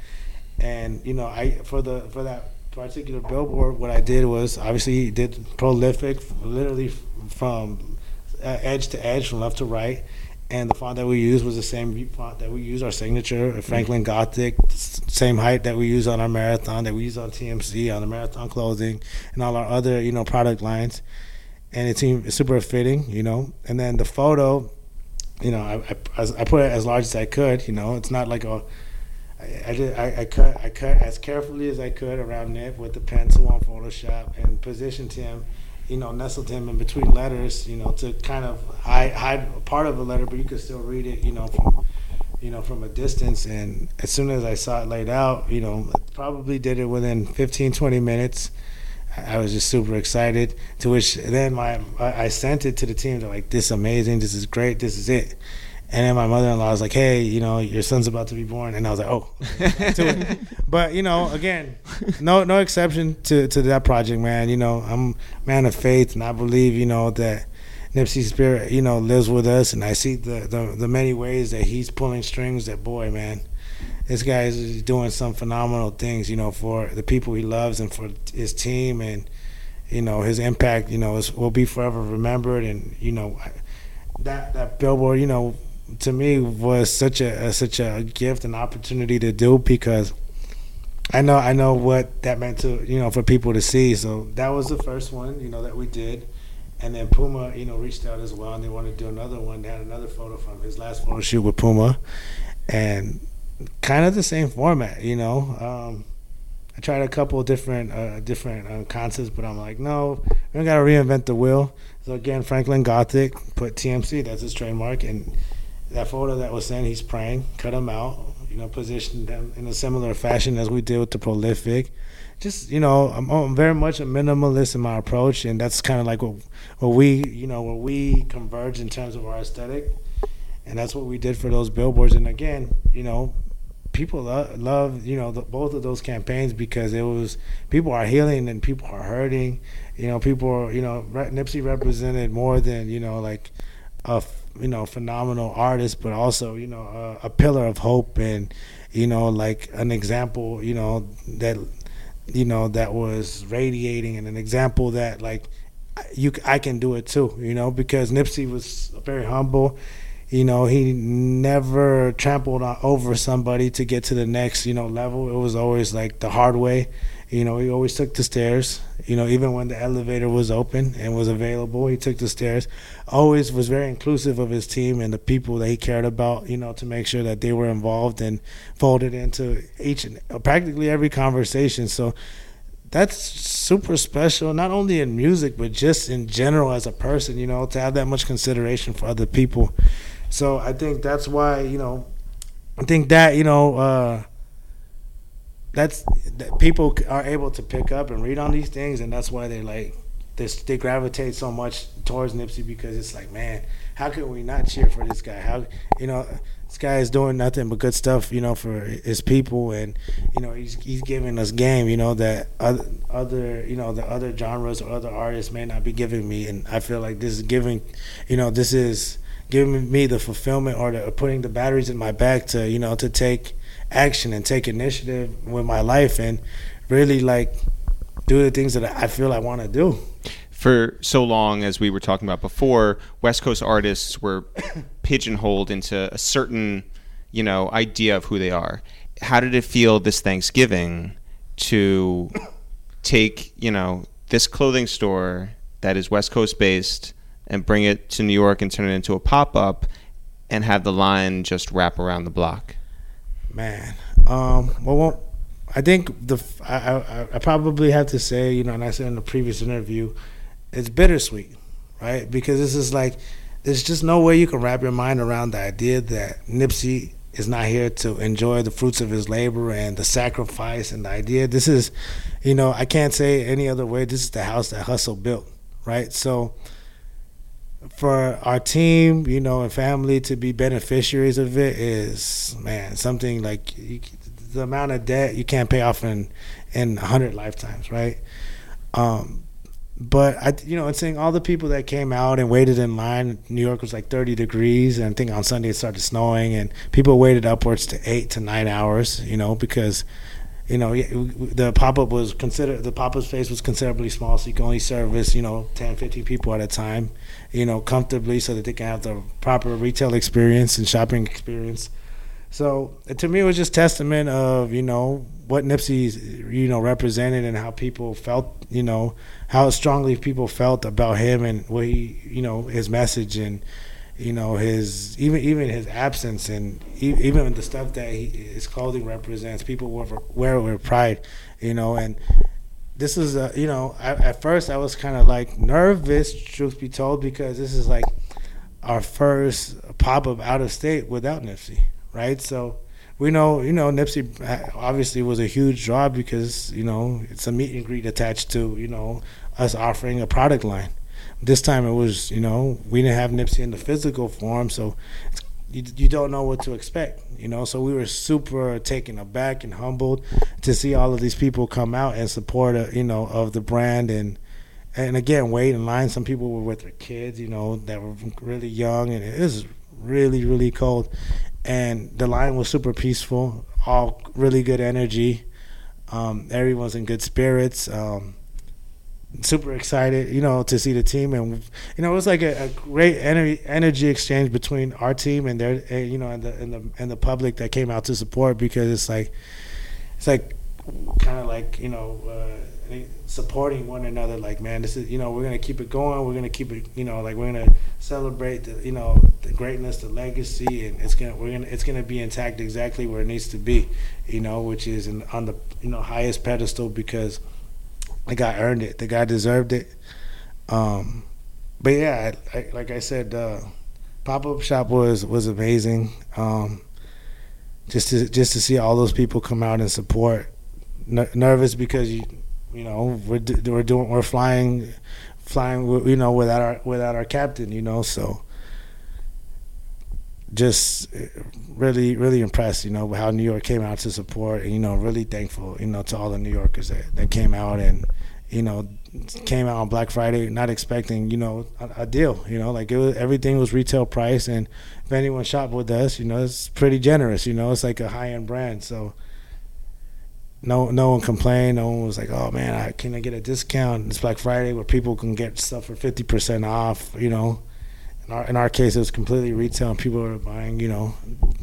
And you know, I for the for that particular billboard, what I did was obviously did prolific, literally from uh, edge to edge, from left to right. And the font that we used was the same font that we use our signature, Franklin Gothic, same height that we use on our marathon, that we use on TMC, on the marathon clothing, and all our other you know product lines. And it seemed super fitting, you know. And then the photo, you know, I, I, I put it as large as I could. You know, it's not like a I, I did. I, I cut. I cut as carefully as I could around Nip with the pencil on Photoshop and positioned him, you know, nestled him in between letters, you know, to kind of hide, hide part of a letter, but you could still read it, you know, from, you know, from a distance. And as soon as I saw it laid out, you know, probably did it within 15, 20 minutes. I was just super excited. To which then my I I sent it to the team. They're like, "This is amazing. This is great. This is it." And then my mother-in-law was like, "Hey, you know, your son's about to be born," and I was like, "Oh." [laughs] [laughs] But you know, again, no no exception to to that project, man. You know, I'm a man of faith, and I believe you know that Nipsey spirit, you know, lives with us, and I see the, the the many ways that he's pulling strings. That boy, man, this guy is doing some phenomenal things, you know, for the people he loves and for his team, and you know, his impact, you know, is, will be forever remembered. And you know, that that billboard, you know, to me was such a, such a gift and opportunity to do because I know I know what that meant to you know for people to see. So that was the first one, you know, that we did. And then Puma, you know, reached out as well, and they wanted to do another one. They had another photo from his last photo shoot with Puma, and kind of the same format, you know. Um, I tried a couple different uh, different uh, concepts, but I'm like, no, we don't got to reinvent the wheel. So again, Franklin Gothic put TMC, that's his trademark, and that photo that was sent, he's praying, cut him out, you know, positioned them in a similar fashion as we did with the Prolific. Just you know I'm, I'm, very much a minimalist in my approach and that's kind of like what, what we you know where we converge in terms of our aesthetic and that's what we did for those billboards. And again you know people lo- love you know the, both of those campaigns because it was people are healing and people are hurting. You know people are you know Nipsey represented more than you know like a you know phenomenal artist but also you know a, a pillar of hope and you know like an example you know that you know, that was radiating and an example that like you I can do it too, you know, because Nipsey was very humble. You know, he never trampled over somebody to get to the next, you know, level. It was always like the hard way. You know, he always took the stairs. You know, even when the elevator was open and was available, he took the stairs. Always was very inclusive of his team and the people that he cared about. You know, to make sure that they were involved and folded into each and practically every conversation. So that's super special, not only in music but just in general as a person. You know, to have that much consideration for other people. So I think that's why you know, I think that you know. uh that's that people are able to pick up and read on these things, and that's why they like this. They gravitate so much towards Nipsey because it's like, man, how can we not cheer for this guy? How you know this guy is doing nothing but good stuff, you know, for his people, and you know he's he's giving us game, you know, that other, other you know the other genres or other artists may not be giving me, and I feel like this is giving, you know, this is giving me the fulfillment or the, putting the batteries in my back to you know to take action and take initiative with my life and really like do the things that I feel I want to do. For so long, as we were talking about before, West Coast artists were [coughs] pigeonholed into a certain, you know, idea of who they are. How did it feel this Thanksgiving to take, you know, this clothing store that is West Coast based and bring it to New York and turn it into a pop up and have the line just wrap around the block? Man, um, well, I think the I, I, I probably have to say, you know, and I said in the previous interview, it's bittersweet, right? Because this is like, there's just no way you can wrap your mind around the idea that Nipsey is not here to enjoy the fruits of his labor and the sacrifice and the idea. This is, you know, I can't say any other way. This is the house that Hussle built, right? So for our team, you know, and family to be beneficiaries of it is man something like you, the amount of debt you can't pay off in in hundred lifetimes, right? Um, but I, you know, and seeing all the people that came out and waited in line. New York was like 30 degrees, and I think on Sunday it started snowing, and people waited upwards to eight to nine hours. You know, because you know, the pop up was considered the pop up space was considerably small, so you can only service you know 10, 15 people at a time, you know, comfortably, so that they can have the proper retail experience and shopping experience. So uh, to me, it was just testament of you know what Nipsey you know represented and how people felt, you know, how strongly people felt about him and what he you know his message and you know his even even his absence and even the stuff that he, his clothing represents people wear, wear it with pride you know and this is a you know I, at first i was kind of like nervous truth be told because this is like our first pop-up out of state without nipsey right? So we know you know nipsey uh, obviously was a huge draw because you know it's a meet and greet attached to you know us offering a product line. This time it was, you know, we didn't have Nipsey in the physical form, so you, you don't know what to expect, you know. So we were super taken aback and humbled to see all of these people come out and support, a, you know, of the brand and and again, wait in line. Some people were with their kids, you know, that were really young, and it was really, really cold. And the line was super peaceful, all really good energy. Um, everyone's in good spirits. Um, super excited, you know, to see the team, and you know, it was like a, a great energy energy exchange between our team and their, and, you know, and the and the and the public that came out to support because it's like, it's like, kind of like you know. Uh, supporting one another like man this is you know we're gonna keep it going we're gonna keep it you know like we're gonna celebrate the you know the greatness the legacy and it's gonna we're gonna it's gonna be intact exactly where it needs to be you know which is in, on the you know highest pedestal because the guy earned it. The guy deserved it. Um but yeah I, I, like i said uh pop-up shop was was amazing. Um just to just to see all those people come out and support. N- nervous because you you know, we're we're doing we're flying, flying, you know, without our without our captain, you know, so just really really impressed you know how new york came out to support and you know really thankful you know to all the new yorkers that, that came out and you know came out on black friday not expecting you know a, a deal you know like it was everything was retail price and if anyone shop with us you know it's pretty generous you know it's like a high-end brand so no no one complained. No one was like, "Oh man, I can I get a discount?" It's Black Friday where people can get stuff for fifty percent off. You know, in our in our case, it was completely retail, and people were buying. You know,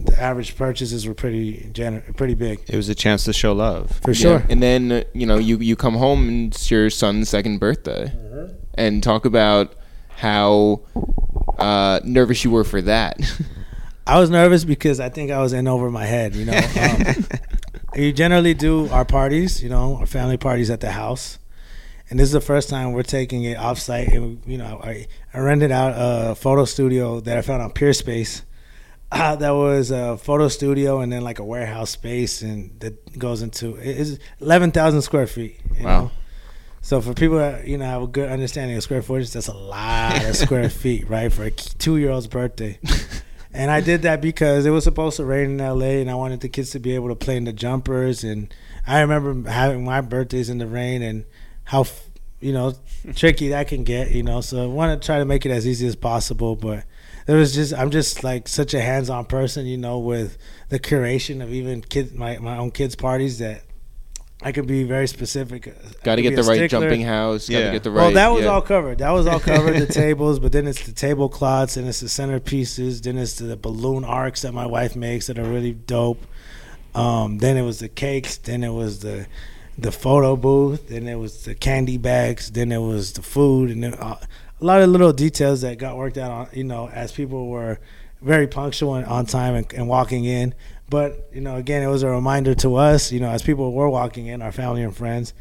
the average purchases were pretty gener- pretty big. It was a chance to show love for sure. Yeah. And then uh, you know you you come home and it's your son's second birthday, uh-huh. and talk about how uh, nervous you were for that. [laughs] I was nervous because I think I was in over my head. You know. [laughs] Um, we generally do our parties, you know, our family parties at the house. And this is the first time we're taking it offsite. And, you know, I, I rented out a photo studio that I found on Peerspace. Uh, [clears throat] that was a photo studio and then like a warehouse space, and that goes into it's eleven thousand square feet. wow. Know? So for people that you know have a good understanding of square footage, that's a lot of square [laughs] feet, right? For a two year old's birthday. And I did that because it was supposed to rain in LA, and I wanted the kids to be able to play in the jumpers. And I remember having my birthdays in the rain and how you know tricky that can get. You know, so I want to try to make it as easy as possible. But there was just I'm just like such a hands-on person, you know, with the curation of even kids my my own kids' parties that I could be very specific. Got to get the right jumping house. Got to get the right. Well, that was yeah. all covered. That was all covered. the [laughs] tables, but then it's the tablecloths, and it's the centerpieces. Then it's the balloon arcs that my wife makes that are really dope. Um, then it was the cakes. Then it was the the photo booth. Then it was the candy bags. Then it was the food, and then uh, a lot of little details that got worked out on. You know, as people were very punctual and on time and, and walking in. But you know, again, it was a reminder to us, you know, as people were walking in, our family and friends,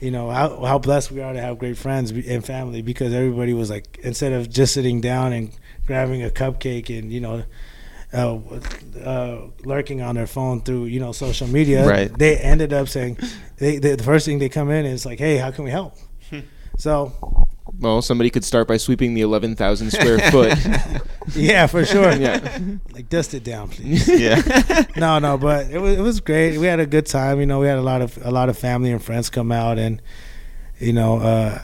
you know, how how blessed we are to have great friends and family because everybody was like, instead of just sitting down and grabbing a cupcake and you know. Uh, uh, lurking on their phone through you know social media, right. they ended up saying, they, they, the first thing they come in is like, "Hey, how can we help?" so well, somebody could start by sweeping the 11,000 square foot. [laughs] yeah, for sure. yeah. Like dust it down, please. Yeah. [laughs] no, no, but it was it was great. We had a good time. You know, we had a lot of a lot of family and friends come out, and you know, uh,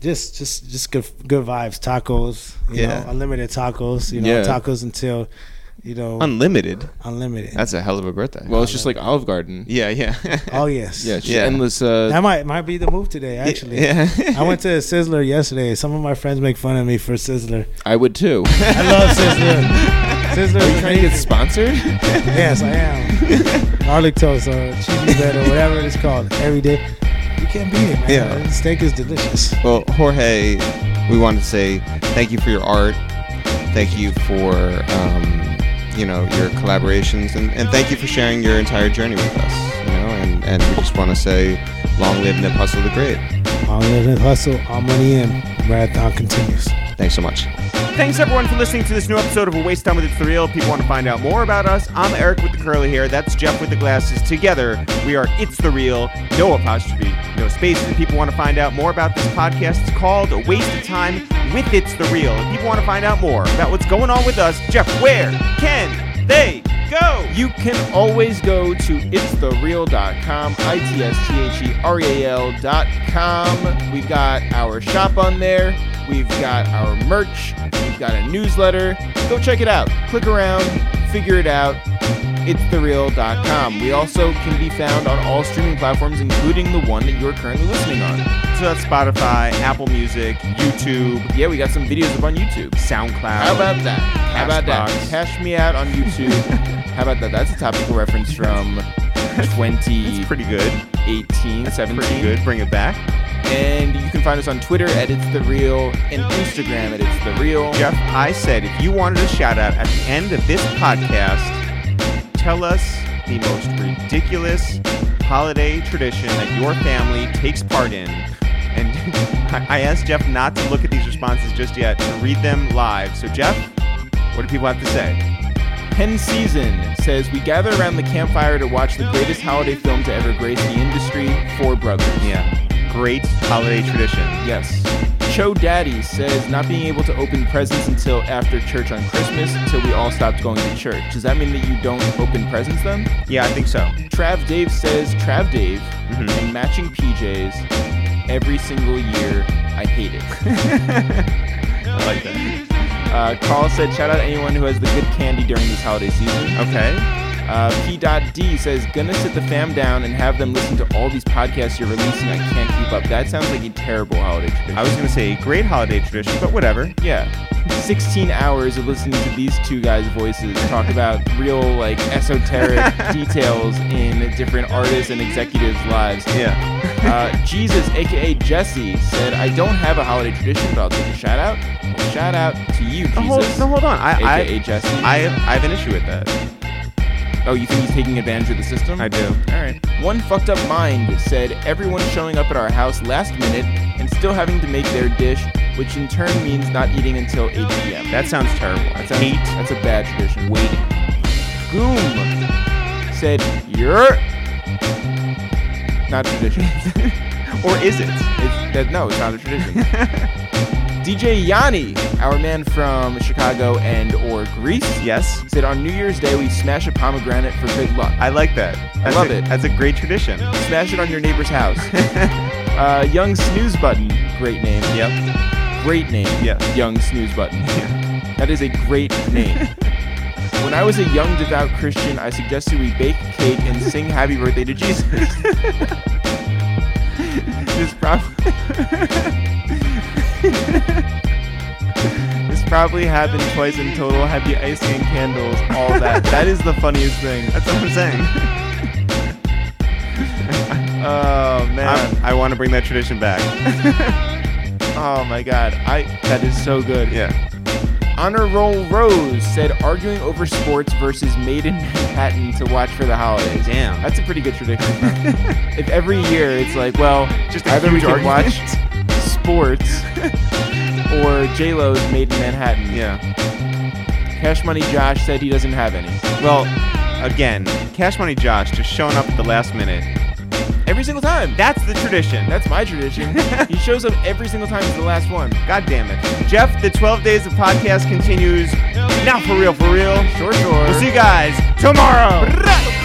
just just just good good vibes. Tacos, you yeah. know, unlimited tacos. You know, yeah. tacos until you know, unlimited. Unlimited. That's a hell of a birthday. Well, it's just like Olive Garden. Yeah, yeah. [laughs] oh yes. Yeah, yeah. endless. Uh, that might might be the move today. Actually, [laughs] yeah. I went to a Sizzler yesterday. Some of my friends make fun of me for Sizzler. I would too. [laughs] I love Sizzler. Sizzler. Are you trying to get sponsored? yes, I am. Garlic toast or cheesy bread or whatever it's called every day. Can't beat it, man. Yeah. The steak is delicious. Well, Jorge, we wanted to say thank you for your art. Thank you for. Um, you know your collaborations and, and thank you for sharing your entire journey with us you know and, and we just want to say long live nip hussle the great long live nip hussle all money in marathon continues thanks so much Thanks everyone for listening to this new episode of A Waste Time with It's the Real. If people want to find out more about us, I'm Eric with the curly hair. That's Jeff with the glasses. Together, we are It's the Real. No apostrophe, no spaces. If people want to find out more about this podcast, it's called A Waste of Time with It's the Real. If people want to find out more about what's going on with us, Jeff, where can they go. You can always go to itsthereal.com, I T S T H E R E A L.com. We've got our shop on there. We've got our merch. We've got a newsletter. Go check it out. Click around, figure it out. Itsthereal.com. We also can be found on all streaming platforms, including the one that you're currently listening on. So that's Spotify, Apple Music, YouTube, Yeah, we got some videos up on YouTube. SoundCloud. How about that? How about that? Cash me out on YouTube. [laughs] How about that? That's a topical reference from 2018, Pretty good. 18, 17. Pretty good. Bring it back. And you can find us on Twitter at It's The Real and Instagram at It's The Real. Jeff, I said if you wanted a shout out at the end of this podcast, tell us the most ridiculous holiday tradition that your family takes part in. And [laughs] I asked Jeff not to look at these responses just yet, to read them live. So, Jeff, what do people have to say? Pen Season says we gather around the campfire to watch the greatest holiday film to ever grace the industry, Four Brothers. Yeah. Great holiday tradition. Yes. Cho Daddy says not being able to open presents until after church on Christmas until we all stopped going to church. Does that mean that you don't open presents then? Yeah, I think so. Trav Dave says Trav Dave Mhm. and matching PJs every single year. I hate it. [laughs] I like that. Uh, Carl said shout out to anyone who has the good candy during this holiday season. Okay. Uh, P.D says gonna sit the fam down and have them listen to all these podcasts you're releasing. I can't keep up. That sounds like a terrible holiday tradition. I was going to say great holiday tradition, but whatever. Yeah. 16 hours of listening to these two guys' voices talk about real, like, esoteric [laughs] details in different artists and executives' lives. Yeah. Uh, Jesus, aka Jesse, said, I don't have a holiday tradition, but I'll take a shout out. Well, shout out to you, Jesus. No, hold, no, hold on. I, aka I, Jesse. I, have, I have an issue with that. Oh, you think he's taking advantage of the system? I do. All right. One fucked up mind said everyone showing up at our house last minute and still having to make their dish, which in turn means not eating until 8 p.m. That sounds terrible. That's a, hate that's a bad tradition. waiting. Goom said, "You're not a tradition. [laughs] Or is it? It's, that, no, it's not a tradition." [laughs] DJ Yanni, our man from Chicago and or Greece, Yes. said on New Year's Day we smash a pomegranate for good luck. I like that. That's love a, it. That's a great tradition. Smash it on your neighbor's house. [laughs] uh, Young Snooze Button, great name. Yep. Great name. Yeah. Young Snooze Button. [laughs] That is a great name. [laughs] when I was a young devout Christian, I suggested we bake cake and sing Happy Birthday to Jesus. this probably [laughs] This probably happened twice in total. Had the icing and candles, all that. [laughs] That is the funniest thing. That's what I'm saying. [laughs] Oh man. I'm, I want to bring that tradition back. oh my god. I that is so good. yeah. Honor Roll Rose said arguing over sports versus Made in Manhattan to watch for the holidays. Damn. That's a pretty good tradition. if every year it's like, well, Just a either we can watch argument. Sports or J Lo's Made in Manhattan. Yeah. Cash Money Josh said he doesn't have any. Well, again, Cash Money Josh just showing up at the last minute. Every single time. That's the tradition. That's my tradition. [laughs] he shows up every single time he's the last one. God damn it. Jeff, the 12 days of podcast continues. Now for real, for real. Sure, sure. We'll see you guys tomorrow.